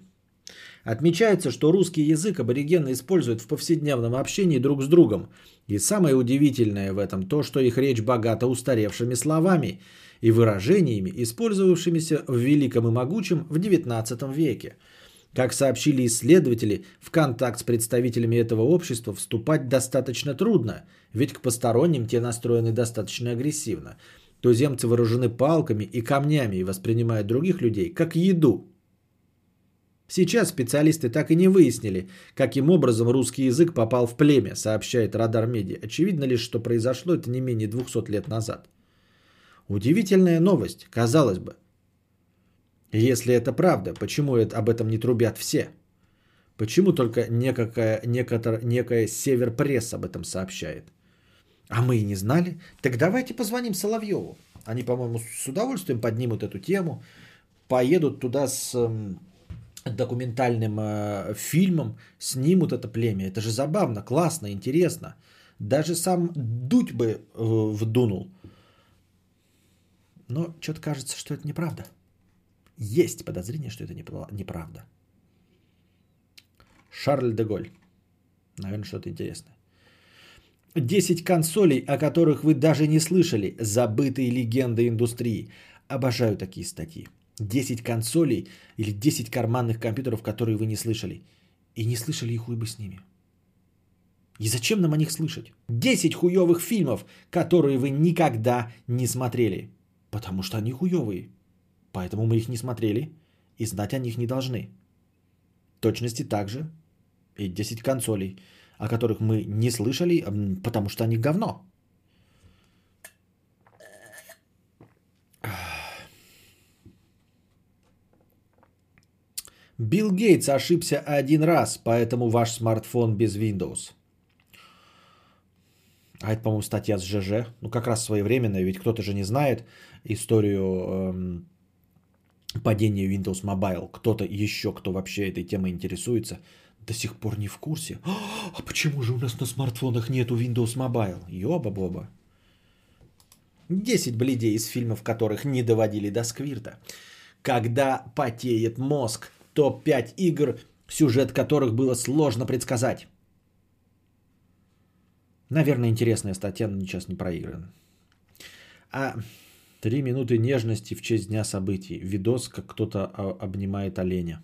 Отмечается, что русский язык аборигены используют в повседневном общении друг с другом. И самое удивительное в этом то, что их речь богата устаревшими словами и выражениями, использовавшимися в великом и могучем в XIX веке. Как сообщили исследователи, в контакт с представителями этого общества вступать достаточно трудно, ведь к посторонним те настроены достаточно агрессивно. Туземцы вооружены палками и камнями и воспринимают других людей как еду. Сейчас специалисты так и не выяснили, каким образом русский язык попал в племя, сообщает Радар Медиа. Очевидно лишь, что произошло это не менее 200 лет назад. Удивительная новость, казалось бы. Если это правда, почему это, об этом не трубят все? Почему только некая, некотор, некая Север Пресс об этом сообщает? А мы и не знали. Так давайте позвоним Соловьеву. Они, по-моему, с удовольствием поднимут эту тему, поедут туда с э, документальным э, фильмом, снимут это племя. Это же забавно, классно, интересно. Даже сам Дудь бы э, вдунул. Но что-то кажется, что это неправда. Есть подозрение, что это неправда. Шарль де Голь. Наверное, что-то интересное. 10 консолей, о которых вы даже не слышали. Забытые легенды индустрии. Обожаю такие статьи. 10 консолей или 10 карманных компьютеров, которые вы не слышали. И не слышали и хуй бы с ними. И зачем нам о них слышать? 10 хуевых фильмов, которые вы никогда не смотрели. Потому что они хуевые. Поэтому мы их не смотрели и знать о них не должны. В точности также и 10 консолей, о которых мы не слышали, потому что они говно. Билл Гейтс ошибся один раз, поэтому ваш смартфон без Windows. А это, по-моему, статья с ЖЖ. Ну, как раз своевременная, ведь кто-то же не знает историю эм, падения Windows Mobile. Кто-то еще, кто вообще этой темой интересуется, до сих пор не в курсе. А почему же у нас на смартфонах нету Windows Mobile? Ёба-боба. 10 бледей из фильмов, которых не доводили до сквирта. Когда потеет мозг. Топ-5 игр, сюжет которых было сложно предсказать. Наверное, интересная статья, но сейчас не проиграна. А три минуты нежности в честь дня событий. Видос, как кто-то а, обнимает оленя.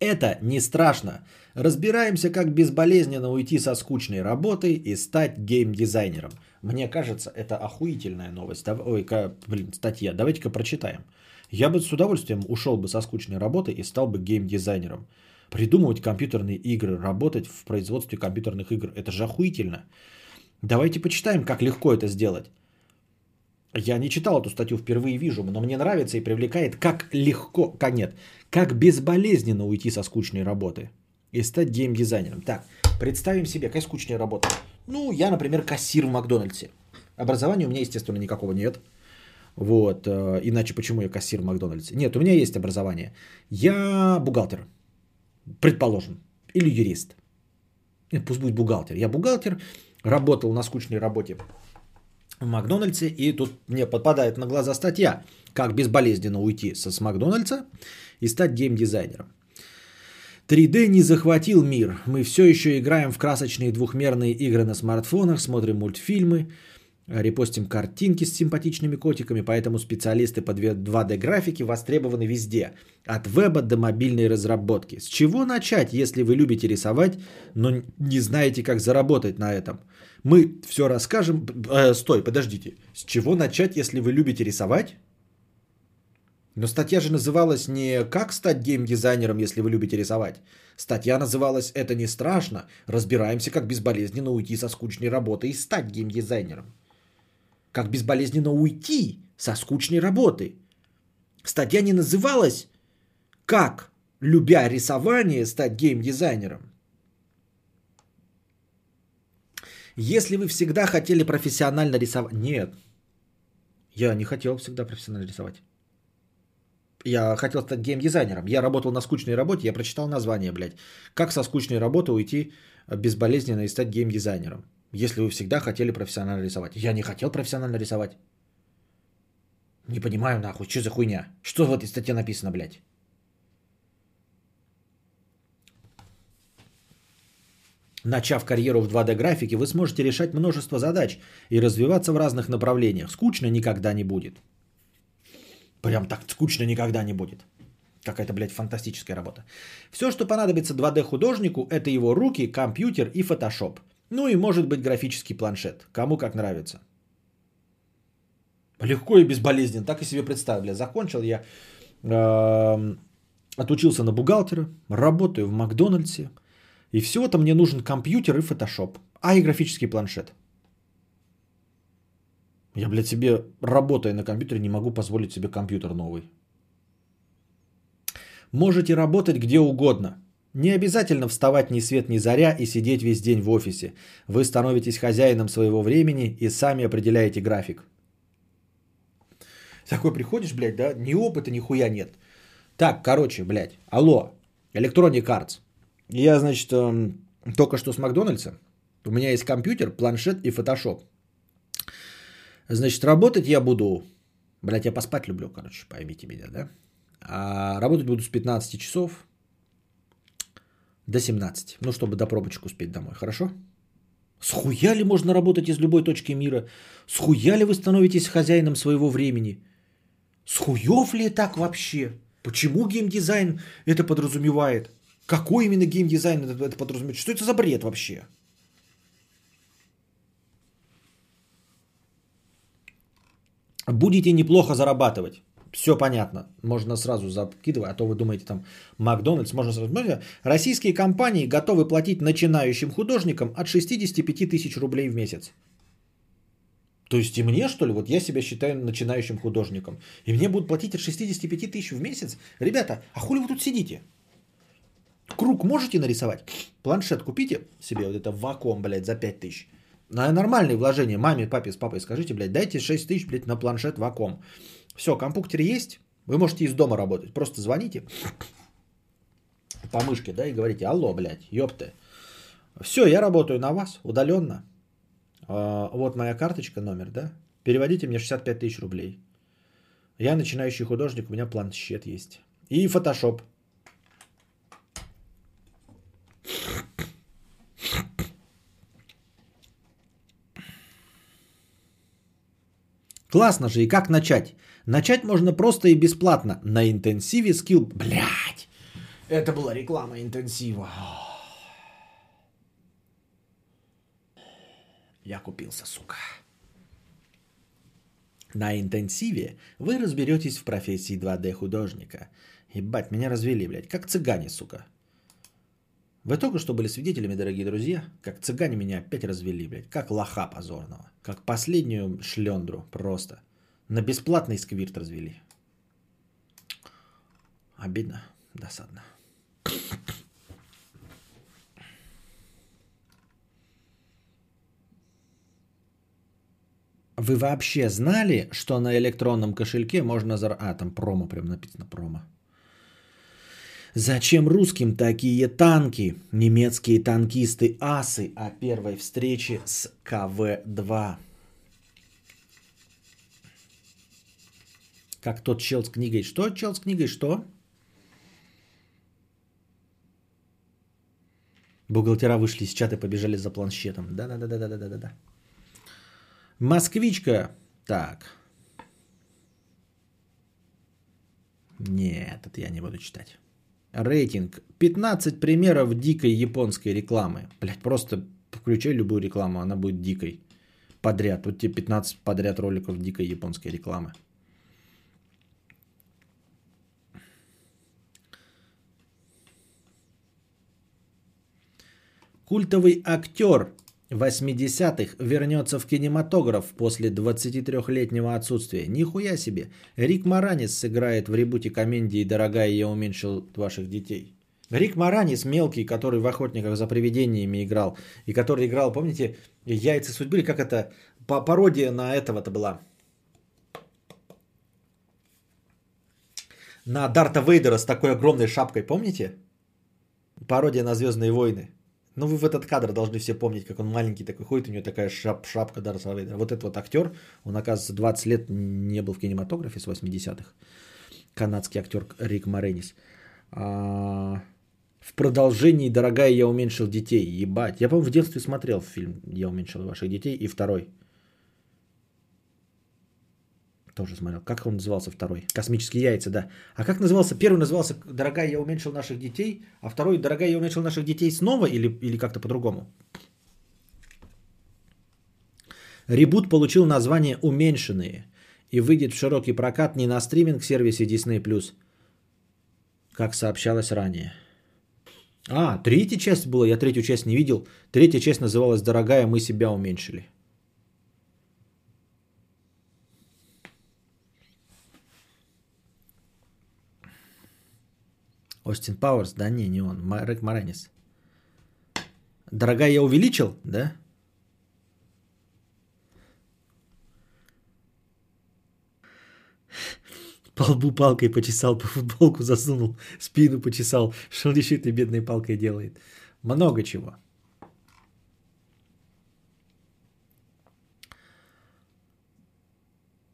Это не страшно. Разбираемся, как безболезненно уйти со скучной работы и стать геймдизайнером. Мне кажется, это охуительная новость. Ой, блин, статья. Давайте-ка прочитаем. Я бы с удовольствием ушел бы со скучной работы и стал бы геймдизайнером придумывать компьютерные игры, работать в производстве компьютерных игр. Это же охуительно. Давайте почитаем, как легко это сделать. Я не читал эту статью, впервые вижу, но мне нравится и привлекает, как легко, как нет, как безболезненно уйти со скучной работы и стать геймдизайнером. Так, представим себе, какая скучная работа. Ну, я, например, кассир в Макдональдсе. Образования у меня, естественно, никакого нет. Вот, э, иначе почему я кассир в Макдональдсе? Нет, у меня есть образование. Я бухгалтер предположим, или юрист. Нет, пусть будет бухгалтер. Я бухгалтер, работал на скучной работе в Макдональдсе, и тут мне подпадает на глаза статья, как безболезненно уйти с Макдональдса и стать геймдизайнером. 3D не захватил мир. Мы все еще играем в красочные двухмерные игры на смартфонах, смотрим мультфильмы, репостим картинки с симпатичными котиками, поэтому специалисты по 2D графике востребованы везде. От веба до мобильной разработки. С чего начать, если вы любите рисовать, но не знаете, как заработать на этом? Мы все расскажем. Э, стой, подождите. С чего начать, если вы любите рисовать? Но статья же называлась не «Как стать геймдизайнером, если вы любите рисовать?». Статья называлась «Это не страшно. Разбираемся, как безболезненно уйти со скучной работы и стать геймдизайнером». Как безболезненно уйти со скучной работы. Статья не называлась «Как, любя рисование, стать геймдизайнером?». Если вы всегда хотели профессионально рисовать... Нет, я не хотел всегда профессионально рисовать. Я хотел стать геймдизайнером. Я работал на скучной работе, я прочитал название, блядь. Как со скучной работы уйти безболезненно и стать геймдизайнером? Если вы всегда хотели профессионально рисовать. Я не хотел профессионально рисовать. Не понимаю нахуй, что за хуйня? Что в этой статье написано, блядь? Начав карьеру в 2D графике, вы сможете решать множество задач и развиваться в разных направлениях. Скучно никогда не будет. Прям так скучно никогда не будет. Какая-то, блядь, фантастическая работа. Все, что понадобится 2D художнику, это его руки, компьютер и фотошоп. Ну и может быть графический планшет. Кому как нравится. Легко и безболезненно. Так и себе представил. Бля, закончил я. Э, отучился на бухгалтера. Работаю в Макдональдсе. И всего-то мне нужен компьютер и фотошоп. А и графический планшет. Я, блядь, себе, работая на компьютере, не могу позволить себе компьютер новый. Можете работать где угодно. Не обязательно вставать ни свет ни заря и сидеть весь день в офисе. Вы становитесь хозяином своего времени и сами определяете график. Такой приходишь, блядь, да, ни опыта, ни хуя нет. Так, короче, блядь, алло, Electronic Arts. Я, значит, эм, только что с Макдональдса. У меня есть компьютер, планшет и фотошоп. Значит, работать я буду... Блядь, я поспать люблю, короче, поймите меня, да? А работать буду с 15 часов до 17. Ну, чтобы до пробочек успеть домой, хорошо? Схуя ли можно работать из любой точки мира? Схуя ли вы становитесь хозяином своего времени? Схуев ли так вообще? Почему геймдизайн это подразумевает? Какой именно геймдизайн это подразумевает? Что это за бред вообще? Будете неплохо зарабатывать. Все понятно. Можно сразу закидывать, а то вы думаете там Макдональдс, можно сразу... Российские компании готовы платить начинающим художникам от 65 тысяч рублей в месяц. То есть и мне, что ли, вот я себя считаю начинающим художником, и мне будут платить от 65 тысяч в месяц? Ребята, а хули вы тут сидите? Круг можете нарисовать? Планшет купите себе, вот это вакуум, блядь, за 5 тысяч. На нормальные вложения маме, папе с папой скажите, блядь, дайте 6 тысяч, блядь, на планшет Ваком. Все, компьютер есть, вы можете из дома работать. Просто звоните по мышке, да, и говорите, алло, блядь, ёпты. Все, я работаю на вас удаленно. А, вот моя карточка, номер, да. Переводите мне 65 тысяч рублей. Я начинающий художник, у меня планшет есть. И фотошоп. Классно же, и как начать? Начать можно просто и бесплатно. На интенсиве скилл... Блять! Это была реклама интенсива. Я купился, сука. На интенсиве вы разберетесь в профессии 2D художника. Ебать, меня развели, блядь, как цыгане, сука. Вы только что были свидетелями, дорогие друзья, как цыгане меня опять развели, блядь, как лоха позорного, как последнюю шлендру просто. На бесплатный сквирт развели. Обидно, досадно. Вы вообще знали, что на электронном кошельке можно... Зар... А, там промо прям написано, промо. Зачем русским такие танки? Немецкие танкисты асы о первой встрече с КВ-2. Как тот чел с книгой. Что чел с книгой? Что? Бухгалтера вышли из чата побежали за планшетом. Да-да-да-да-да-да-да. Москвичка. Так. Нет, это я не буду читать. Рейтинг. 15 примеров дикой японской рекламы. Блять, просто включай любую рекламу, она будет дикой. Подряд. Вот тебе 15 подряд роликов дикой японской рекламы. Культовый актер 80-х вернется в кинематограф после 23-летнего отсутствия. Нихуя себе. Рик Маранис сыграет в ребуте комедии «Дорогая, я уменьшил ваших детей». Рик Маранис, мелкий, который в «Охотниках за привидениями» играл, и который играл, помните, «Яйца судьбы», или как это, пародия на этого-то была. На Дарта Вейдера с такой огромной шапкой, помните? Пародия на «Звездные войны». Ну, вы в этот кадр должны все помнить, как он маленький такой ходит, у него такая шап, шапка Дарса Вейдера. Вот этот вот актер, он, оказывается, 20 лет не был в кинематографе с 80-х. Канадский актер Рик Моренис. А, в продолжении «Дорогая, я уменьшил детей». Ебать. Я, по-моему, в детстве смотрел фильм «Я уменьшил ваших детей» и второй. Тоже смотрел. Как он назывался второй? Космические яйца, да. А как назывался? Первый назывался «Дорогая, я уменьшил наших детей», а второй «Дорогая, я уменьшил наших детей снова» или, или как-то по-другому? Ребут получил название «Уменьшенные» и выйдет в широкий прокат не на стриминг-сервисе Disney+, как сообщалось ранее. А, третья часть была, я третью часть не видел. Третья часть называлась «Дорогая, мы себя уменьшили». Остин Пауэрс, да не, не он, Рек Моренис. Дорогая, я увеличил, да? По лбу палкой почесал, по футболку засунул, спину почесал. Что еще этой бедной палкой делает? Много чего.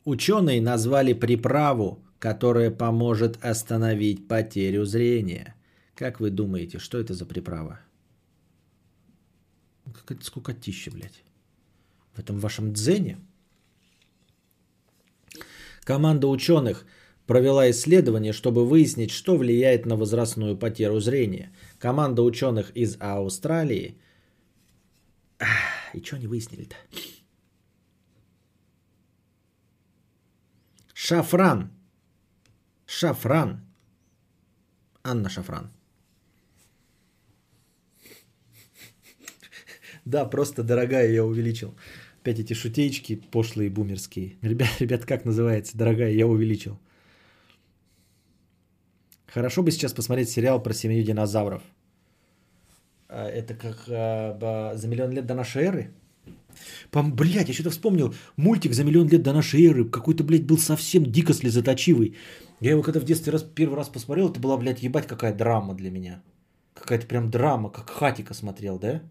Ученые назвали приправу которая поможет остановить потерю зрения. Как вы думаете, что это за приправа? Какая-то скукотища, блядь. В этом вашем дзене? Команда ученых провела исследование, чтобы выяснить, что влияет на возрастную потерю зрения. Команда ученых из Австралии... И что они выяснили-то? Шафран Шафран. Анна Шафран. Да, просто дорогая, я увеличил. Опять эти шутеечки пошлые бумерские. Ребят, ребят, как называется? Дорогая, я увеличил. Хорошо бы сейчас посмотреть сериал про семью динозавров. А, это как а, за миллион лет до нашей эры? Блять, я что-то вспомнил. Мультик за миллион лет до нашей эры. Какой-то, блядь, был совсем дико слезоточивый. Я его когда в детстве раз, первый раз посмотрел, это была, блядь, ебать какая драма для меня. Какая-то прям драма, как Хатика смотрел, да?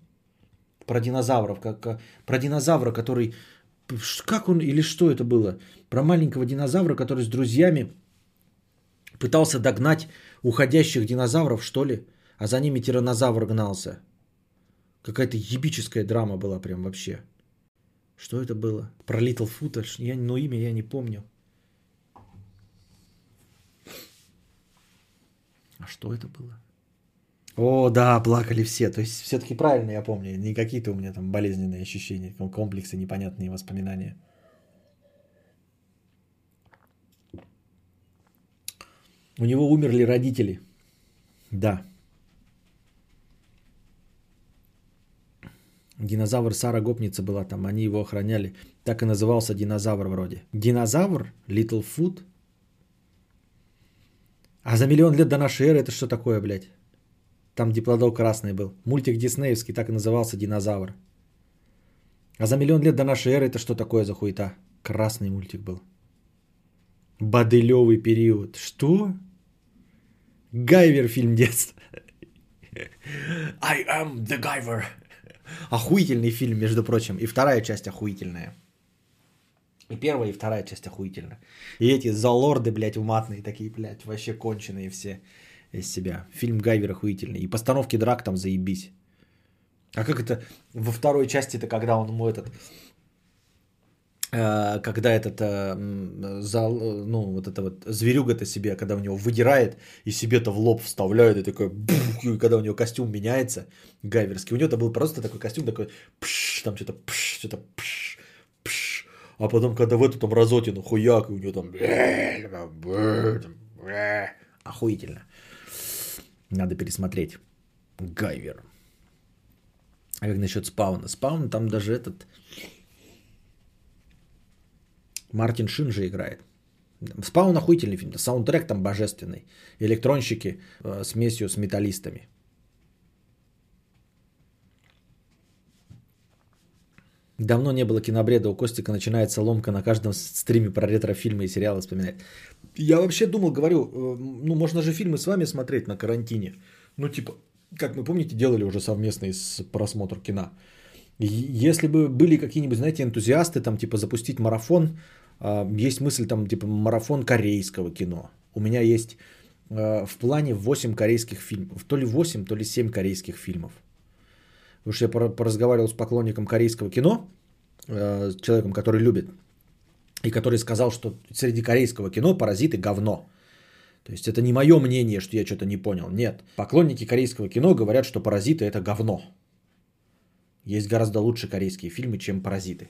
Про динозавров, как про динозавра, который... Как он или что это было? Про маленького динозавра, который с друзьями пытался догнать уходящих динозавров, что ли? А за ними тиранозавр гнался. Какая-то ебическая драма была прям вообще. Что это было? Про Little Foot, я, но имя я не помню. А что это было? О, да, плакали все. То есть все-таки правильно я помню. Не какие-то у меня там болезненные ощущения, комплексы, непонятные воспоминания. У него умерли родители. Да. Динозавр Сара Гопница была там, они его охраняли. Так и назывался динозавр вроде. Динозавр? Little Foot? А за миллион лет до нашей эры это что такое, блядь? Там диплодол красный был. Мультик диснеевский так и назывался «Динозавр». А за миллион лет до нашей эры это что такое за хуета? Красный мультик был. Бодылевый период. Что? Гайвер фильм детства. I am the Guyver. Охуительный фильм, между прочим. И вторая часть охуительная. И первая, и вторая часть охуительно. И эти залорды, блядь, уматные такие, блядь, вообще конченые все из себя. Фильм Гайвер охуительный. И постановки драк там заебись. А как это во второй части-то, когда он ему этот когда этот э, зал, э, ну, вот это вот зверюга-то себе, когда у него выдирает и себе-то в лоб вставляет, и такой, бух, и когда у него костюм меняется, гайверский, у него это был просто такой костюм, такой, пш, там что-то, пш, что-то, пш, пш, а потом, когда в эту там разотину хуяк, и у него там, охуительно. Надо пересмотреть. Гайвер. А как насчет спауна? Спаун там даже этот... Мартин Шин же играет. Спаун охуительный фильм. Саундтрек там божественный. Электронщики э, смесью с металлистами. Давно не было кинобреда. У Костика начинается ломка на каждом стриме про ретро-фильмы и сериалы вспоминать. Я вообще думал, говорю, э, ну можно же фильмы с вами смотреть на карантине. Ну типа, как мы помните, делали уже совместный с просмотр кино. Если бы были какие-нибудь, знаете, энтузиасты, там типа запустить марафон, а, есть мысль там типа марафон корейского кино. У меня есть а, в плане 8 корейских фильмов. То ли 8, то ли 7 корейских фильмов. Потому что я поразговаривал с поклонником корейского кино, а, человеком, который любит, и который сказал, что среди корейского кино паразиты говно. То есть это не мое мнение, что я что-то не понял. Нет. Поклонники корейского кино говорят, что паразиты это говно. Есть гораздо лучше корейские фильмы, чем паразиты.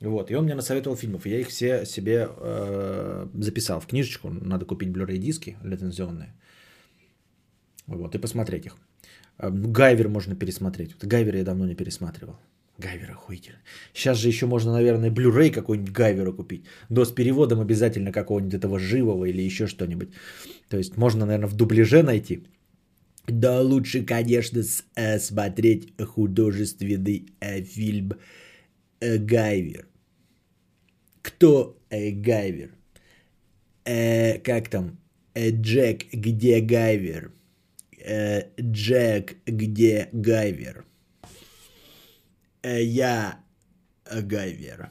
Вот, и он мне насоветовал фильмов, и я их все себе э, записал в книжечку. Надо купить Blu-ray диски лицензионные. Вот, и посмотреть их. Э, Гайвер можно пересмотреть. Вот Гайвер я давно не пересматривал. Гайвер охуительно. Сейчас же еще можно, наверное, Blu-ray какой-нибудь Гайвера купить. Но с переводом обязательно какого-нибудь этого живого или еще что-нибудь. То есть можно, наверное, в дубляже найти. Да лучше, конечно, э, смотреть художественный э, фильм э, Гайвер. Кто э, Гайвер? Э, как там? Э, Джек, где Гайвер? Э, Джек, где Гайвер? Э, я Гайвер.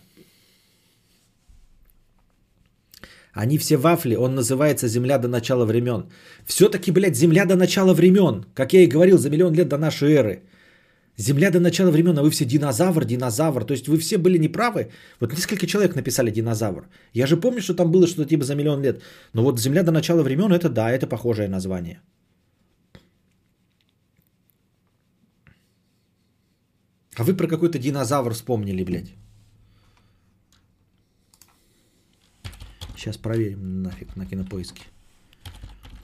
Они все вафли, он называется «Земля до начала времен». Все-таки, блядь, «Земля до начала времен», как я и говорил, за миллион лет до нашей эры. Земля до начала времен, а вы все динозавр, динозавр. То есть вы все были неправы. Вот несколько человек написали динозавр. Я же помню, что там было что-то типа за миллион лет. Но вот Земля до начала времен, это да, это похожее название. А вы про какой-то динозавр вспомнили, блядь. Сейчас проверим нафиг на кинопоиске.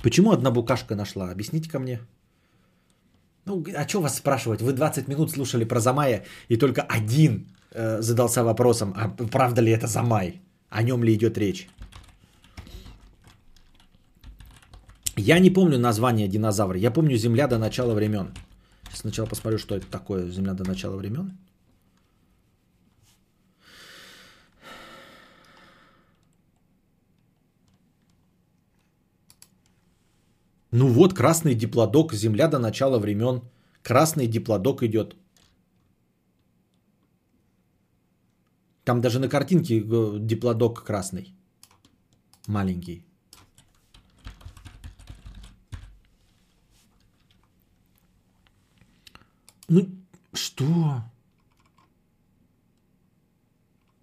Почему одна букашка нашла? Объясните ко мне. Ну, а что вас спрашивать? Вы 20 минут слушали про Замая, и только один э, задался вопросом, а правда ли это Замай? О нем ли идет речь? Я не помню название динозавра. Я помню Земля до начала времен. Сначала посмотрю, что это такое Земля до начала времен. Ну вот, красный диплодок, Земля до начала времен. Красный диплодок идет. Там даже на картинке э, диплодок красный. Маленький. Ну, что?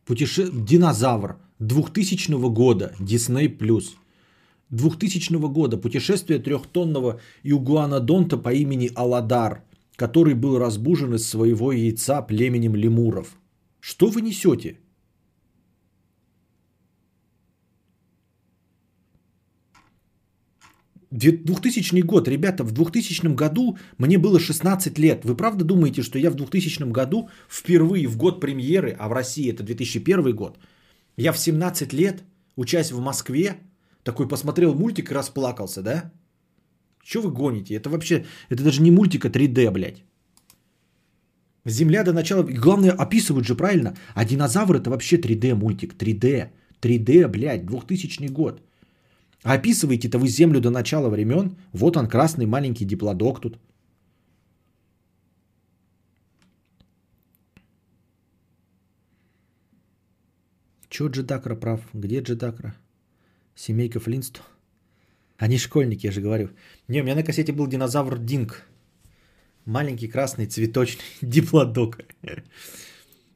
Путеше... Динозавр 2000 года. Плюс. 2000 года путешествие трехтонного игуанодонта по имени Аладар, который был разбужен из своего яйца племенем лемуров. Что вы несете? Двухтысячный год, ребята, в 2000 году мне было 16 лет. Вы правда думаете, что я в 2000 году впервые в год премьеры, а в России это 2001 год, я в 17 лет, учась в Москве, такой посмотрел мультик и расплакался, да? Что вы гоните? Это вообще, это даже не мультик, а 3D, блядь. Земля до начала, главное, описывают же правильно, а динозавр это вообще 3D мультик, 3D, 3D, блядь, 2000 год. А описываете-то вы Землю до начала времен, вот он красный маленький диплодок тут. Чё Джедакра прав? Где Джедакра? Семейка Флинстон. Они школьники, я же говорю. Не, у меня на кассете был динозавр Динг. Маленький красный цветочный диплодок.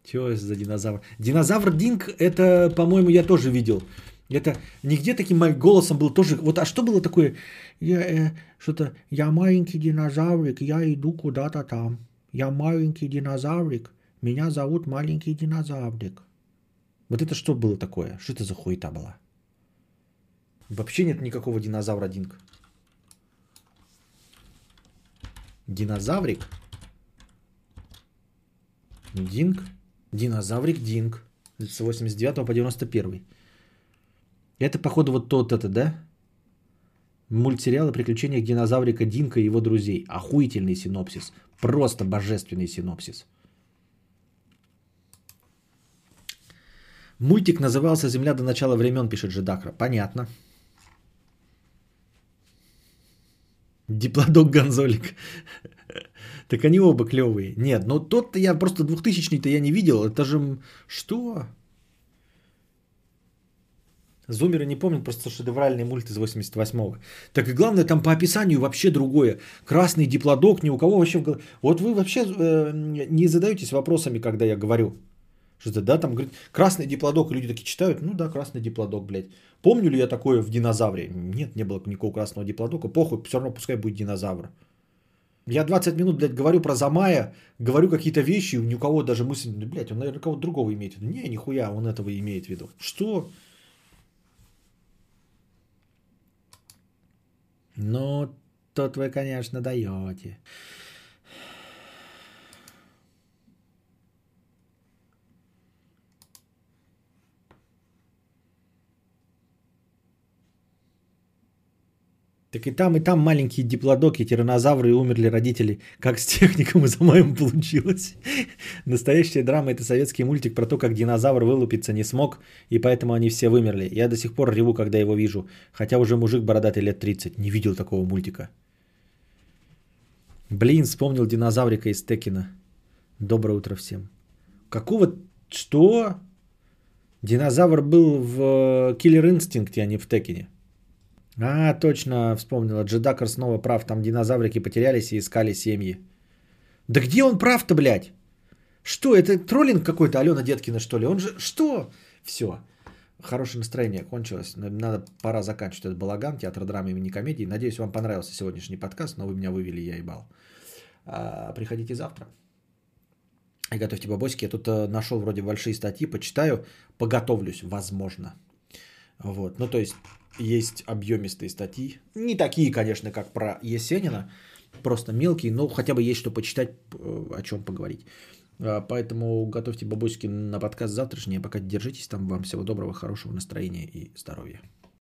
Чего за динозавр? Динозавр Динг, это, по-моему, я тоже видел. Это нигде таким голосом был тоже. Вот, а что было такое? Я, э, что-то, я маленький динозаврик, я иду куда-то там. Я маленький динозаврик, меня зовут маленький динозаврик. Вот это что было такое? Что это за хуета была? Вообще нет никакого динозавра Динг. Динозаврик? Динг? Динозаврик Динг. С 89 по 91. Это, походу, вот тот это, да? Мультсериал о приключениях динозаврика Динка и его друзей. Охуительный синопсис. Просто божественный синопсис. Мультик назывался «Земля до начала времен», пишет Жидакра. Понятно. Диплодок Гонзолик. Так они оба клевые. Нет, ну тот я просто 2000-й-то я не видел. Это же... Что? Зумеры не помнят, просто шедевральный мульт из 88-го. Так и главное, там по описанию вообще другое. Красный диплодок, ни у кого вообще... В... Вот вы вообще э, не задаетесь вопросами, когда я говорю. Что-то, да, там говорит, красный диплодок, и люди такие читают, ну да, красный диплодок, блядь. Помню ли я такое в динозавре? Нет, не было никакого красного диплодока, похуй, все равно пускай будет динозавр. Я 20 минут, блядь, говорю про Замая, говорю какие-то вещи, ни у кого даже мысль, ну, блядь, он, наверное, кого-то другого имеет в виду. Не, нихуя, он этого имеет в виду. Что? Ну, тут вы, конечно, даете. Так и там, и там маленькие диплодоки, тиранозавры и умерли родители. Как с техником и замаем получилось. Настоящая драма – это советский мультик про то, как динозавр вылупиться не смог, и поэтому они все вымерли. Я до сих пор реву, когда его вижу. Хотя уже мужик бородатый лет 30. Не видел такого мультика. Блин, вспомнил динозаврика из Текина. Доброе утро всем. Какого... Что? Динозавр был в Killer Instinct, а не в Текине. А, точно, вспомнила. Джедакер снова прав. Там динозаврики потерялись и искали семьи. Да где он прав-то, блядь? Что, это троллинг какой-то Алена Деткина, что ли? Он же... Что? Все. Хорошее настроение кончилось. Надо, пора заканчивать этот балаган, театр драмы имени комедии. Надеюсь, вам понравился сегодняшний подкаст, но вы меня вывели, я ебал. А, приходите завтра. И готовьте бабосики. Я тут а, нашел вроде большие статьи, почитаю, поготовлюсь, возможно. Вот, ну то есть есть объемистые статьи. Не такие, конечно, как про Есенина, просто мелкие, но хотя бы есть что почитать, э, о чем поговорить. А, поэтому готовьте бабусики на подкаст завтрашний. А пока держитесь там. Вам всего доброго, хорошего настроения и здоровья.